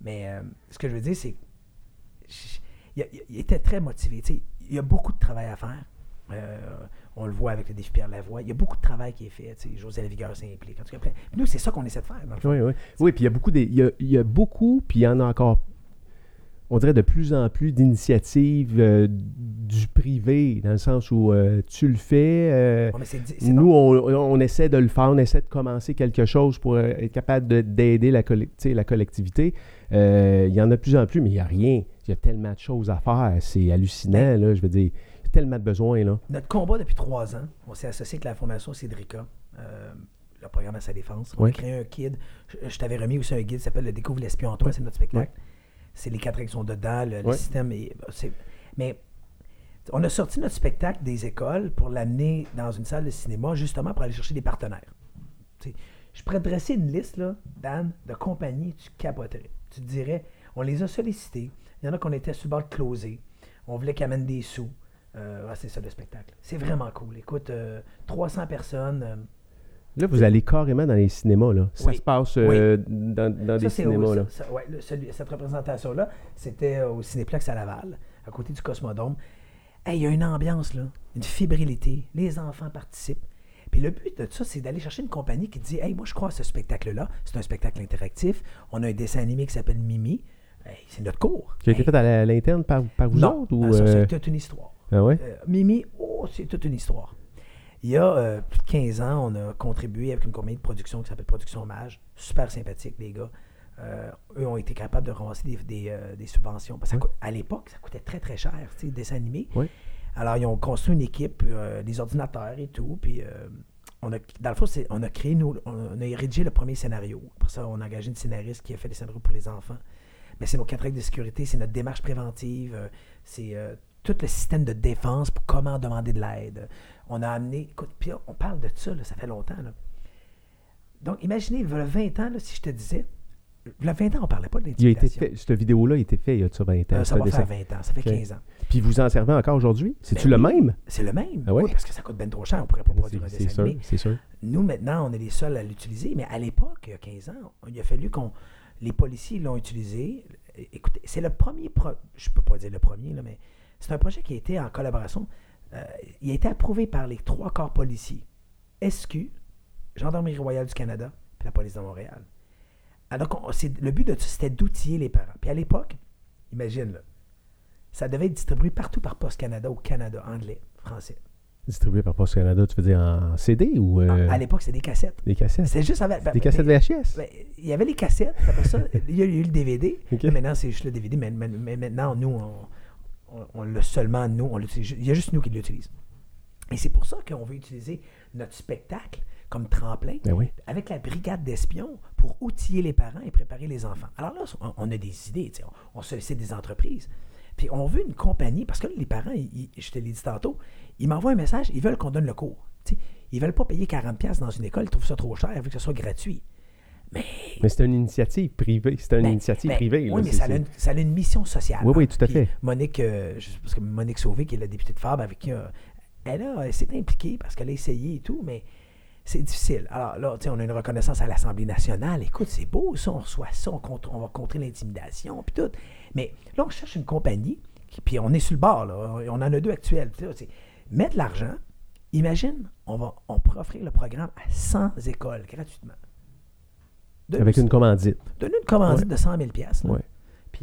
Mais euh, ce que je veux dire, c'est je- il, a- il était très motivé. Il y a beaucoup de travail à faire. Euh, on le voit avec le défi Pierre Lavoie. Il y a beaucoup de travail qui est fait. tu sais. José Lavigueur s'implique. En tout cas, plein- nous, c'est ça qu'on essaie de faire. dans le fond. Oui, oui. Oui, puis il y a beaucoup des, il y a, il y a beaucoup, puis il y en a encore, on dirait de plus en plus d'initiatives euh, du privé, dans le sens où euh, tu le fais. euh, nous, on, on essaie de le faire, on essaie de commencer quelque chose pour être capable de- d'aider la, la collectivité. Euh, il y en a de plus en plus, mais il n'y a rien. Il y a tellement de choses à faire. C'est hallucinant, là. Je veux dire, il y a tellement de besoins, là. Notre combat depuis trois ans, on s'est associé avec la Fondation Cédrica, euh, le programme à sa défense. On Oui. a créé un guide. Je, je t'avais remis aussi un guide qui s'appelle Le Découvre l'espion en toi, c'est notre spectacle. C'est les quatre règles qui sont dedans, le, système. est- c'est- mais on a sorti notre spectacle des écoles pour l'amener dans une salle de cinéma, justement pour aller chercher des partenaires. Je pourrais te dresser une liste, là, Dan, de compagnies, tu capoterais. Tu te dirais, on les a sollicités. Il y en a qu'on était sur le bord de closer. On voulait qu'ils amènent des sous. Euh, ah, c'est ça le spectacle. C'est vraiment cool. Écoute, euh, 300 personnes. euh, Là, vous allez carrément dans les cinémas, là. Ça Oui. se passe euh, dans, dans des ça, c'est au- cinémas, là. ça- ça- ouais, le- celui- cette représentation-là, c'était au Cinéplex à Laval, à côté du Cosmodome. Hey, Il y a une ambiance, là, une fébrilité. Les enfants participent. Puis le but de ça, c'est d'aller chercher une compagnie qui dit Hey, moi, je crois à ce spectacle-là. C'est un spectacle interactif. On a un dessin animé qui s'appelle Mimi. Hey, c'est notre cours. Qui a été Hey, fait à l'interne par, par vous non, autres? Ou, ah, ça, euh, c'est toute une histoire. ah ouais? Euh, Mimi, oh, c'est toute une histoire. Il y a euh, plus de 15 ans, on a contribué avec une compagnie de production qui s'appelle Production Mage. Super sympathique, les gars. Euh, eux ont été capables de ramasser des, des, euh, des subventions. Parce Ouais. l'époque, ça coûtait très, très cher, tu sais, dessin animé. Ouais. Alors, ils ont construit une équipe, euh, des ordinateurs et tout. Puis, euh, on a, dans le fond, on a créé, nous, on a rédigé le premier scénario. Après ça, on a engagé une scénariste qui a fait les scénarios pour les enfants. Mais c'est nos quatre règles de sécurité, c'est notre démarche préventive, euh, c'est tout le système de défense pour comment demander de l'aide. On a amené, écoute, puis on parle de ça, là, ça fait longtemps. Donc, imaginez, il y a 20 ans, si je te disais, il y a 20 ans, on parlait pas de fait, cette vidéo-là a été faite il y a de ça 20 ans. Euh, ça va faire 20 ans, ça fait Ok. 15 ans. Puis vous en servez encore aujourd'hui? C'est-tu Ben le oui. même? C'est le même. Ah ouais? Oui, parce que ça coûte bien trop cher, on pourrait pas produire un dessin sûr, animé. c'est sûr. Nous, maintenant, on est les seuls à l'utiliser, mais à l'époque, il y a 15 ans, il a fallu qu'on. Les policiers l'ont utilisé. Écoutez, c'est le premier. Pro... Je peux pas dire le premier, là, mais c'est un projet qui a été en collaboration. euh, il a été approuvé par les trois corps policiers SQ, Gendarmerie royale du Canada, puis la police de Montréal. Alors, le but de ça, c'était d'outiller les parents. Puis à l'époque, imagine, là, ça devait être distribué partout par Post Canada au Canada, anglais, français. Distribué par Post Canada, tu veux dire en CD ou euh, À l'époque, c'était des cassettes. des cassettes? C'était juste avec. Des cassettes VHS? Ben, il y avait les cassettes, après ça, [laughs] il y a eu le DVD. Maintenant, c'est juste le DVD, mais, mais- mais maintenant, nous, on, on, on l'a seulement, nous, on Il y a juste nous qui l'utilisons. Et c'est pour ça qu'on veut utiliser notre spectacle comme tremplin Ben oui. avec la brigade d'espions pour outiller les parents et préparer les enfants. Alors là, on, on a des idées, on, on sollicite des entreprises. Puis on veut une compagnie, parce que là, les parents, ils- ils- je te l'ai dit tantôt, ils m'envoient un message, ils veulent qu'on donne le cours. Ils veulent pas payer 40$ dans une école, ils trouvent ça trop cher, ils veulent que ce soit gratuit. Mais Mais c'est une initiative privée. C'est une ben, initiative ben, privée. là. Oui, mais ça a, une, ça a une mission sociale. Oui, hein. oui, tout à Puis fait. Monique, euh, je- parce que Monique Sauvé, qui est la députée de Fabre, avec qui euh, elle, a- elle s'est impliquée parce qu'elle a essayé et tout, mais c'est difficile. Alors là, on a une reconnaissance à l'Assemblée nationale. Écoute, c'est beau ça, on reçoit ça, on, contre- on va contrer l'intimidation, puis tout. Mais là, on cherche une compagnie, puis on est sur le bord, là. On en a deux actuels. Là, mettre de l'argent. Imagine, on, va, on pourrait offrir le programme à 100 écoles gratuitement. Avec une commandite. Donne-nous une commandite Ouais. de 100 000 piastres, là. Ouais.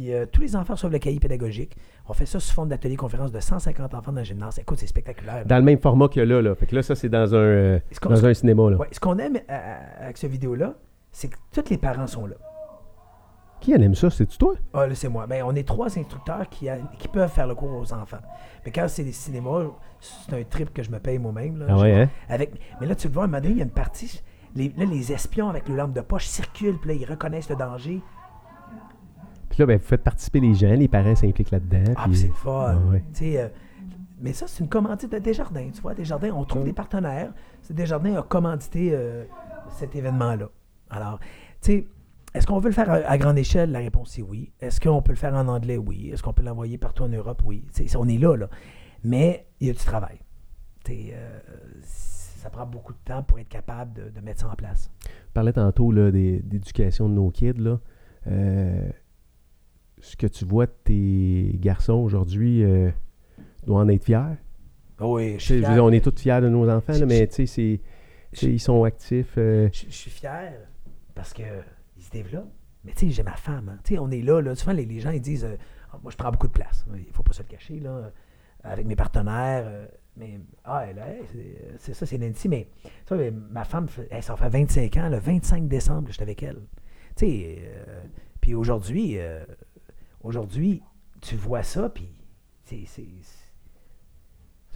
Puis euh, tous les enfants reçoivent le cahier pédagogique. On fait ça sous forme d'atelier conférence de 150 enfants dans le gymnase. Écoute, c'est spectaculaire. Dans le même format que là. là. Fait que là, ça, c'est dans un, euh, dans un cinéma. Là. Ouais, ce qu'on aime euh, avec cette vidéo-là, c'est que tous les parents sont là. Qui en aime ça? C'est-tu toi? Ah, là, c'est moi. Ben, on est trois instructeurs qui, a- qui peuvent faire le cours aux enfants. Mais quand c'est des cinémas, c'est un trip que je me paye moi-même. Ah ouais, hein? avec, mais là, tu le vois, à un moment donné, il y a une partie. Les, là, les espions avec le lampe de poche circulent, puis là, ils reconnaissent le danger. Puis là, ben, vous faites participer les gens, les parents s'impliquent là-dedans. Ah, puis- c'est fun. Ouais. Euh, mais ça, c'est une commandite de Desjardins. Tu vois, Desjardins, on trouve Mm. des partenaires. C'est Desjardins a commandité euh, cet événement-là. Alors, tu sais, est-ce qu'on veut le faire à, à grande échelle? La réponse est oui. Est-ce qu'on peut le faire en anglais? Oui. Est-ce qu'on peut l'envoyer partout en Europe? Oui. On est là, là. Mais il y a du travail. Euh, ça prend beaucoup de temps pour être capable de, de mettre ça en place. On parlait tantôt d'éducation de nos kids. Là. Euh, ce que tu vois de tes garçons aujourd'hui euh, doit en être fier. Oui, je sais, suis je veux fier. dire, on est tous fiers de nos enfants, là, mais tu sais, sais, ils sont actifs. euh, Je, je suis fier parce qu'ils se développent. Mais tu sais, j'ai ma femme. hein. Tu sais, on est là, là. Souvent, les, les gens, ils disent euh, Ah, Moi, je prends beaucoup de place. Il faut pas se le cacher, là. Avec mes partenaires. mais, ah, elle, elle, c'est- ça, c'est Nancy. Mais, tu vois, ma femme, elle, ça fait 25 ans. Le 25 décembre, j'étais avec elle. Tu sais, puis aujourd'hui, euh, aujourd'hui, tu vois ça, puis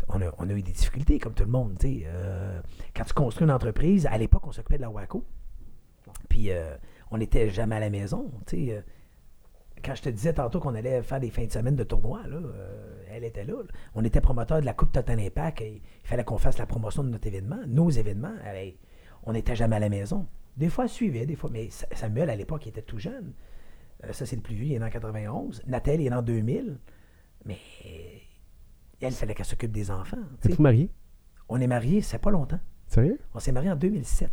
on a, on a eu des difficultés, comme tout le monde. Euh, quand tu construis une entreprise, à l'époque, on s'occupait de la WACO. Puis euh, on n'était jamais à la maison. Euh, Quand je te disais tantôt qu'on allait faire des fins de semaine de tournoi, elle était là. On était promoteur de la Coupe Total Impact et il fallait qu'on fasse la promotion de notre événement, nos événements. On n'était jamais à la maison. Des fois, elle suivait, des fois. Mais Sa- Samuel, à l'époque, il était tout jeune. Euh, ça, c'est le plus vieux, il est né en 91. Nathalie, il est né en 2000. Mais elle, il fallait qu'elle s'occupe des enfants. tu sais. Êtes-vous mariés? On est mariés, c'est pas longtemps. Sérieux? On s'est mariés en 2007.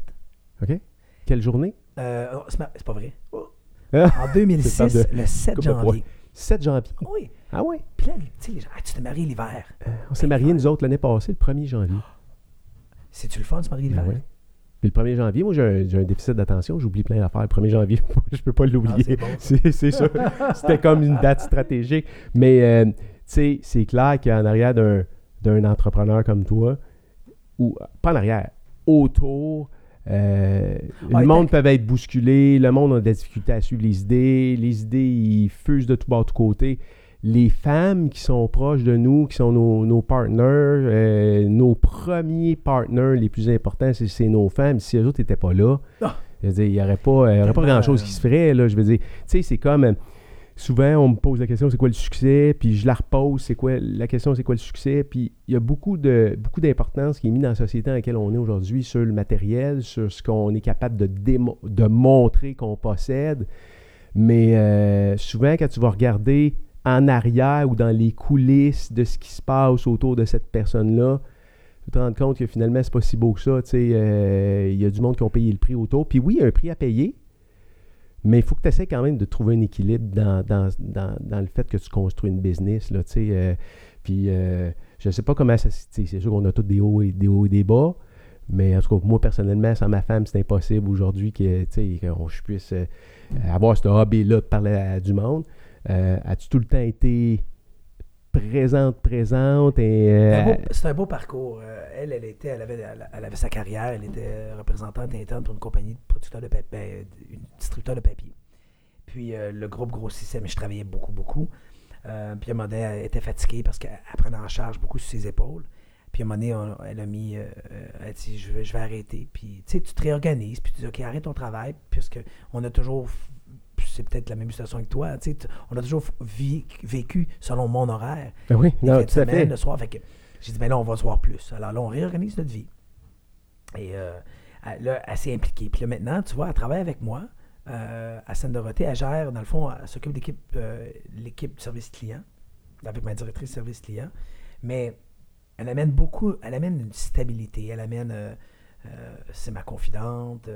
OK. Quelle journée? Euh, c'est c'est pas vrai. Oh. Ah, En 2006, C'est pas de- le 7 coupe de poids. janvier. 7 janvier. Oui. Ah ouais? Puis là, tu sais, les gens, Ah, tu t'es marié l'hiver. On s'est mariés, nous autres, l'année passée, le 1er janvier. [gasps] C'est-tu le fun de se marier Ben l'hiver? Puis le 1er janvier, moi, j'ai un, déficit d'attention. J'oublie plein d'affaires. Le 1er janvier, [laughs] je peux pas l'oublier. Ah, c'est c'est ça. C'était comme une date stratégique. Mais, euh, tu sais, c'est clair qu'en arrière d'un d'un entrepreneur comme toi, ou pas en arrière, autour, euh, Ouais, le monde peut être bousculé, le monde a des difficultés à suivre les idées, les idées, ils fusent de tout bord, de tout côté. Les femmes qui sont proches de nous, qui sont nos, nos partners, euh, nos premiers partners les plus importants, c'est nos femmes. Si eux autres n'étaient pas là, Ah. je veux dire, il n'y aurait pas, il y aurait pas grand-chose qui se ferait. Là, je veux dire, tu sais, c'est comme... euh, souvent, on me pose la question, c'est quoi le succès? Puis je la repose, c'est quoi la question, c'est quoi le succès? Puis il y a beaucoup de beaucoup d'importance qui est mise dans la société dans laquelle on est aujourd'hui sur le matériel, sur ce qu'on est capable de, démo- de montrer qu'on possède. Mais euh, souvent, quand tu vas regarder en arrière ou dans les coulisses de ce qui se passe autour de cette personne-là, tu te rends compte que finalement, c'est pas si beau que ça. sais, euh, Il y a du monde qui ont payé le prix autour. Puis oui, il y a un prix à payer, mais il faut que tu essaies quand même de trouver un équilibre dans, dans, dans- le fait que tu construis une business. Là, euh, puis euh, je ne sais pas comment ça se... C'est sûr qu'on a tous des hauts et des, hauts et des bas. Mais en tout cas, moi, personnellement, sans ma femme, c'est impossible aujourd'hui que, je puisse avoir ce hobby-là de parler à, du monde. Euh, As-tu tout le temps été présente, présente et... C'est un euh, beau- C'est un beau parcours. Euh, elle, elle, était, elle, avait, elle, elle avait sa carrière. Elle était représentante interne pour une compagnie de producteurs de papier, ben, une distributeur de papier. Puis euh, le groupe grossissait, mais je travaillais beaucoup, beaucoup. Puis à un moment donné, elle était fatiguée parce qu'elle prenait en charge beaucoup sur ses épaules. Puis à un moment donné, on- elle a mis, elle a dit, je vais, je vais arrêter. Puis tu sais, tu te réorganises, puis tu dis, OK, arrête ton travail, puisque on a toujours, c'est peut-être la même situation que toi, tu sais, tu- on a toujours vécu selon mon horaire ben oui, non, tout à semaine, fait. le soir. Fait que j'ai dit, ben là, on va se voir plus. Alors là, on réorganise notre vie. Et euh, elle- là, elle s'est impliquée. Puis là, maintenant, tu vois, elle travaille avec moi euh, à Seine-Dorothée. Elle gère, dans le fond, elle s'occupe de l'équipe, euh, l'équipe du service client, avec ma directrice service client. Mais elle amène beaucoup, elle amène une stabilité. Elle amène, c'est ma confidente.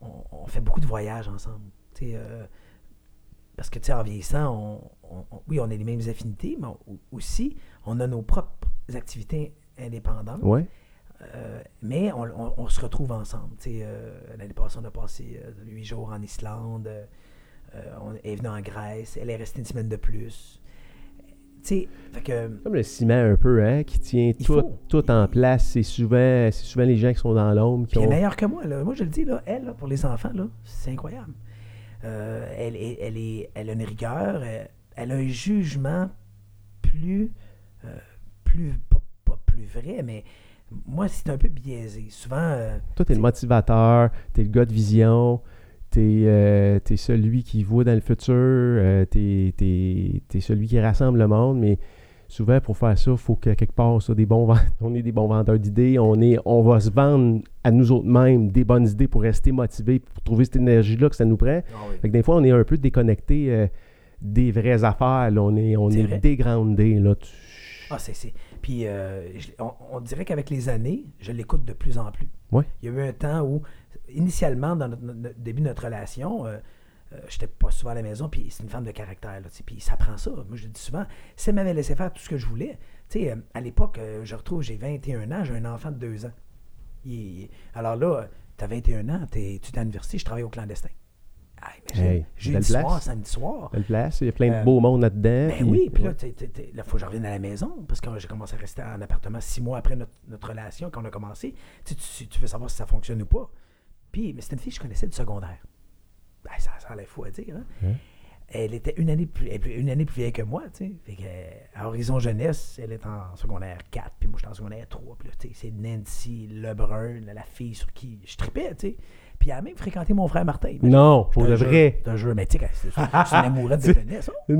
on, on fait beaucoup de voyages ensemble. Euh, parce que, tu sais, en vieillissant, on, oui, on a les mêmes affinités, mais on- aussi, on a nos propres activités indépendantes. Ouais. Euh, mais on, se retrouve ensemble. Euh, L'année passée, on a passé huit jours en Islande. on est venu en Grèce. Elle est restée une semaine de plus. Fait que. Comme le ciment un peu, hein, qui tient tout, faut. tout en place. C'est souvent, souvent les gens qui sont dans l'ombre qui est meilleure que moi. Là. Moi, je le dis, là, elle, là, pour les enfants, c'est incroyable. Euh, elle, est, elle, est, elle a une rigueur, elle, elle a un jugement plus, euh, plus pas, pas plus vrai, mais moi, c'est un peu biaisé. Souvent, euh, Toi, t'es le motivateur, t'es le gars de vision, t'es euh, celui qui voit dans le futur, euh, t'es t'es celui qui rassemble le monde, mais souvent, pour faire ça, il faut que quelque part, ça, des bons [laughs] on est des bons vendeurs d'idées, on, est, on va se vendre à nous autres mêmes des bonnes idées pour rester motivés, pour trouver cette énergie-là que ça nous prend. Fait que des fois, on est un peu déconnecté euh, des vraies affaires. là. On est, on est vrai. dégroundé. Là. Tu- Ah, c'est. c'est- Puis, euh, je- on, on dirait qu'avec les années, je l'écoute de plus en plus. Ouais. Il y a eu un temps où, initialement, dans notre- notre début de notre relation, euh, euh, j'étais pas souvent à la maison, puis c'est une femme de caractère, là, puis ça prend ça. Moi, je le dis souvent, si elle m'avait laissé faire tout ce que je voulais, tu sais, euh, à l'époque, euh, je retrouve, j'ai 21 ans, j'ai un enfant de 2 ans. Il- il- alors là, tu as 21 ans, t'es- tu es à l'université, je travaille au clandestin. Ah, Hey, jeudi belle soir, place. samedi soir. Belle place, il y a plein de Euh, beaux monde là-dedans. Ben puis- oui, puis là, là, faut que je revienne à la maison, parce que j'ai commencé à rester en appartement six mois après notre, notre relation, quand on a commencé. Tu veux savoir si ça fonctionne ou pas. Puis, mais c'était une fille que je connaissais du secondaire. Ben, ça, ça a l'air fou à dire, hein? Hein? Elle était une année, plus, une année plus vieille que moi, tu sais. Fait que, à Horizon Jeunesse, elle est en secondaire 4, puis moi, je suis en secondaire 3. Puis là, tu sais, c'est Nancy Lebrun, la, la fille sur qui je tripais, tu sais. Puis elle a même fréquenté mon frère Martin. Non, pour de vrai. je te jure, mais tu sais, c'est [laughs] c'est une amourette de jeunesse, hein?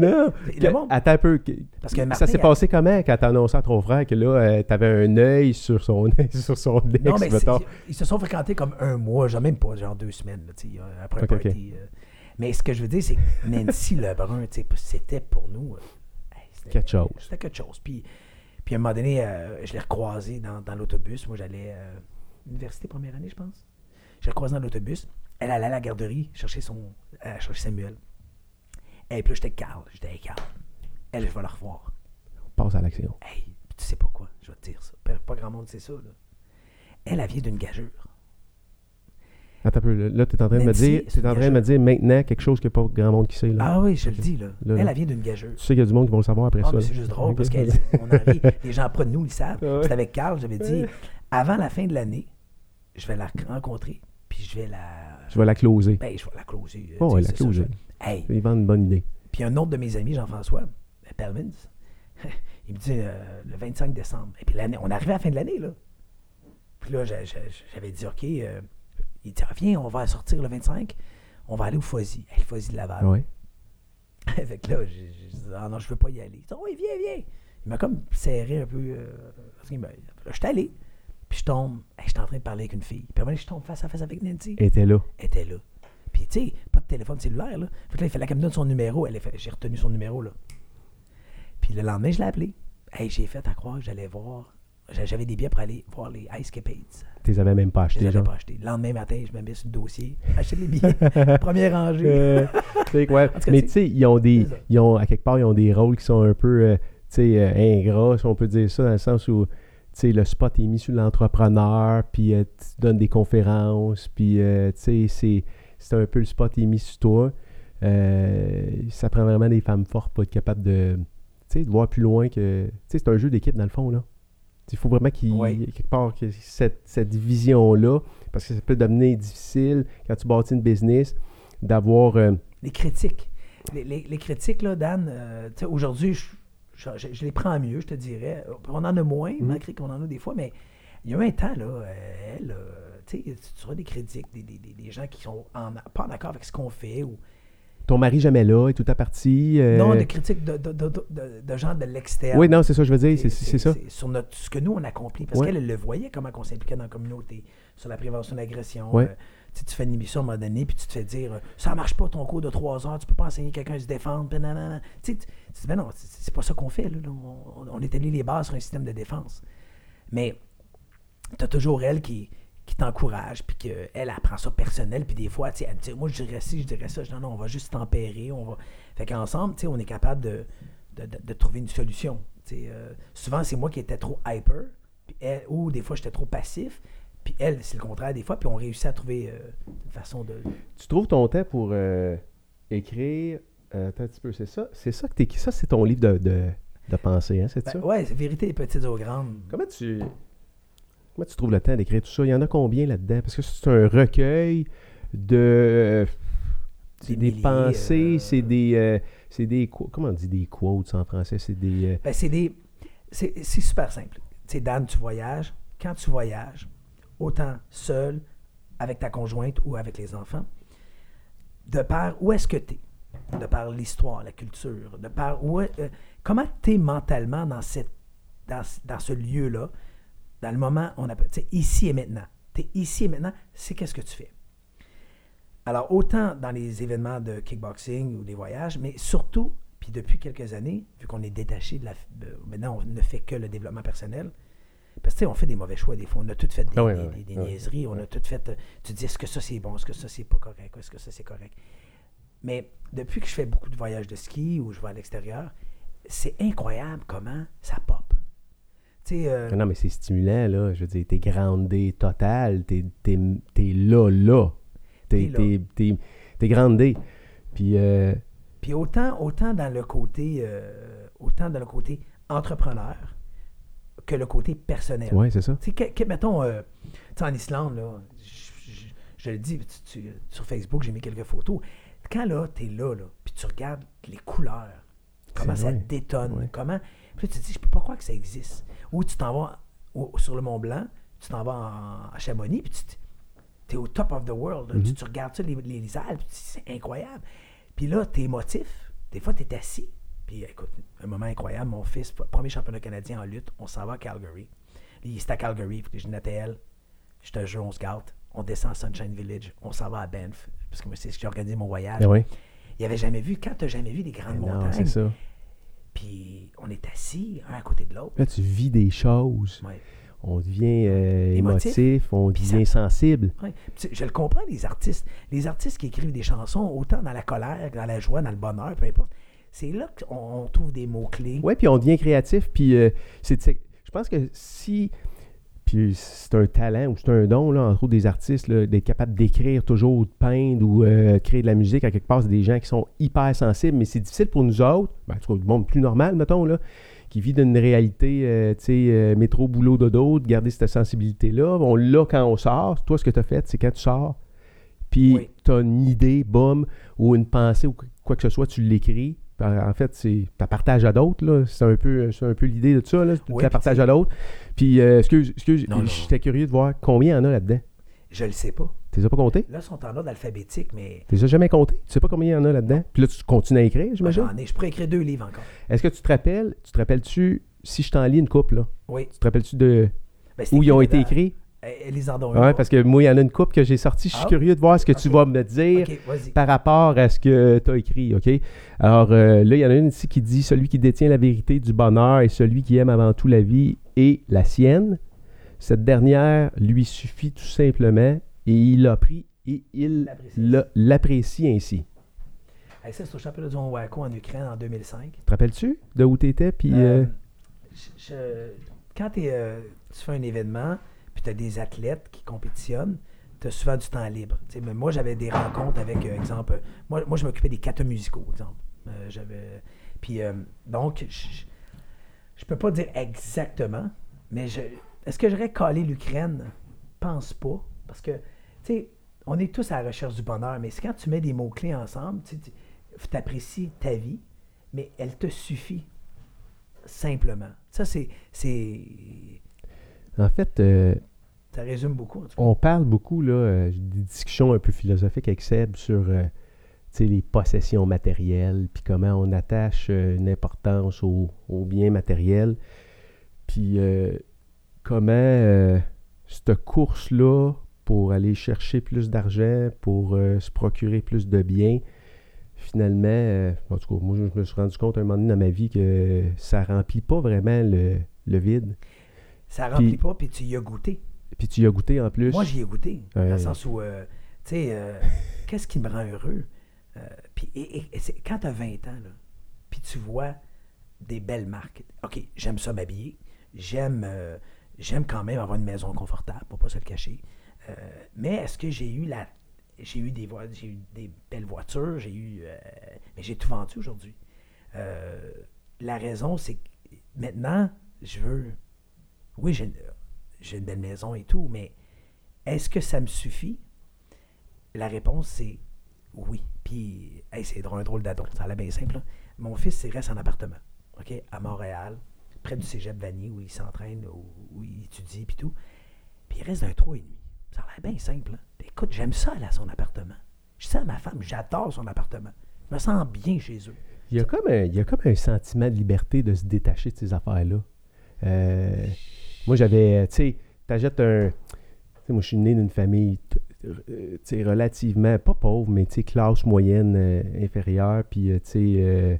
Non. Attends un peu. Parce que ça s'est passé comment quand t'as annoncé à ton frère que là, euh, t'avais un œil sur son, [laughs] sur son ex, Non, mais c'est- mettons? ils se sont fréquentés comme un mois, genre même pas, genre deux semaines, euh, après un party. euh. Mais ce que je veux dire, c'est que Nancy [laughs] Lebrun, c'était pour nous. Quelque chose. C'était quelque chose. Puis, puis à un moment donné, euh, je l'ai recroisé dans, dans l'autobus. Moi, j'allais à l'université première année, je pense. Je l'ai recroisé dans l'autobus. Elle allait à la garderie chercher, son, euh, chercher Samuel. Et puis là, j'étais Carl. J'étais hey, Carl. Elle, je vais la revoir. On passe à l'action. Hey, tu sais pas quoi, je vais te dire ça. Pas, grand monde sait ça, là. Elle, elle vient d'une gageure. Attends un peu. là, Là, t'es en train de me dire, t'es en train de me dire maintenant quelque chose que pas grand monde qui sait. Là. Ah oui, je le dis, là. Là, elle, vient d'une gageure. Tu sais qu'il y a du monde qui vont le savoir après Ah, ça. c'est juste drôle parce qu'on [laughs] rit. Les gens près de nous, ils savent. Ah. C'était avec Carl, j'avais dit, avant la fin de l'année, je vais la rencontrer, puis je vais la. Je vais la closer. Ben, je vais la closer. Oh, tu ouais, la ça, je- Hey, Ils vendent une bonne idée. puis un autre de mes amis, Jean-François euh, Pelmins, [laughs] il me dit euh, le 25 décembre. Et puis l'année, on arrivait à la fin de l'année, là. Puis là, j'a- j'a- j'avais dit, OK, euh, il dit, ah, viens, on va sortir le 25, on va aller au Foisy, hey, le Foisy de Laval. Ouais. [laughs] Fait que là, j'ai dit, ah non, je veux pas y aller. Il dit, oui, viens, viens. Il m'a comme serré un peu. euh, parce là, je suis allé. Puis je tombe. Hey, j'étais en train de parler avec une fille. Puis après, je tombe face à face avec Nancy. Elle était là. Elle était là. Puis tu sais, pas de téléphone cellulaire, là. Fait que là, il fallait qu'elle me donne son numéro. Elle fait- J'ai retenu son numéro, là. Puis le lendemain, je l'ai appelé. Hey, j'ai fait à croire que j'allais voir. j'a- J'avais des billets pour aller voir les Ice Capades. Tu les avais même pas Je les achetés, avais pas achetés. Le lendemain matin, je me mets sur le dossier. Acheter les billets. [laughs] Première rangée. Euh, tu sais, ouais. cas, Mais tu sais, ils ont des. Ils ont, à quelque part, ils ont des rôles qui sont un peu euh, tu sais, euh, ingrats, si on peut dire ça, dans le sens où sais, le spot est mis sur l'entrepreneur, puis euh, tu donnes des conférences, puis euh, tu sais, c'est, c'est un peu le spot est mis sur toi. Euh, ça prend vraiment des femmes fortes pour être capable de, voir plus loin que. Tu sais, c'est un jeu d'équipe dans le fond, là. Il faut vraiment qu'il ait quelque part que cette, cette vision-là, parce que ça peut devenir difficile quand tu bâtis une business, d'avoir. les critiques. Les, les- les critiques, là, Dan, aujourd'hui, je, je- je- je les prends mieux, je te dirais. On en a moins, Mhm. malgré qu'on en a des fois, mais il y a eu un temps, là, euh, elle, euh, tu sais, tu auras des critiques, des, des- des- gens qui sont en- pas en accord avec ce qu'on fait, ou ton mari jamais là, est tout à partie. euh, non, des critiques de, de, de, de- de gens de l'externe. Oui, non, c'est ça, je veux dire, c'est, ça. Sur notre, ce que nous, on accomplit. Parce Ouais. qu'elle, elle le voyait, comment on s'impliquait dans la communauté, sur la prévention de l'agression. Ouais. Euh, tu tu fais une émission à un moment donné, puis tu te fais dire euh, Ça marche pas ton cours de trois heures, tu peux pas enseigner quelqu'un à se défendre. puis nanana. Tu sais, Ben non, c'est pas ça qu'on fait. On, on établit les bases sur un système de défense. Mais tu as toujours elle qui, qui t'encourage, puis qu'elle, elle prend ça personnel, puis des fois, elle dit, moi, je dirais ci, je dirais ça. Je dis, non, non, on va juste tempérer, on va... Fait qu'ensemble, tu sais, on est capable de, de, de- trouver une solution. Euh, souvent, c'est moi qui étais trop hyper, ou des fois, j'étais trop passif, puis elle, c'est le contraire des fois, puis on réussit à trouver euh, une façon de... Tu trouves ton temps pour euh, écrire. euh, attends un petit peu, c'est ça. C'est ça que t'écris. Ça, c'est ton livre de, de, de pensée, hein, c'est Ben, ça? ouais, c'est vérité des petites aux grandes. Comment tu. Comment tu trouves le temps d'écrire tout ça? Il y en a combien là-dedans? Parce que c'est un recueil de. C'est Des pensées, euh, c'est des. euh, c'est des. Comment on dit des quotes en français? C'est des. euh, Ben, c'est des. C'est super simple. Tu sais, Dan, tu voyages. Quand tu voyages, autant seul, avec ta conjointe ou avec les enfants, de par où est-ce que tu es, de par l'histoire, la culture, de par où est- euh, comment tu es mentalement dans, cette, dans, ce- dans ce lieu-là, dans le moment, on appelle, ici et maintenant. Tu es ici et maintenant, c'est qu'est-ce que tu fais? Alors, autant dans les événements de kickboxing ou des voyages, mais surtout Puis depuis quelques années, vu qu'on est détaché de la. maintenant, on ne fait que le développement personnel. Parce que, tu sais, on fait des mauvais choix des fois. On a tout fait des, Ah ouais, des- ouais, des- des ouais. niaiseries. On a tout fait. euh, tu te dis, est-ce que ça c'est bon, est-ce que ça c'est pas correct, est-ce que ça c'est correct? Mais depuis que je fais beaucoup de voyages de ski ou je vais à l'extérieur, c'est incroyable comment ça pop. Tu sais, euh, Ah Non, mais c'est stimulant, là. Je veux dire, t'es groundé total. T'es, t'es, t'es là, là. T'es, T'es groundé. Puis, euh, Puis autant, autant dans le côté euh, autant dans le côté entrepreneur que le côté personnel. ouais, c'est ça. Tu sais, mettons, euh, tu sais, en Islande, là, je, le dis, tu- tu- sur Facebook, j'ai mis quelques photos. Quand là, tu es là, là, puis tu regardes les couleurs, comment ça vrai. détonne, Ouais. comment. Puis là, tu te dis, je peux pas croire que ça existe. Ou tu t'en vas au- sur le Mont Blanc, tu t'en vas en- à Chamonix, puis tu es au top of the world. Mhm. tu, tu regardes ça, les, les, Alpes, c'est incroyable. Puis là, tu es émotif. Des fois, tu es assis. Puis écoute, un moment incroyable, mon fils, premier championnat canadien en lutte, on s'en va à Calgary. Il est à Calgary, puis j'ai noté elle. Je te jure, on se gâte. On descend à Sunshine Village, on s'en va à Banff, parce que moi, c'est ce qui a organisé mon voyage. Ah ouais. Il avait jamais vu, quand tu n'as jamais vu des grandes Non, montagnes, c'est ça. puis on est assis, un à côté de l'autre. Là, tu vis des choses. Ouais. On devient euh, Émotif. on devient sensible. Ouais. Je le comprends, les artistes. Les artistes qui écrivent des chansons, autant dans la colère, dans la joie, dans le bonheur, peu importe. C'est là qu'on on trouve des mots-clés. Ouais, puis on devient créatif. Puis euh, c'est, je pense que si. Puis c'est un talent ou c'est un don, là, entre autres des artistes, là, d'être capable d'écrire toujours, ou de peindre ou euh, créer de la musique. À quelque part, c'est des gens qui sont hyper sensibles, mais c'est difficile pour nous autres, ben, en tout cas, du monde plus normal, mettons, là, qui vit d'une réalité, euh, tu sais, euh, métro, boulot, dodo, de garder cette sensibilité-là. On l'a quand on sort. Toi, ce que tu as fait, c'est quand tu sors, puis Oui. tu as une idée, boum, ou une pensée ou quoi que ce soit, tu l'écris. En fait, c'est tu partages à d'autres. là. C'est un peu, un peu l'idée de ça. Là. Tu Oui, la partages à d'autres. Puis, euh, excuse, excuse j'étais curieux de voir combien il y en a là-dedans. Je le sais pas. Tu les as pas comptés? Là, ils sont en ordre alphabétique, mais Tu les as jamais comptés? Tu sais pas combien il y en a là-dedans? Puis là, tu continues à écrire, moi, j'imagine? j'en ai. Je pourrais écrire deux livres encore. Est-ce que tu te rappelles, tu te rappelles-tu, si je t'en lis une couple, là, Oui. tu te rappelles-tu de Ben, où ils ont été écrits? Eh, Les en ont Ouais, parce que moi, il y en a une couple que j'ai sortie. Je suis Ah. curieux de voir ce que tu vas me dire. Par rapport à ce que tu as écrit, OK? Alors euh, là, il y en a une ici qui dit Celui qui détient la vérité du bonheur est celui qui aime avant tout la vie et la sienne. Cette dernière lui suffit tout simplement et il l'a pris et il L'apprécie. l'a- l'apprécie ainsi. Hey, ça, c'est au championnat du Waco en Ukraine en 2005. Te rappelles-tu de où tu étais? Puis, Euh, euh, je- je- quand tu fais un événement, puis tu as des athlètes qui compétitionnent, tu as souvent du temps libre. Mais moi, j'avais des rencontres avec, euh, exemple, moi, moi je m'occupais des catas musicaux, exemple. Euh, j'avais, puis, euh, donc, je je peux pas dire exactement, mais je, est-ce que j'aurais collé l'Ukraine? Pense pas. Parce que, tu sais, on est tous à la recherche du bonheur, mais c'est quand tu mets des mots-clés ensemble, tu apprécies ta vie, mais elle te suffit simplement. Ça, c'est. En fait, euh, ça résume beaucoup. en tout cas. on parle beaucoup, là, euh, des discussions un peu philosophiques avec Seb sur euh, les possessions matérielles, puis comment on attache une importance aux biens matériels, puis comment cette course-là pour aller chercher plus d'argent, pour se procurer plus de biens, finalement, euh, en tout cas, moi, je me suis rendu compte à un moment donné dans ma vie que ça remplit pas vraiment le, le vide. Ça remplit puis- pas, puis tu y as goûté. Puis tu y as goûté en plus. Moi, j'y ai goûté. Dans le sens où, euh, tu sais, euh, [laughs] qu'est-ce qui me rend heureux? Euh, puis et- quand tu as 20 ans, là, puis tu vois des belles marques. OK, j'aime ça m'habiller. J'aime j'aime quand même avoir une maison confortable, pour pas se le cacher. Mais est-ce que j'ai eu la j'ai eu des voi- j'ai eu des belles voitures, j'ai eu mais j'ai tout vendu aujourd'hui. La raison c'est que maintenant je veux oui, j'ai une, belle maison et tout, mais est-ce que ça me suffit? La réponse, c'est oui. Puis, hey, c'est drôle, un drôle d'adon, ça a l'air bien simple. Mon fils, il reste en appartement, OK, à Montréal, près du cégep Vanier, où il s'entraîne, où, où il étudie, puis tout. Puis, il reste d'un 3,5. Ça a l'air bien simple. Puis, écoute, j'aime ça aller à son appartement. Je ça à ma femme, j'adore son appartement. Je me sens bien chez eux. Il y, a comme un, il y a comme un sentiment de liberté de se détacher de ces affaires-là. Euh, moi, j'avais, tu sais, t'achètes un... tu sais, moi, je suis né d'une famille, t- euh, relativement, pas pauvre, mais, tu sais, classe moyenne euh, inférieure, puis, euh, tu sais, euh,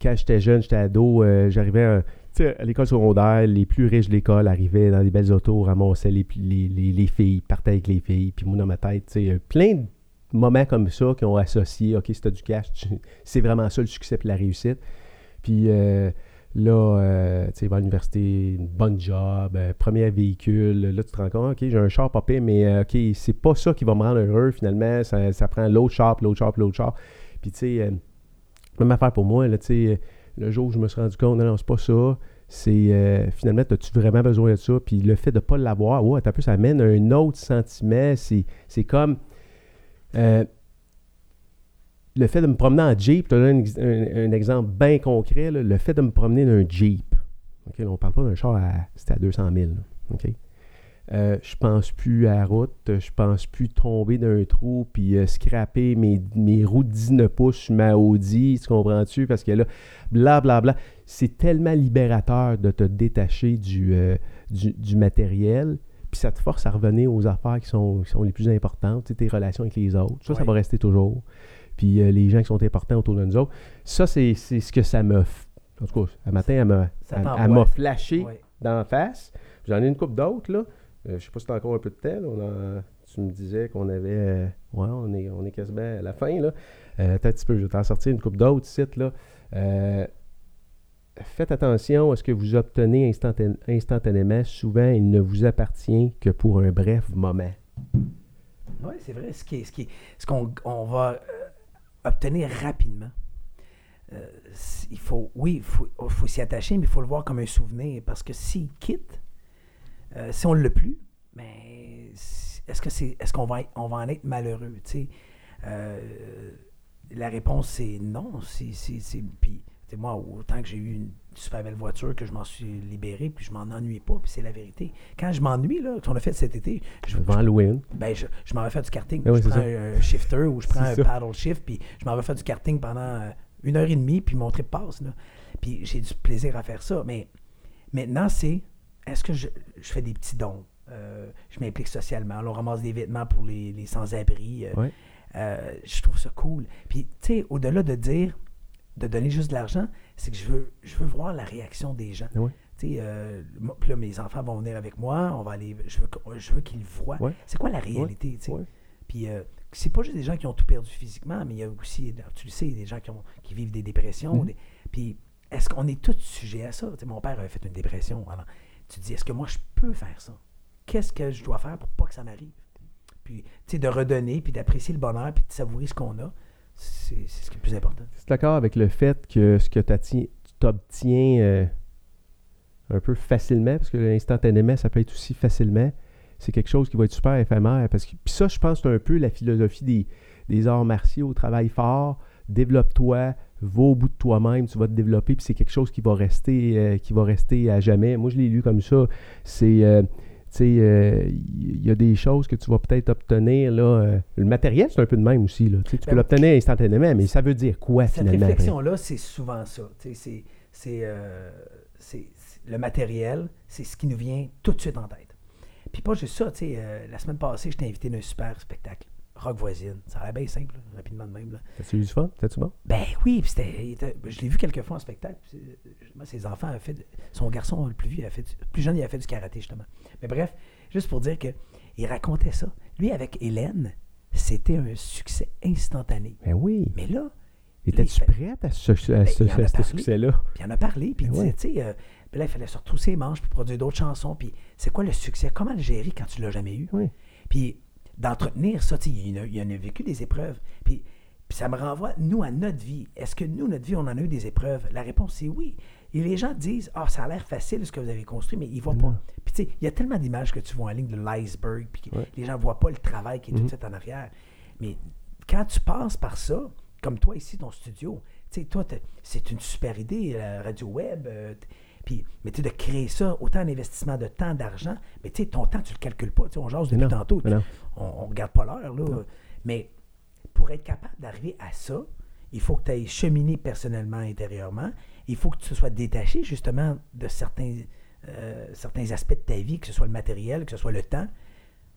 quand j'étais jeune, j'étais ado, euh, j'arrivais à, à l'école secondaire, les plus riches de l'école arrivaient dans des belles autos, ramassaient les, les, les, les filles, partaient avec les filles, puis moi dans ma tête, tu sais, euh, plein de moments comme ça qui ont associé, OK, si du cash, c'est vraiment ça le succès et la réussite. Puis euh, là, euh, tu sais, va à l'université, une bonne job, euh, premier véhicule, là tu te rends compte, OK, j'ai un char pire, mais euh, OK, c'est pas ça qui va me rendre heureux finalement, ça, ça prend l'autre char, l'autre char, l'autre char. Puis tu sais, euh, même affaire pour moi, là, tu sais, le jour où je me suis rendu compte, non, non, c'est pas ça. C'est finalement, as-tu vraiment besoin de ça? Puis le fait de ne pas l'avoir, ouais, t'as peu, ça amène un autre sentiment. C'est, comme le fait de me promener en Jeep, je te donne un, un- un exemple bien concret, là, le fait de me promener dans un Jeep. Là, on parle pas d'un char à, à 200 000. là, OK? Euh, je pense plus à la route, je pense plus tomber d'un trou puis euh, scraper mes, mes roues de 19 pouces ma Audi, tu comprends-tu? Parce que là, blablabla, c'est tellement libérateur de te détacher du, euh, du, du matériel, puis ça te force à revenir aux affaires qui sont, qui sont les plus importantes, tu tes relations avec les autres. Ça, ça va rester toujours. Puis euh, les gens qui sont importants autour de nous autres. Ça, c'est ce que ça m'a... En tout cas, un matin, elle m'a flashé Ouais. d'en face. J'en ai une coupe d'autres, là. Euh, je sais pas si t'as encore un peu de temps. On a- tu me disais qu'on avait... euh, ouais, on est, on est quasiment à la fin, là. Attends un petit peu, je vais t'en sortir une coupe d'autres sites, là. Faites attention à ce que vous obtenez instantan- instantanément. Souvent, il ne vous appartient que pour un bref moment. Oui, c'est vrai. Ce est- ce qui est- ce qu'on on va obtenir rapidement. euh, il faut, oui, il faut, faut s'y attacher, mais il faut le voir comme un souvenir. Parce que s'il quitte, euh, si on ne l'a plus, mais si- est-ce que c'est, est-ce qu'on va, on va en être malheureux? Euh, la réponse c'est non. C'est, moi, autant que j'ai eu une super belle voiture, que je m'en suis libéré, puis je m'en ennuie pas, puis c'est la vérité. Quand je m'ennuie, là, qu'on a fait cet été, je, vais en louer une. ben, je, je m'en vais faire du karting. Ah oui, je prends ça. un, shifter ou je prends un ça. paddle shift, puis je m'en vais faire du karting pendant euh, une heure et demie, puis mon trip passe. Là. Puis j'ai du plaisir à faire ça. Mais maintenant, c'est est-ce que je, je fais des petits dons? Euh, je m'implique socialement. Là, on ramasse des vêtements pour les, les sans-abri. euh, Ouais. euh, je trouve ça cool. Puis, tu sais, au-delà de dire, de donner juste de l'argent, c'est que je veux, je veux voir la réaction des gens. Sais, euh, là, mes enfants vont venir avec moi, on va aller, je veux, je veux qu'ils voient. C'est quoi la réalité, tu sais? Ouais. Puis euh, c'est pas juste des gens qui ont tout perdu physiquement, mais il y a aussi, tu le sais, des gens qui, ont, qui vivent des dépressions. Mhm. des- puis est-ce qu'on est tous sujets à ça? Tu sais, mon père avait fait une dépression. Alors, tu te dis, est-ce que moi je peux faire ça? Qu'est-ce que je dois faire pour pas que ça m'arrive? Puis, tu sais, de redonner, puis d'apprécier le bonheur, puis de savourer ce qu'on a, c'est ce qui est le plus important. Tu d'accord avec le fait que ce que tu t'obtiens euh, un peu facilement, parce que l'instantanément, ça peut être aussi facilement, c'est quelque chose qui va être super éphémère. Parce que, puis ça, je pense, c'est un peu la philosophie des, arts martiaux. Travaille fort, développe-toi, va au bout de toi-même, tu vas te développer, puis c'est quelque chose qui va rester, euh, qui va rester à jamais. Moi, je l'ai lu comme ça. C'est. euh, sais, euh, il y a des choses que tu vas peut-être obtenir. Là, euh, le matériel, c'est un peu de même aussi. Là. Tu Ben peux l'obtenir instantanément, mais ça veut dire quoi Cette finalement? après? réflexion-là, c'est souvent ça. C'est euh, c'est- le matériel, c'est ce qui nous vient tout de suite en tête. Puis pas juste ça, la semaine passée, je t'ai invité à un super spectacle. Rock voisine. Ça a l'air bien simple, là, rapidement de même. là. T'as-tu eu du fun? T'as-tu bon? Ben oui, puis c'était, je l'ai vu quelques fois en spectacle. Moi, ses enfants ont fait. de- son garçon le plus vieux, a fait, du- plus jeune, il a fait du karaté justement. Mais bref, juste pour dire que il racontait ça. Lui avec Hélène, c'était un succès instantané. Ben oui. Mais là, Étais-tu il- prête à ce, à ce- Ben, à ce succès-là? Puis il en a parlé, puis il Ben disait, tu sais, euh, ben là, il fallait se retrousser les manches, puis produire d'autres chansons, puis c'est quoi le succès? Comment le gérer quand tu l'as jamais eu? Oui. Puis d'entretenir ça, il, en a- il en a vécu des épreuves. Puis, puis ça me renvoie, nous, à notre vie. Est-ce que nous, notre vie, on en a eu des épreuves? La réponse, c'est oui. Et les gens disent, ah, ça a l'air facile ce que vous avez construit, mais ils ne voient pas. Puis tu sais, il y a tellement d'images que tu vois en ligne de l'iceberg, puis Ouais. les gens ne voient pas le travail qui est tout Mhm. de suite en arrière. Mais quand tu passes par ça, comme toi ici, ton studio, tu sais, toi, c'est une super idée, la radio web. euh, puis, mais tu sais, de créer ça, autant d'investissement de temps, d'argent, mais tu sais, ton temps, tu le calcules pas. Tu sais, on jase depuis non, tantôt. On, on regarde pas l'heure, là. Mais pour être capable d'arriver à ça, il faut que tu ailles cheminer personnellement, intérieurement. Il faut que tu sois détaché, justement, de certains, euh, certains aspects de ta vie, que ce soit le matériel, que ce soit le temps,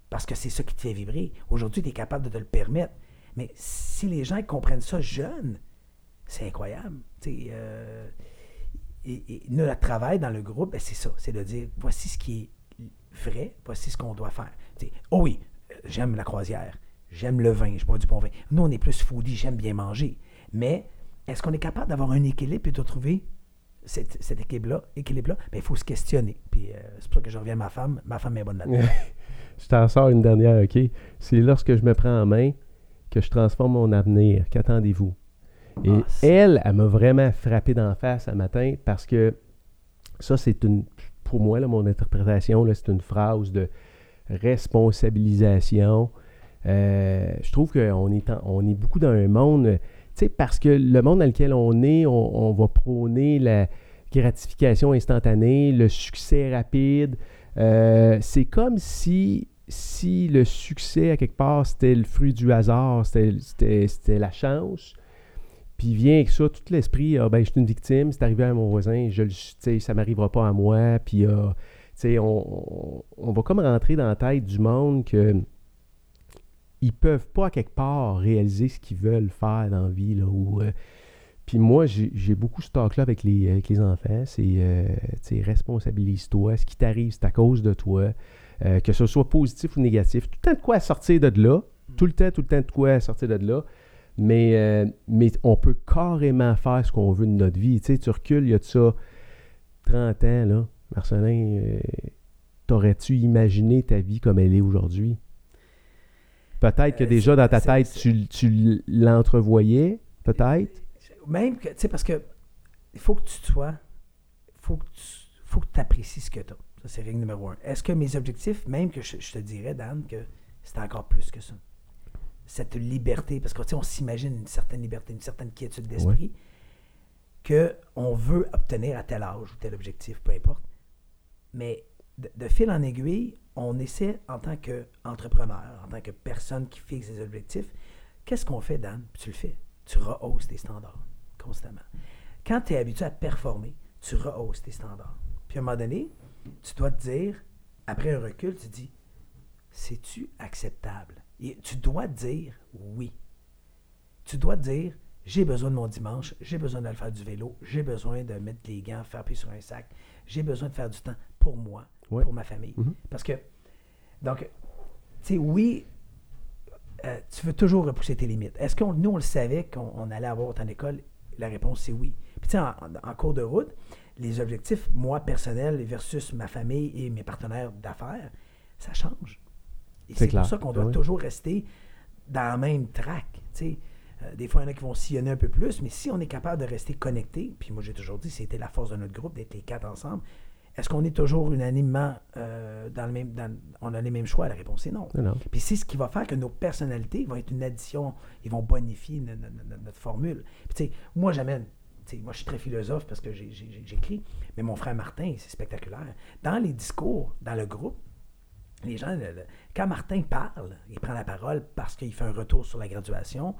parce que c'est ça qui te fait vibrer. Aujourd'hui, tu es capable de te le permettre. Mais si les gens comprennent ça jeunes, C'est incroyable. Euh, et, notre travail dans le groupe, ben, c'est ça. C'est de dire, voici ce qui est vrai, voici ce qu'on doit faire. oh oui, j'aime la croisière, j'aime le vin, je bois du bon vin. Nous, on est plus foodie, j'aime bien manger. Mais est-ce qu'on est capable d'avoir un équilibre et de trouver cet équilibre-là, équilibre ben, il faut se questionner. Puis euh, c'est pour ça que je reviens à ma femme. Ma femme est bonne là-dedans. [laughs] je t'en sors une dernière, OK? C'est lorsque je me prends en main que je transforme mon avenir. Qu'attendez-vous? Et ah, elle, elle m'a vraiment frappé d'en face ce matin parce que ça, c'est une, pour moi, là, mon interprétation, c'est une phrase de responsabilisation. Euh, je trouve qu'on est, on est beaucoup dans un monde, tu sais, parce que le monde dans lequel on est, on, va prôner la gratification instantanée, le succès rapide. Euh, c'est comme si, si le succès, à quelque part, c'était le fruit du hasard, c'était la chance. Puis vient avec ça, tout l'esprit, ah, ben, je suis une victime, c'est arrivé à mon voisin, je, ça m'arrivera pas à moi. Puis ah, on, va comme rentrer dans la tête du monde que ils peuvent pas quelque part réaliser ce qu'ils veulent faire dans la vie. Là, euh, puis moi, j'ai beaucoup ce talk-là avec les, avec les enfants. C'est, euh, responsabilise-toi. Ce qui t'arrive, c'est à cause de toi. Euh, que ce soit positif ou négatif. Tout le temps de quoi sortir de là. Tout le temps, tout le temps de quoi sortir de là. Mais, on peut carrément faire ce qu'on veut de notre vie. Tu tu recules, il y a de ça 30 ans, là. Marcelin, euh, t'aurais-tu imaginé ta vie comme elle est aujourd'hui? Peut-être que euh, déjà dans ta tête, tu, tu l'entrevoyais, peut-être? Même que, tu sais, parce que il faut que tu sois, il faut que tu faut que apprécies ce que tu as. Ça, c'est règle numéro un. Est-ce que mes objectifs, même que je, je te dirais, Dan, que c'est encore plus que ça? Cette liberté, parce qu'on s'imagine une certaine liberté, une certaine quiétude d'esprit, qu'on veut obtenir à tel âge ou tel objectif, peu importe. Mais de, fil en aiguille, on essaie en tant qu'entrepreneur, en tant que personne qui fixe ses objectifs, qu'est-ce qu'on fait, Dan? tu le fais. Tu rehausses tes standards constamment. Quand tu es habitué à performer, tu rehausses tes standards. Puis à un moment donné, tu dois te dire, après un recul, tu te dis, c'est-tu acceptable? tu dois dire oui. Tu dois dire j'ai besoin de mon dimanche, j'ai besoin d'aller faire du vélo, j'ai besoin de mettre les gants, faire pied sur un sac, j'ai besoin de faire du temps pour moi, pour ma famille. Mm-hmm. Parce que, donc, tu sais, oui, euh, tu veux toujours repousser tes limites. Est-ce que nous, on le savait qu'on allait avoir autant d'école? La réponse, c'est oui. Puis, tu sais, en, cours de route, les objectifs, moi, personnels, versus ma famille et mes partenaires d'affaires, ça change c'est pour ça qu'on doit toujours rester dans la même track. Euh, des fois, il y en a qui vont sillonner un peu plus, mais si on est capable de rester connecté, puis moi j'ai toujours dit c'était la force de notre groupe d'être les quatre ensemble, est-ce qu'on est toujours unanimement euh, dans le même. on a les mêmes choix? La réponse est non. Puis c'est ce qui va faire que nos personnalités vont être une addition, ils vont bonifier notre, formule. Puis moi j'amène. Moi, je suis très philosophe parce que j'écris, mais mon frère Martin, c'est spectaculaire. Dans les discours, dans le groupe, les gens, quand Martin parle, il prend la parole parce qu'il fait un retour sur la graduation,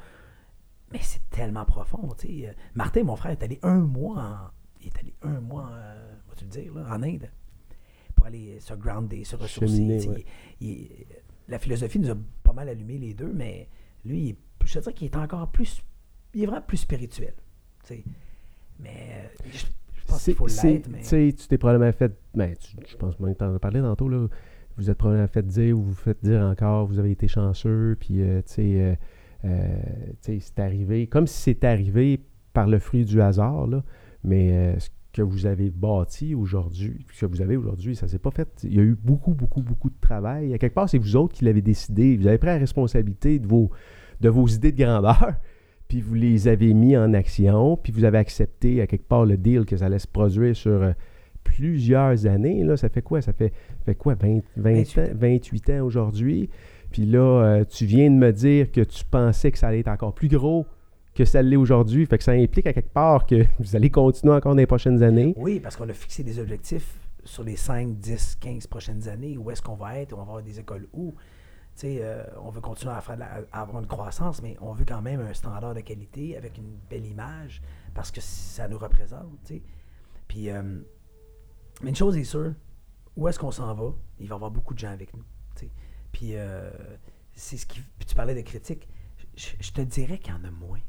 mais c'est tellement profond. sais. Martin, mon frère, est allé un mois en, il est allé un mois, euh, tu le dire, en Inde pour aller se grounder, se ressourcer. la philosophie nous a pas mal allumé les deux, mais lui, je te dirais qu'il est encore plus, il est vraiment plus spirituel. Mais euh, je, pense qu'il faut l'être. Mais... Tu t'es probablement fait, ben, je pense que tu en as parlé tantôt, là, vous êtes probablement fait dire ou vous faites dire encore, vous avez été chanceux, puis euh, euh, euh, tu sais, c'est arrivé, comme si c'était arrivé par le fruit du hasard, là, mais ce que vous avez bâti aujourd'hui, ce que vous avez aujourd'hui, ça s'est pas fait. Il y a eu beaucoup, beaucoup, beaucoup de travail. À quelque part, c'est vous autres qui l'avez décidé. Vous avez pris la responsabilité de vos, de vos idées de grandeur, [laughs] puis vous les avez mis en action, puis vous avez accepté à quelque part le deal que ça allait se produire sur plusieurs années. Là, ça fait quoi? Ça fait, fait quoi? 20, 28. Ans, aujourd'hui. Puis là, euh, tu viens de me dire que tu pensais que ça allait être encore plus gros que ça l'est aujourd'hui. Fait que ça implique à quelque part que [laughs] vous allez continuer encore dans les prochaines années. Oui, parce qu'on a fixé des objectifs sur les 5, 10, 15 prochaines années. Où est-ce qu'on va être? On va avoir des écoles où? Euh, on veut continuer à, faire avoir une croissance, mais on veut quand même un standard de qualité avec une belle image parce que ça nous représente. Puis, euh, mais une chose est sûre, où est-ce qu'on s'en va? Il va y avoir beaucoup de gens avec nous. Puis, euh, c'est ce qui. tu parlais de critiques. Je, te dirais qu'il y en a moins.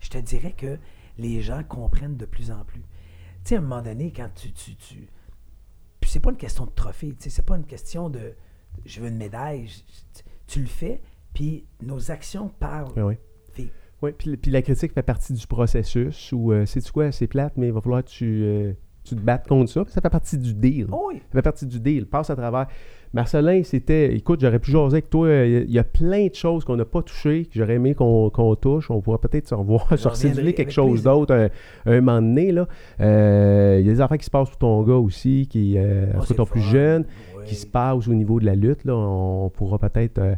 Je te dirais que les gens comprennent de plus en plus. Tu sais, à un moment donné, quand tu. tu, tu... Puis c'est pas une question de trophée, tu sais, c'est pas une question de je veux une médaille. je- tu le fais, puis nos actions parlent. Oui. Fait- Oui, puis, puis la critique fait partie du processus où, euh, sais-tu quoi, c'est plate, mais il va falloir que tu, euh, tu te battes contre ça. puis Ça fait partie du deal. Oh oui. Ça fait partie du deal. Passe à travers. Marcelin, c'était. Écoute, j'aurais pu jaser avec toi. Il y a plein de choses qu'on n'a pas touchées, que j'aurais aimé qu'on touche. On pourra peut-être se revoir, [laughs] se recéduler quelque chose d'autre un, un moment donné. Là. Euh, Il y a des affaires qui se passent pour ton gars aussi, qui, euh, Oh, en tout c'est cas, ton plus jeune, Oui. qui se passent au niveau de la lutte. Là. On pourra peut-être euh,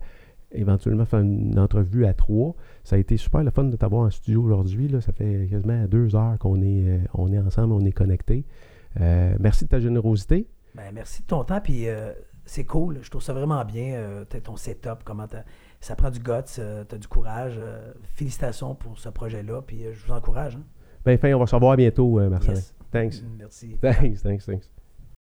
éventuellement faire une entrevue à trois. Ça a été super le fun de t'avoir en studio aujourd'hui. Ça fait quasiment deux heures qu'on est, euh, on est ensemble, on est connectés. Merci de ta générosité. Ben, merci de ton temps, puis euh, c'est cool. Je trouve ça vraiment bien, euh, ton setup, comment t'as- ça prend du guts, euh, t'as du courage. euh, félicitations pour ce projet-là, puis euh, je vous encourage. hein. Ben, fin, on va se revoir bientôt, Marcelin. Yes. Thanks. Merci. Thanks, thanks, thanks.